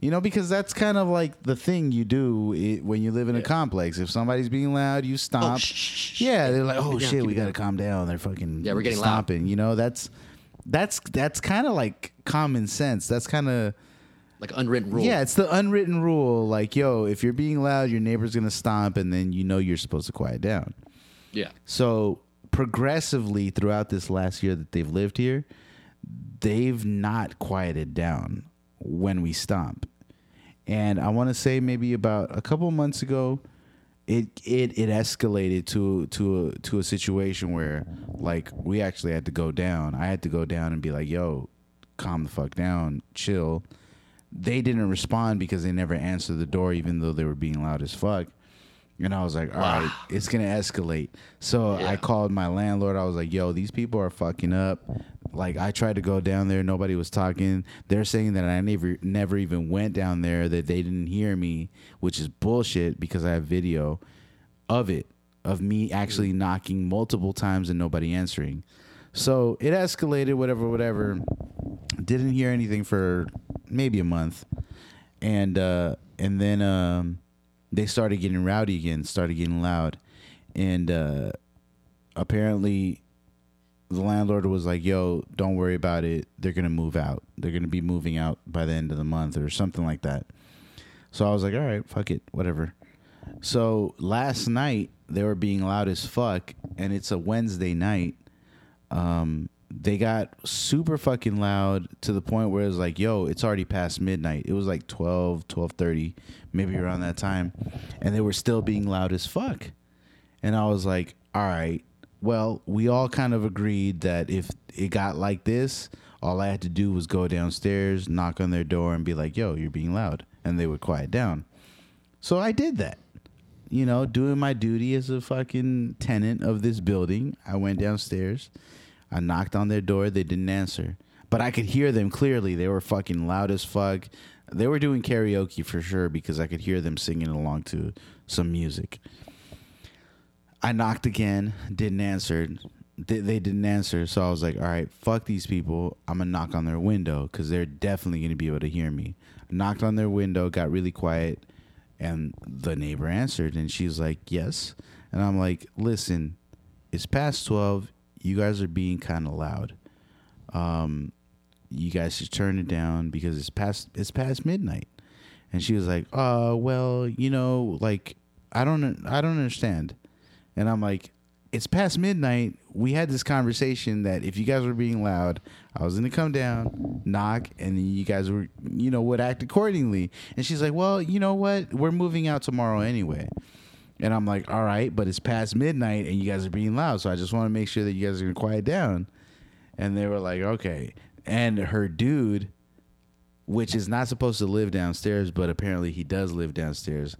You know, because that's kind of like the thing you do i when you live in a complex. If somebody's being loud, you stomp. Oh, shh, shh. Yeah, they're like, oh it down, shit, we gotta calm down. They're fucking Yeah, we're getting loud. stomping. You know, that's that's that's kind of like common sense. That's kind of Like unwritten rule. yeah, it's the unwritten rule. Like, yo, if you're being loud, your neighbor's gonna stomp, and then you know you're supposed to quiet down. Yeah. So progressively throughout this last year that they've lived here, they've not quieted down when we stomp. And I want to say maybe about a couple months ago, it it it escalated to to a, to a situation where like we actually had to go down. I had to go down and be like, "Yo, calm the fuck down, chill." They didn't respond because they never answered the door, even though they were being loud as fuck. And I was like, all right, it's gonna escalate. So I called my landlord. I was like, yo, these people are fucking up. Like I tried to go down there, nobody was talking. They're saying that I never never even went down there, that they didn't hear me, which is bullshit because I have video of it, of me actually knocking multiple times and nobody answering. So it escalated, whatever, whatever. Didn't hear anything for maybe a month, and uh, and then um, they started getting rowdy again, started getting loud, and uh, apparently the landlord was like, "Yo, don't worry about it. They're gonna move out. They're gonna be moving out by the end of the month or something like that." So I was like, "All right, fuck it, whatever." So last night they were being loud as fuck, and it's a Wednesday night. Um, they got super fucking loud to the point where it was like, yo, it's already past midnight. It was like 12, 12.30, maybe around that time. And they were still being loud as fuck. And I was like, all right, well, we all kind of agreed that if it got like this, all I had to do was go downstairs, knock on their door, and be like, yo, you're being loud. And they would quiet down. So I did that. You know, doing my duty as a fucking tenant of this building. I went downstairs. I knocked on their door. They didn't answer. But I could hear them clearly. They were fucking loud as fuck. They were doing karaoke for sure because I could hear them singing along to some music. I knocked again, didn't answer. They, they didn't answer, so I was like, "All right, fuck these people. I'm gonna knock on their window because they're definitely gonna be able to hear me." knocked on their window, got really quiet, and the neighbor answered, and she's like, "Yes," and I'm like, "Listen, it's past twelve. You guys are being kind of loud. Um, you guys should turn it down because it's past it's past midnight." And she was like, "Uh, well, you know, like I don't I don't understand." And I'm like, it's past midnight. We had this conversation that if you guys were being loud, I was gonna come down, knock, and then you guys were, you know, would act accordingly. And she's like, well, you know what? We're moving out tomorrow anyway. And I'm like, all right, but it's past midnight and you guys are being loud, so I just want to make sure that you guys are gonna quiet down. And they were like, okay. And her dude, which is not supposed to live downstairs, but apparently he does live downstairs.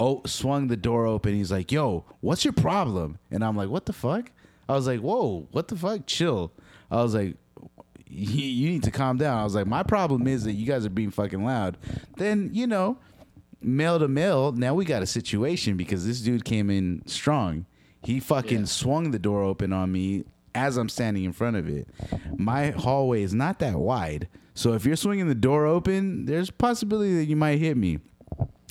Oh, swung the door open. He's like, "Yo, what's your problem?" And I'm like, "What the fuck?" I was like, "Whoa, what the fuck? Chill." I was like, "You need to calm down." I was like, "My problem is that you guys are being fucking loud." Then you know, male to male. Now we got a situation because this dude came in strong. He fucking swung the door open on me as I'm standing in front of it. My hallway is not that wide, so if you're swinging the door open, there's possibility that you might hit me.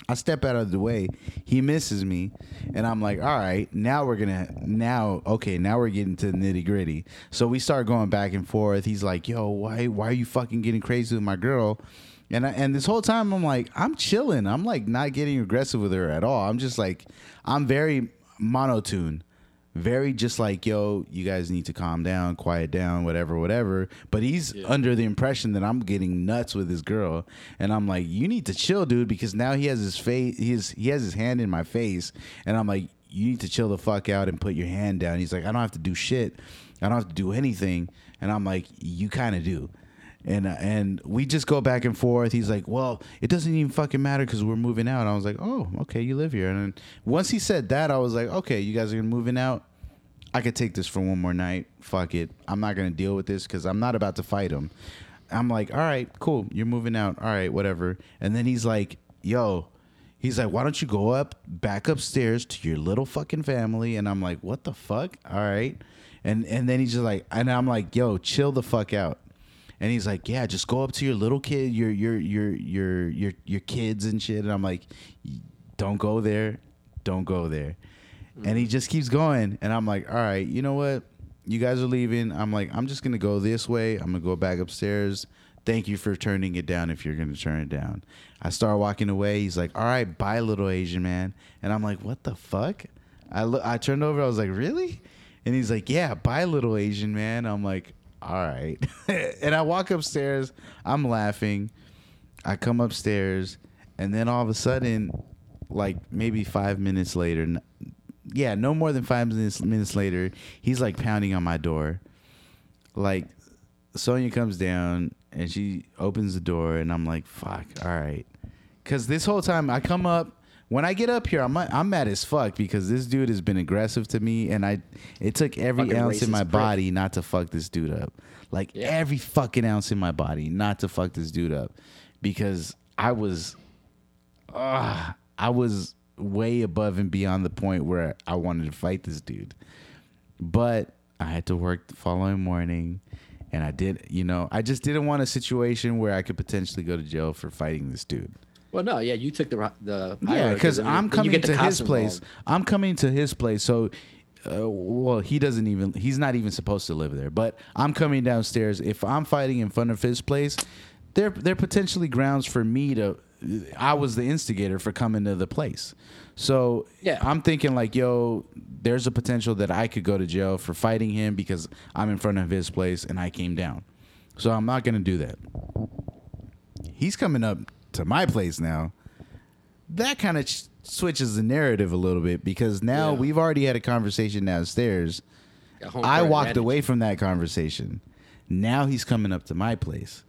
I step out of the way. He misses me, and I'm like, "All right, now we're gonna now okay, now we're getting to the nitty gritty." So we start going back and forth. He's like, "Yo, why why are you fucking getting crazy with my girl?" And I, and this whole time I'm like, I'm chilling. I'm like not getting aggressive with her at all. I'm just like, I'm very monotone very just like yo you guys need to calm down quiet down whatever whatever. But he's under the impression that i'm getting nuts with this girl. And i'm like you need to chill dude because now he has his face he has, he has his hand in my face. And i'm like you need to chill the fuck out and put your hand down. He's like i don't have to do shit. I don't have to do anything. And i'm like you kind of do and uh, and we just go back and forth. He's like, "Well, it doesn't even fucking matter because we're moving out." I was like, "Oh, okay, you live here." And once he said that, I was like, "Okay, you guys are moving out. I could take this for one more night. Fuck it. I'm not gonna deal with this because I'm not about to fight him." I'm like, "All right, cool. You're moving out. All right, whatever." And then he's like, yo, he's like, why don't you go up, back upstairs to your little fucking family? And I'm like, what the fuck? All right. And and then he's just like, and I'm like, yo, chill the fuck out. And he's like, yeah, just go up to your little kid, your your your your your your kids and shit. And I'm like, don't go there, don't go there. And he mm. just keeps going, and I'm like, all right, you know what? You guys are leaving. I'm like, I'm just gonna go this way. I'm gonna go back upstairs. Thank you for turning it down if you're gonna turn it down. I start walking away. He's like, all right, bye, little Asian man. And I'm like, what the fuck? I look, I turned over. I was like, really? And he's like, yeah, bye, little Asian man. I'm like, all right. and I walk upstairs. I'm laughing. I come upstairs, and then all of a sudden, like maybe five minutes later, yeah, no more than five minutes, minutes later, he's like pounding on my door. Like, Sonia comes down and she opens the door, and I'm like, fuck, all right. Because this whole time I come up, when I get up here, I'm I'm mad as fuck because this dude has been aggressive to me, and I it took every Fucking ounce in my prick. body not to fuck this dude up. Like Yeah. every fucking ounce in my body not to fuck this dude up because I was uh, I was way above and beyond the point where I wanted to fight this dude. But I had to work the following morning and I did, you know, I just didn't want a situation where I could potentially go to jail for fighting this dude. Well, no, yeah, you took the the Yeah, because I'm coming to his place. involved. I'm coming to his place. So, uh, well, he doesn't even. He's not even supposed to live there. But I'm coming downstairs. If I'm fighting in front of his place, there there potentially grounds for me to. I was the instigator for coming to the place. So Yeah. I'm thinking like, yo, there's a potential that I could go to jail for fighting him because I'm in front of his place and I came down. So I'm not gonna do that. He's coming up to my place now that kind of ch- switches the narrative a little bit because now Yeah. we've already had a conversation downstairs. I walked advantage. away from that conversation. Now he's coming up to my place.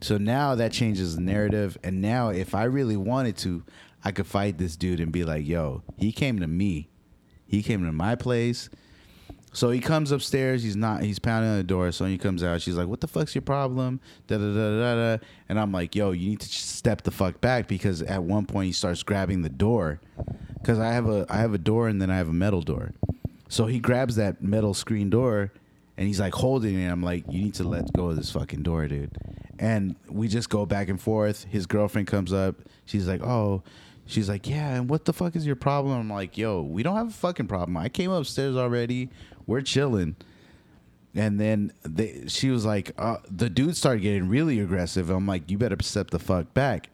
So now that changes the narrative. And now, if I really wanted to, I could fight this dude and be like, yo, he came to me. He came to my place. So he comes upstairs. He's not. He's pounding on the door. So he comes out. She's like, "What the fuck's your problem?" Da da da da da. And I'm like, "Yo, you need to step the fuck back because at one point he starts grabbing the door because I have a I have a door and then I have a metal door. So he grabs that metal screen door and he's like holding it. I'm like, "You need to let go of this fucking door, dude." And we just go back and forth. His girlfriend comes up. She's like, "Oh." She's like, yeah, and what the fuck is your problem? I'm like, yo, we don't have a fucking problem. I came upstairs already. We're chilling. And then they, she was like, uh, the dude started getting really aggressive. I'm like, you better step the fuck back.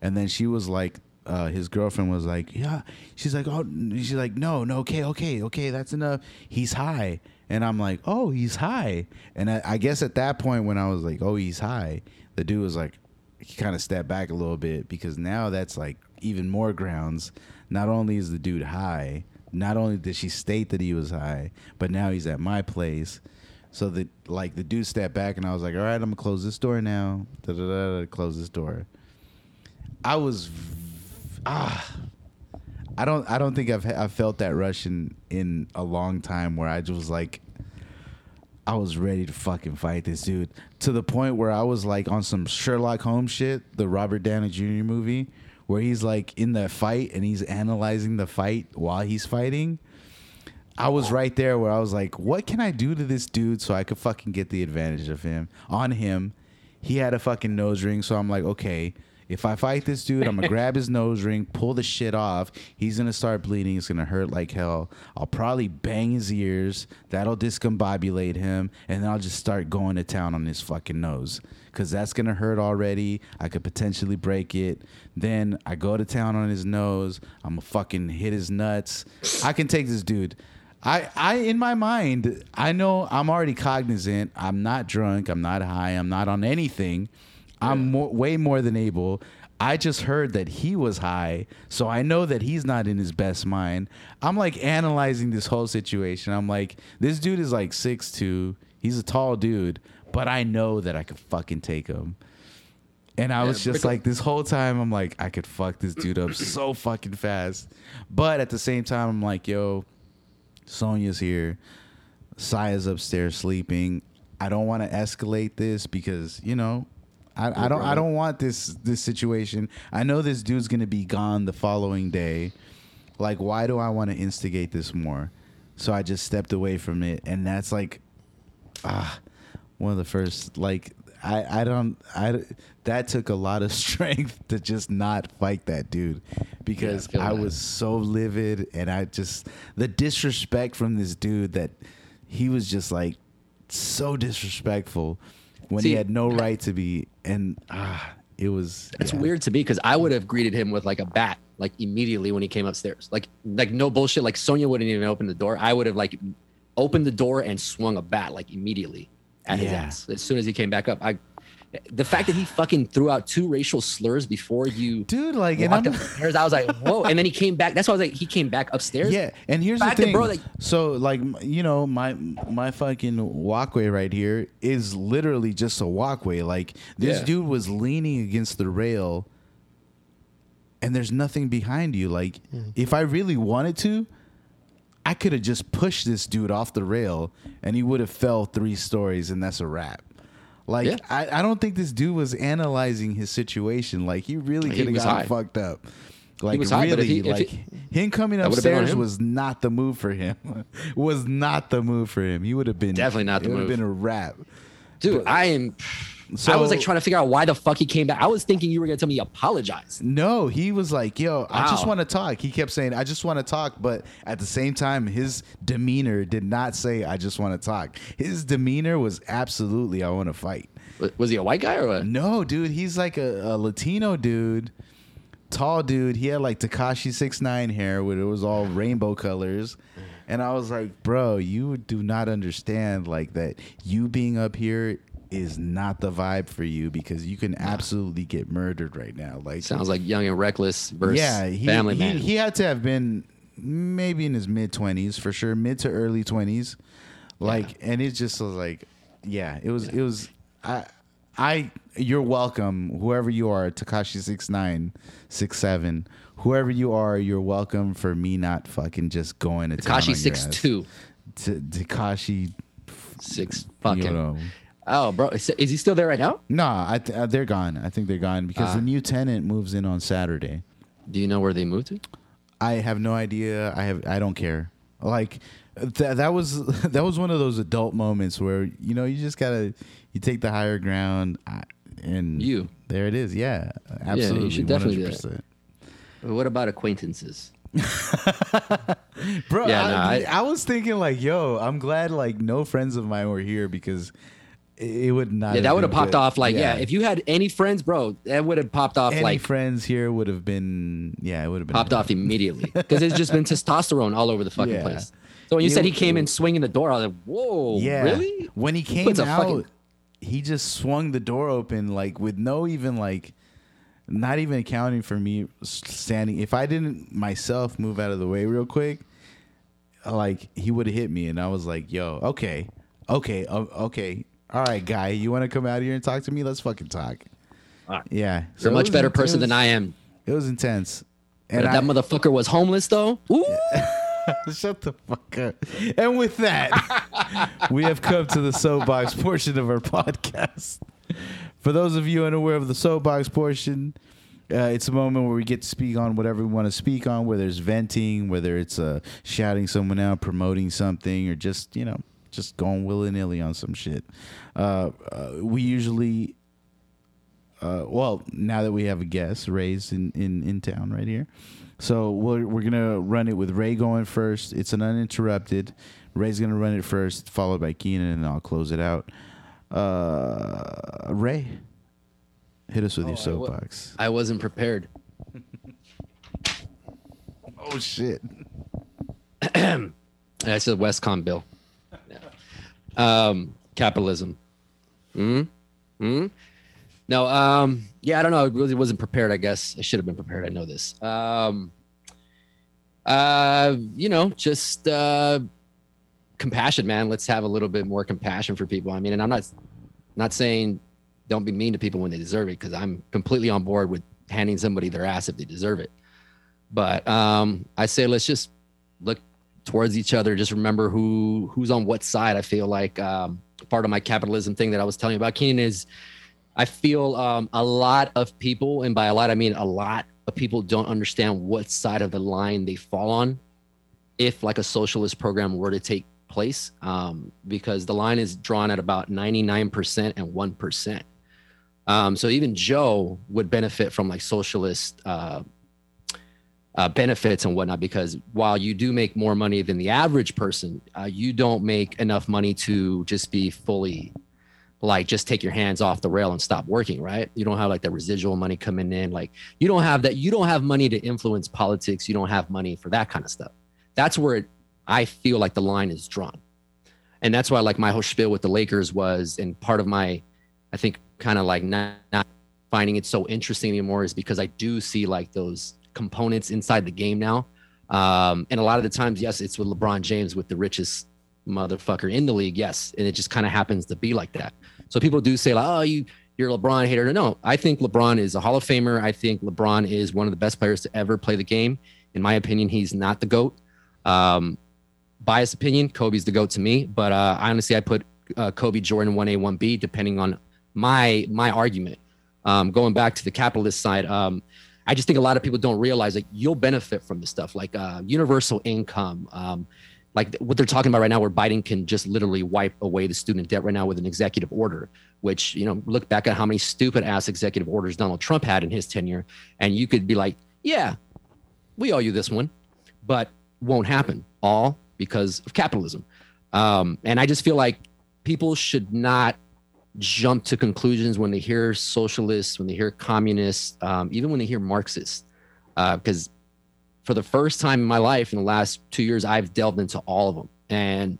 And then she was like, uh, his girlfriend was like, yeah. She's like, oh, she's like, no, no, okay, okay, okay, that's enough. He's high. And I'm like, oh, he's high. And I, I guess at that point when I was like, oh, he's high, the dude was like, he kind of stepped back a little bit because now that's like even more grounds. Not only is the dude high, not only did she state that he was high, but now he's at my place. So that like the dude stepped back and I was like, all right, I'm gonna close this door now. Da da da da. Close this door. I was ah. I don't. I don't think I've I felt that rush in in a long time where I just was like, I was ready to fucking fight this dude to the point where I was like on some Sherlock Holmes shit, the Robert Downey Jr. movie, where he's like in the fight and he's analyzing the fight while he's fighting. I was right there where I was like, what can I do to this dude so I could fucking get the advantage of him on him? He had a fucking nose ring, so I'm like, okay, if I fight this dude, I'm gonna grab his nose ring, pull the shit off. He's gonna start bleeding. It's gonna hurt like hell. I'll probably bang his ears. That'll discombobulate him, and then I'll just start going to town on his fucking nose because that's gonna hurt already. I could potentially break it. Then I go to town on his nose. I'm gonna fucking hit his nuts. I can take this dude. I, I, in my mind, I know I'm already cognizant. I'm not drunk. I'm not high. I'm not on anything. I'm more, way more than able. I just heard that he was high, so I know that he's not in his best mind. I'm like analyzing this whole situation. I'm like, this dude is like 6'2. He's a tall dude, but I know that I could fucking take him. And I was just like, this whole time, I'm like, I could fuck this dude up so fucking fast. But at the same time, I'm like, yo, Sonia's here. Saya's upstairs sleeping. I don't want to escalate this because, you know, I, I don't I don't want this this situation. I know this dude's gonna be gone the following day. Like, why do I want to instigate this more? So I just stepped away from it, and that's like, ah, one of the first like I I don't I that took a lot of strength to just not fight that dude because Yeah, I I was so livid and I just the disrespect from this dude that he was just like so disrespectful when he had no right to be and ah it was It's yeah. weird to me because I would have greeted him with like a bat, like immediately when he came upstairs. Like, like no bullshit. Like Sonia wouldn't even open the door. I would have like opened the door and swung a bat like immediately at his ass as soon as he came back up. I, the fact that he fucking threw out two racial slurs before you dude like and I'm, upstairs, I was like, whoa. And then he came back. That's why I was like, he came back upstairs. Yeah, and here's Fact the thing, bro, like- so like you know my my fucking walkway right here is literally just a walkway. Like this Yeah. dude was leaning against the rail, and there's nothing behind you. Like mm. if I really wanted to, I could have just pushed this dude off the rail, and he would have fell three stories, and that's a wrap. Like Yeah. I, I don't think this dude was analyzing his situation. Like he really could have gotten high. fucked up. Like was high, but if really, he- if like he- him coming That would've been on upstairs him. was not the move for him. was not the move for him. He would have been Definitely not the it would have move. been a wrap. Dude, I am. So I was like trying to figure out why the fuck he came back. I was thinking you were gonna tell me he apologized. No, he was like, "Yo, I just want to talk." He kept saying, "I just want to talk," but at the same time, his demeanor did not say, "I just want to talk." His demeanor was absolutely, "I want to fight." Was- Was he a white guy or what? No, dude, he's like a, a Latino dude, tall dude. He had like Tekashi six nine hair, where it was all rainbow colors, and I was like, bro, you do not understand like that. You being up here is not the vibe for you because you can absolutely get murdered right now. Like, Sounds like Young and Reckless versus yeah, he, Family he, Man. he had to have been maybe in his mid twenties for sure, mid to early twenties. Like, and it just was like, yeah, it was, it was, I, I, you're welcome, whoever you are, Tekashi six nine, six seven, whoever you are, you're welcome for me not fucking just going to Tekashi six two, Tekashi, six you fucking. know. Oh, bro, is, is he still there right now? Nah, I th- uh, they're gone. I think they're gone because Ah. the new tenant moves in on Saturday. Do you know where they moved to? I have no idea. I have. I don't care. Like th- that was that was one of those adult moments where you know you just gotta you take the higher ground. I- And You. there it is. Yeah, absolutely. should definitely do that. 100%. What about acquaintances? Bro, Yeah, I, no, I, I- was thinking like, yo, I'm glad like no friends of mine were here because it, it would not. Yeah, that would have popped good. off. Like, yeah. if you had any friends, bro, that would have popped off any like friends here would have been, yeah, it would have been popped off immediately because it's just been testosterone all over the fucking Yeah. place. So when you You- said he came in swinging the door, I was like, whoa, Yeah. really? When he came out, fucking- he just swung the door open like with no even like not even accounting for me standing. If I didn't myself move out of the way real quick, like he would have hit me and I was like, "Yo, okay. Okay. okay. All right, guy, you want to come out here and talk to me? Let's fucking talk." Alright. Yeah. You're a much better int- person than I am. It was intense. But And if that motherfucker was homeless though. Ooh. Shut the fuck up. And with that, we have come to the soapbox portion of our podcast. For those of you unaware of the soapbox portion, uh, it's a moment where we get to speak on whatever we want to speak on, whether it's venting, whether it's uh, shouting someone out, promoting something, or just, you know, just going willy nilly on some shit. Uh, uh, we usually uh, well, now that we have a guest, Ray's in, in, in town right here. So we're, we're going to run it with Ray going first. It's an uninterrupted. Ray's going to run it first, followed by Keenan, and I'll close it out. Uh, Ray, hit us with your soapbox. I wasn't prepared. Oh, shit. That's a Westcom bill. Um, capitalism. Hmm. Hmm. No. Um. Yeah. I don't know. I really wasn't prepared. I guess I should have been prepared. I know this. Um. Uh. You know, just uh, compassion, man. Let's have a little bit more compassion for people. I mean, and I'm not not saying don't be mean to people when they deserve it because I'm completely on board with handing somebody their ass if they deserve it. But um, I say let's just look towards each other. Just remember who who's on what side. I feel like um, part of my capitalism thing that I was telling you about, Keenan, is I feel um, a lot of people, and by a lot I mean a lot of people, don't understand what side of the line they fall on. If like a socialist program were to take place, um, because the line is drawn at about ninety nine percent and one percent. Um, so even Joe would benefit from like socialist uh, uh, benefits and whatnot, because while you do make more money than the average person, uh, you don't make enough money to just be fully like just take your hands off the rail and stop working, right? You don't have like the residual money coming in. Like you don't have that. You don't have money to influence politics. You don't have money for that kind of stuff. That's where it, I feel like the line is drawn. And that's why like my whole spiel with the Lakers was, and part of my, I think kind of like not, not finding it so interesting anymore is because I do see like those components inside the game now. Um, and a lot of the times, yes, it's with LeBron James with the richest motherfucker in the league. Yes. And it just kind of happens to be like that. So people do say like, oh, you you're a LeBron hater. No, I think LeBron is a Hall of Famer. I think LeBron is one of the best players to ever play the game. In my opinion, he's not the goat. Um, biased opinion, Kobe's the goat to me. But uh, honestly, I put uh, Kobe Jordan one A one B depending on my my argument. Um, going back to the capitalist side, um, I just think a lot of people don't realize that you'll benefit from this stuff like uh, universal income. Um, like what they're talking about right now, where Biden can just literally wipe away the student debt right now with an executive order, which, you know, look back at how many stupid ass executive orders Donald Trump had in his tenure. And you could be like, yeah, we owe you this one, but won't happen all because of capitalism. Um, and I just feel like people should not jump to conclusions when they hear socialists, when they hear communists, um, even when they hear Marxists, because uh, for the first time in my life in the last two years, I've delved into all of them, and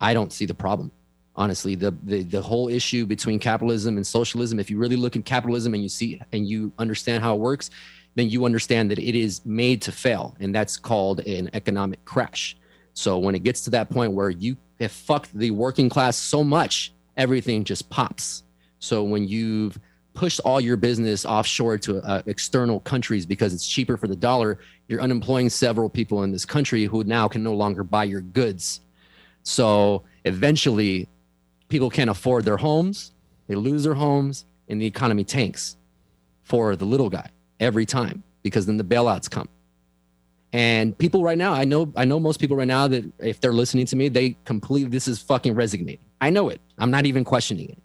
I don't see the problem. Honestly, the, the the whole issue between capitalism and socialism. If you really look at capitalism and you see and you understand how it works, then you understand that it is made to fail, and that's called an economic crash. So when it gets to that point where you have fucked the working class so much, everything just pops. So when you've pushed all your business offshore to uh, external countries because it's cheaper for the dollar, you're unemploying several people in this country who now can no longer buy your goods. So eventually, people can't afford their homes, they lose their homes, and the economy tanks for the little guy every time because then the bailouts come. And people right now, I know, I know most people right now that if they're listening to me, they completely this is fucking resignating. I know it. I'm not even questioning it.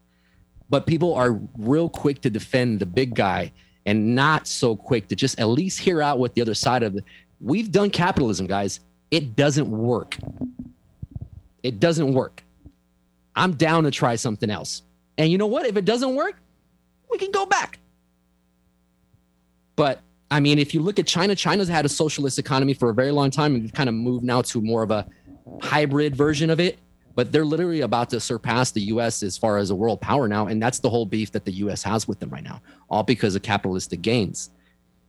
But people are real quick to defend the big guy and not so quick to just at least hear out what the other side of it. We've done capitalism, guys. It doesn't work. It doesn't work. I'm down to try something else. And you know what? If it doesn't work, we can go back. But I mean, if you look at China, China's had a socialist economy for a very long time and we've kind of moved now to more of a hybrid version of it but they're literally about to surpass the US as far as a world power now. And that's the whole beef that the US has with them right now, all because of capitalistic gains.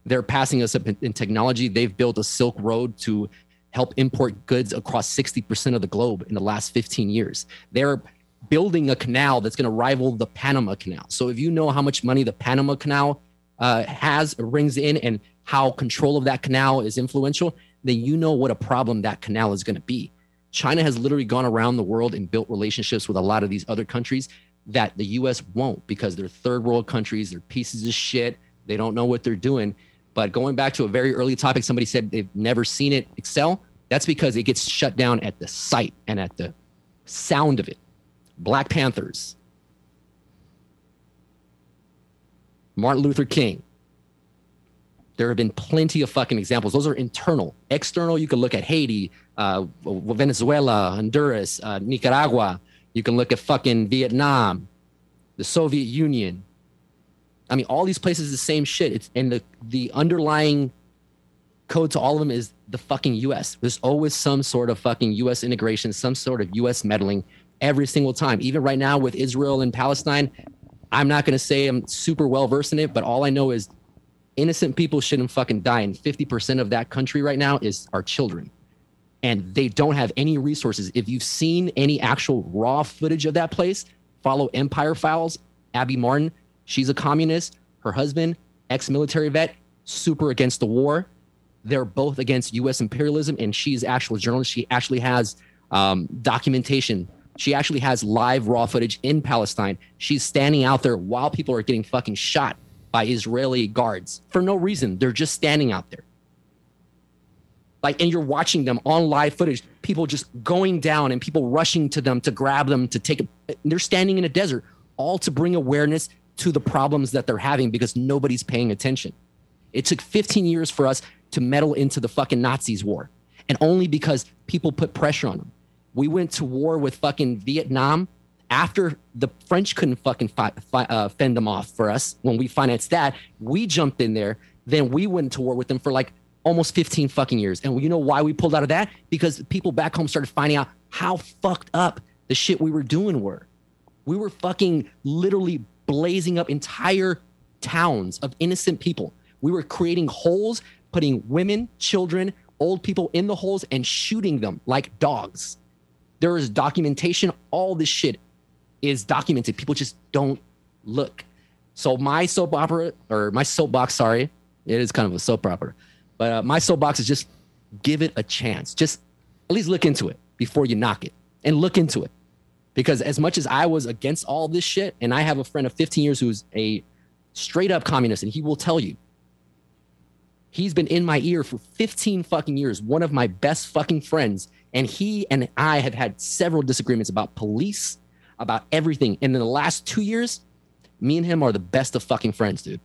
They're passing us up in, technology. They've built a Silk Road to help import goods across 60% of the globe in the last 15 years. They're building a canal that's going to rival the Panama Canal. So if you know how much money the Panama Canal uh, has, rings in, and how control of that canal is influential, then you know what a problem that canal is going to be China has literally gone around the world and built relationships with a lot of these other countries that the US won't because they're third world countries, they're pieces of shit, they don't know what they're doing. But going back to a very early topic, somebody said they've never seen it excel. That's because it gets shut down at the sight and at the sound of it. Black Panthers, Martin Luther King, there have been plenty of fucking examples. Those are internal. External, you can look at Haiti, uh, Venezuela, Honduras, uh, Nicaragua. You can look at fucking Vietnam, the Soviet Union. I mean, all these places the same shit. It's and the the underlying code to all of them is the fucking U.S. There's always some sort of fucking U.S. integration, some sort of U.S. meddling every single time. Even right now with Israel and Palestine, I'm not going to say I'm super well versed in it, but all I know is innocent people shouldn't fucking die and 50% of that country right now is our children. And they don't have any resources. If you've seen any actual raw footage of that place follow empire files abby martin. She's a communist. Her husband ex-military vet super against the war. They're both against us imperialism and she's actual journalist. She actually has um, documentation. She actually has live raw footage in Palestine. She's standing out there while people are getting fucking shot by Israeli guards for no reason. They're just standing out there. Like, and you're watching them on live footage, people just going down and people rushing to them to grab them to take. They're standing in a desert, all to bring awareness to the problems that they're having because nobody's paying attention. It took 15 years for us to meddle into the fucking Nazis war. And only because people put pressure on them. We went to war with fucking Vietnam after the French couldn't fucking fi- fi- uh, fend them off for us when we financed that. We jumped in there. Then we went to war with them for like almost 15 fucking years. And you know why we pulled out of that? Because people back home started finding out how fucked up the shit we were doing were. We were fucking literally blazing up entire towns of innocent people. We were creating holes, putting women, children, old people in the holes and shooting them like dogs. There is documentation. All this shit is documented. People just don't look. So my soap opera or my soapbox, sorry, it is kind of a soap opera, but uh, my soapbox is just give it a chance. Just at least look into it before you knock it, and look into it because as much as I was against all this shit, and I have a friend of 15 years who's a straight up communist, and he will tell you he's been in my ear for 15 fucking years, one of my best fucking friends. And he and I have had several disagreements about police, about everything. And in the last two years, me and him are the best of fucking friends, dude.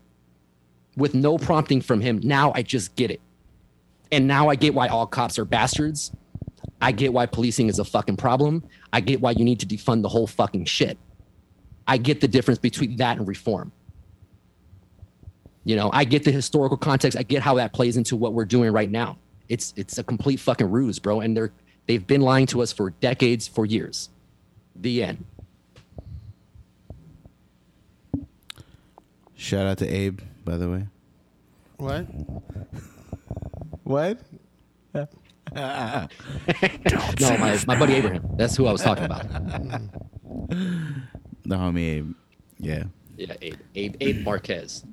With no prompting from him, now I just get it. And now I get why all cops are bastards. I get why policing is a fucking problem. I get why you need to defund the whole fucking shit. I get the difference between that and reform. You know, I get the historical context. I get how that plays into what we're doing right now. It's it's a complete fucking ruse, bro. And they're they've been lying to us for decades, for years. The end. Shout out to Abe, by the way. What? What? No, my, my buddy Abraham. That's who I was talking about. The homie Abe. Yeah. Yeah, Abe, Abe, Abe Marquez.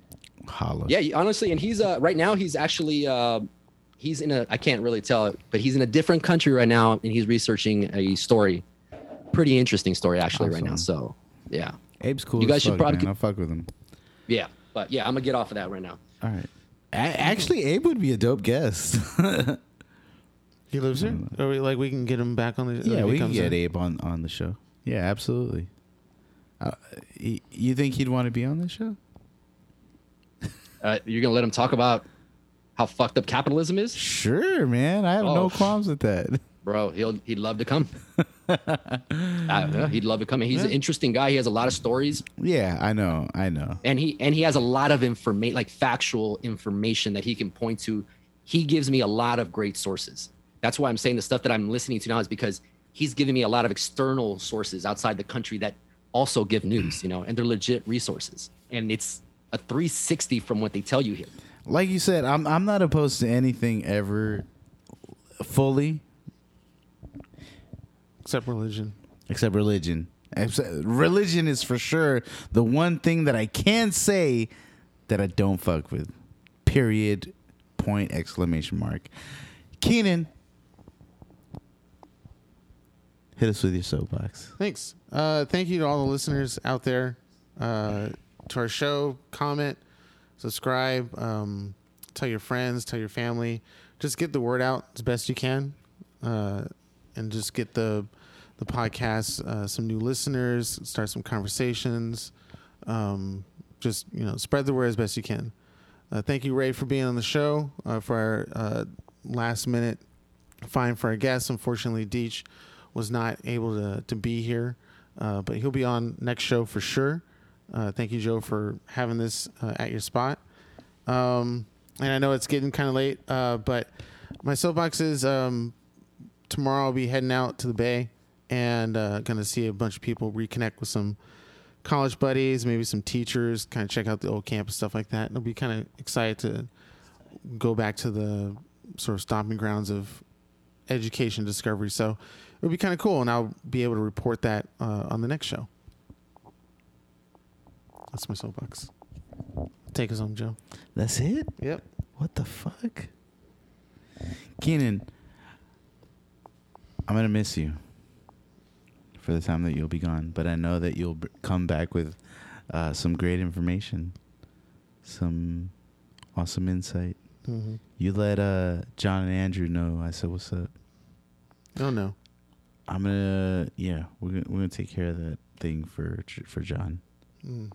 Holla. Yeah, honestly, and he's uh right now he's actually uh he's in a I can't really tell it, but he's in a different country right now and he's researching a story. Pretty interesting story actually right now. So yeah. Abe's cool. You guys as should fuck, probably man. I'll fuck with him. Yeah. But yeah, I'm gonna get off of that right now. All right. A- actually, Abe would be a dope guest. He lives here? Or we, like we can get him back on the yeah, if we can comes get in? Abe on, on the show. Yeah, absolutely. Uh, y- you think he'd want to be on the show? Uh, you're gonna let him talk about how fucked up capitalism is? Sure, man. I have Oh. no qualms with that. Bro, he'll he'd love to come. yeah, he'd love to come. In. He's an interesting guy. He has a lot of stories. Yeah, I know. I know. and he and he has a lot of information like factual information that he can point to he gives me a lot of great sources that's why i'm saying the stuff that i'm listening to now is because he's giving me a lot of external sources outside the country that also give news you know and they're legit resources and it's a 360 from what they tell you here Like you said, I'm I'm not opposed to anything ever fully Except religion. except religion. Religion is for sure the one thing that I can say that I don't fuck with. Period. Point exclamation mark. Keenan, hit us with your soapbox. Thanks. Uh, thank you to all the listeners out there uh, to our show. Comment, subscribe, um, tell your friends, tell your family. Just get the word out as best you can, uh, and just get the the podcast uh, some new listeners. Start some conversations. Um, just you know, spread the word as best you can. Uh, thank you, Ray, for being on the show uh, for our uh, last minute fine for our guests. Unfortunately, Deech was not able to, to be here, uh, but he'll be on next show for sure. Uh, thank you, Joe, for having this at your spot. Um, and I know it's getting kind of late, but my soapbox is um, tomorrow I'll be heading out to the Bay and uh, going to see a bunch of people reconnect with some college buddies, maybe some teachers, kind of check out the old campus, stuff like that. And I'll be kind of excited to go back to the sort of stomping grounds of education discovery. So it'll be kind of cool, and I'll be able to report that uh, on the next show. That's my soapbox. Take us home, Joe. That's it? Yep. What the fuck? Keenan, I'm gonna miss you for the time that you'll be gone, but I know that you'll b- come back with uh, some great information, some awesome insight. Mm-hmm. You let uh, John and Andrew know. I said, "What's up?" Oh no. I'm gonna, yeah, we're gonna, we're gonna take care of that thing for for John. Mm.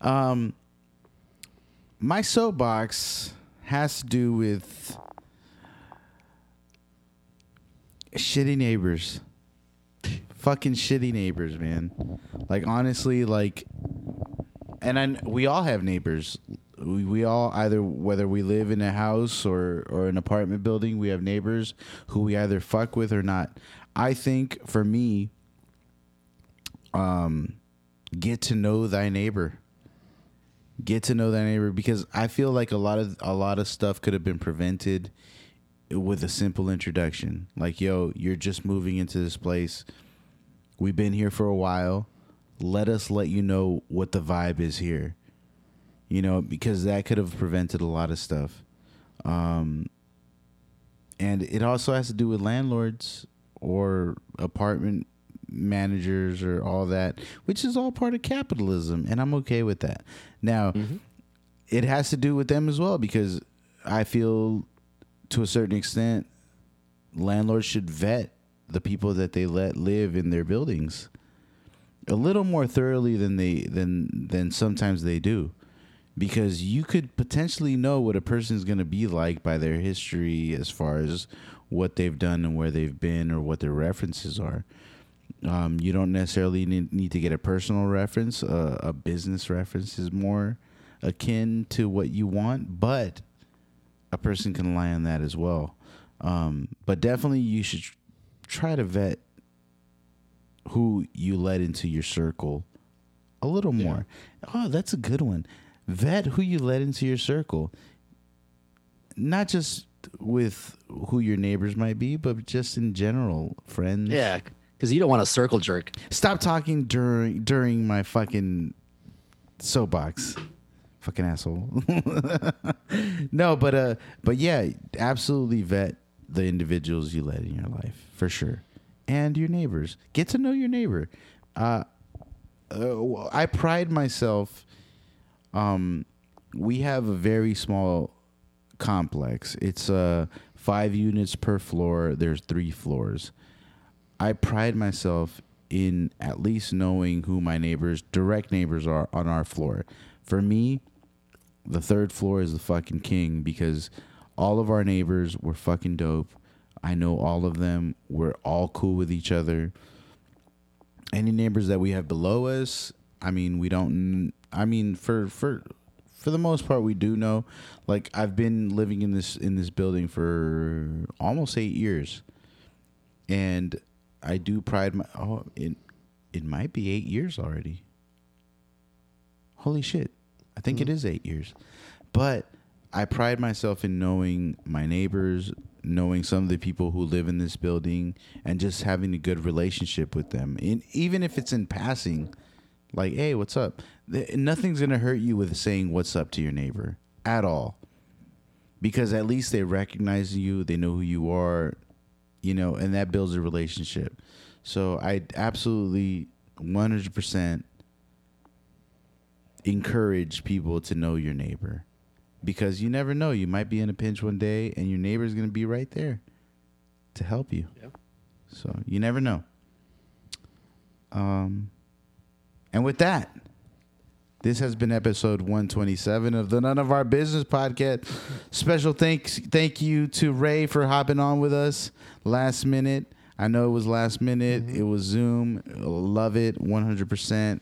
Um, my soapbox has to do with shitty neighbors. Fucking shitty neighbors, man. Like honestly, like, and I we all have neighbors. We, we all either whether we live in a house or or an apartment building, we have neighbors who we either fuck with or not. I think for me, um, get to know thy neighbor get to know that neighbor because I feel like a lot of a lot of stuff could have been prevented with a simple introduction. Like, yo, you're just moving into this place. We've been here for a while. Let us let you know what the vibe is here. You know, because that could have prevented a lot of stuff. Um and it also has to do with landlords or apartment managers or all that, which is all part of capitalism, and I'm okay with that. Now, it has to do with them as well because I feel to a certain extent landlords should vet the people that they let live in their buildings a little more thoroughly than they than than sometimes they do because you could potentially know what a person's going to be like by their history as far as what they've done and where they've been or what their references are um, you don't necessarily need, need to get a personal reference. Uh, a business reference is more akin to what you want, but a person can rely on that as well. Um, but definitely, you should try to vet who you let into your circle a little more. Oh, that's a good one. Vet who you let into your circle, not just with who your neighbors might be, but just in general, friends. Yeah, because you don't want a circle jerk. Stop talking during during my fucking soapbox. Fucking asshole. no, but uh but yeah, absolutely vet the individuals you let in your life for sure. And your neighbors. Get to know your neighbor. Uh, uh I pride myself um we have a very small complex. It's uh 5 units per floor. There's 3 floors. I pride myself in at least knowing who my neighbors, direct neighbors are on our floor. For me, the third floor is the fucking king because all of our neighbors were fucking dope. I know all of them. We're all cool with each other. Any neighbors that we have below us, I mean, we don't I mean for for for the most part we do know. Like I've been living in this in this building for almost 8 years. And I do pride my oh it it might be eight years already. Holy shit. I think it mm. is eight years. But I pride myself in knowing my neighbors, knowing some of the people who live in this building, and just having a good relationship with them. And even if it's in passing, like, hey, what's up? Nothing's gonna hurt you with saying what's up to your neighbor at all. Because at least they recognize you, they know who you are, you know, and that builds a relationship. So I absolutely 100% encourage people to know your neighbor because you never know. You might be in a pinch one day and your neighbor's going to be right there to help you. Yeah. So you never know. Um, and with that, this has been episode 127 of the None of Our Business podcast. Special thanks, thank you to Ray for hopping on with us last minute. I know it was last minute. It was Zoom. Love it 100%.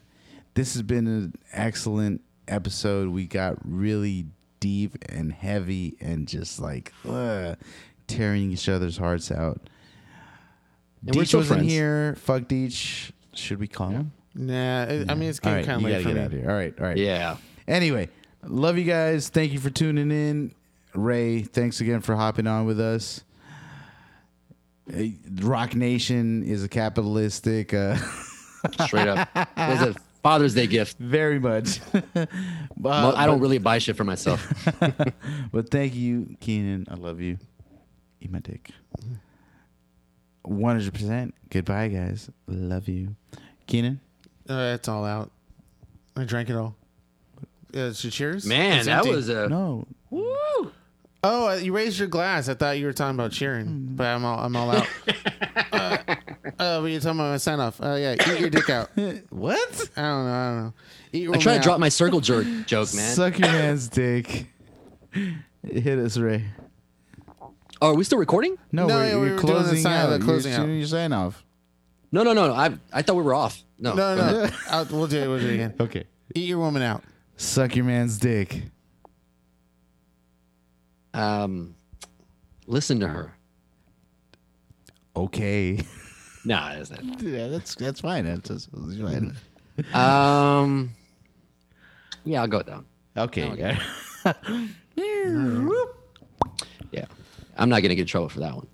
This has been an excellent episode. We got really deep and heavy and just like ugh, tearing each other's hearts out. And Deech wasn't friends. here. Fuck Deech. Should we call him? Nah, it, I mean it's getting kind of late gotta for get me. out of here. All right, all right. Yeah. Anyway, love you guys. Thank you for tuning in. Ray, thanks again for hopping on with us. Roc Nation is a capitalistic, uh, Straight up. It was a Father's Day gift. very much. Uh, Well, I don't but- really buy shit for myself. But thank you, Keenan. I love you. Eat my dick. One hundred percent. Goodbye, guys. Love you, Keenan. Uh, it's all out. I drank it all. Uh, so cheers. Man, It's that empty. was a No, Oh, uh, you raised your glass. I thought you were talking about cheering, but I'm all I'm all out. uh, uh, but you're talking about my sign off. Oh yeah, eat your dick out. What? I don't know. I don't know. Eat your I try woman to drop my circle jerk joke, man. Suck your man's dick. Hit us, Ray. Oh, are we still recording? No, No, we're, yeah, we we're were doing the closing sign- out. the closing you're, out. You're sign off. No, no, no, no. I I thought we were off. No, No, go no. ahead. Out, we'll do it. We'll do it again. Okay. Eat your woman out. Suck your man's dick. Um, listen to her. Okay. Nah, that's not. yeah, that's that's fine. That's, that's fine. Um, yeah, I'll go down. Okay. Yeah, I'm not gonna get in trouble for that one.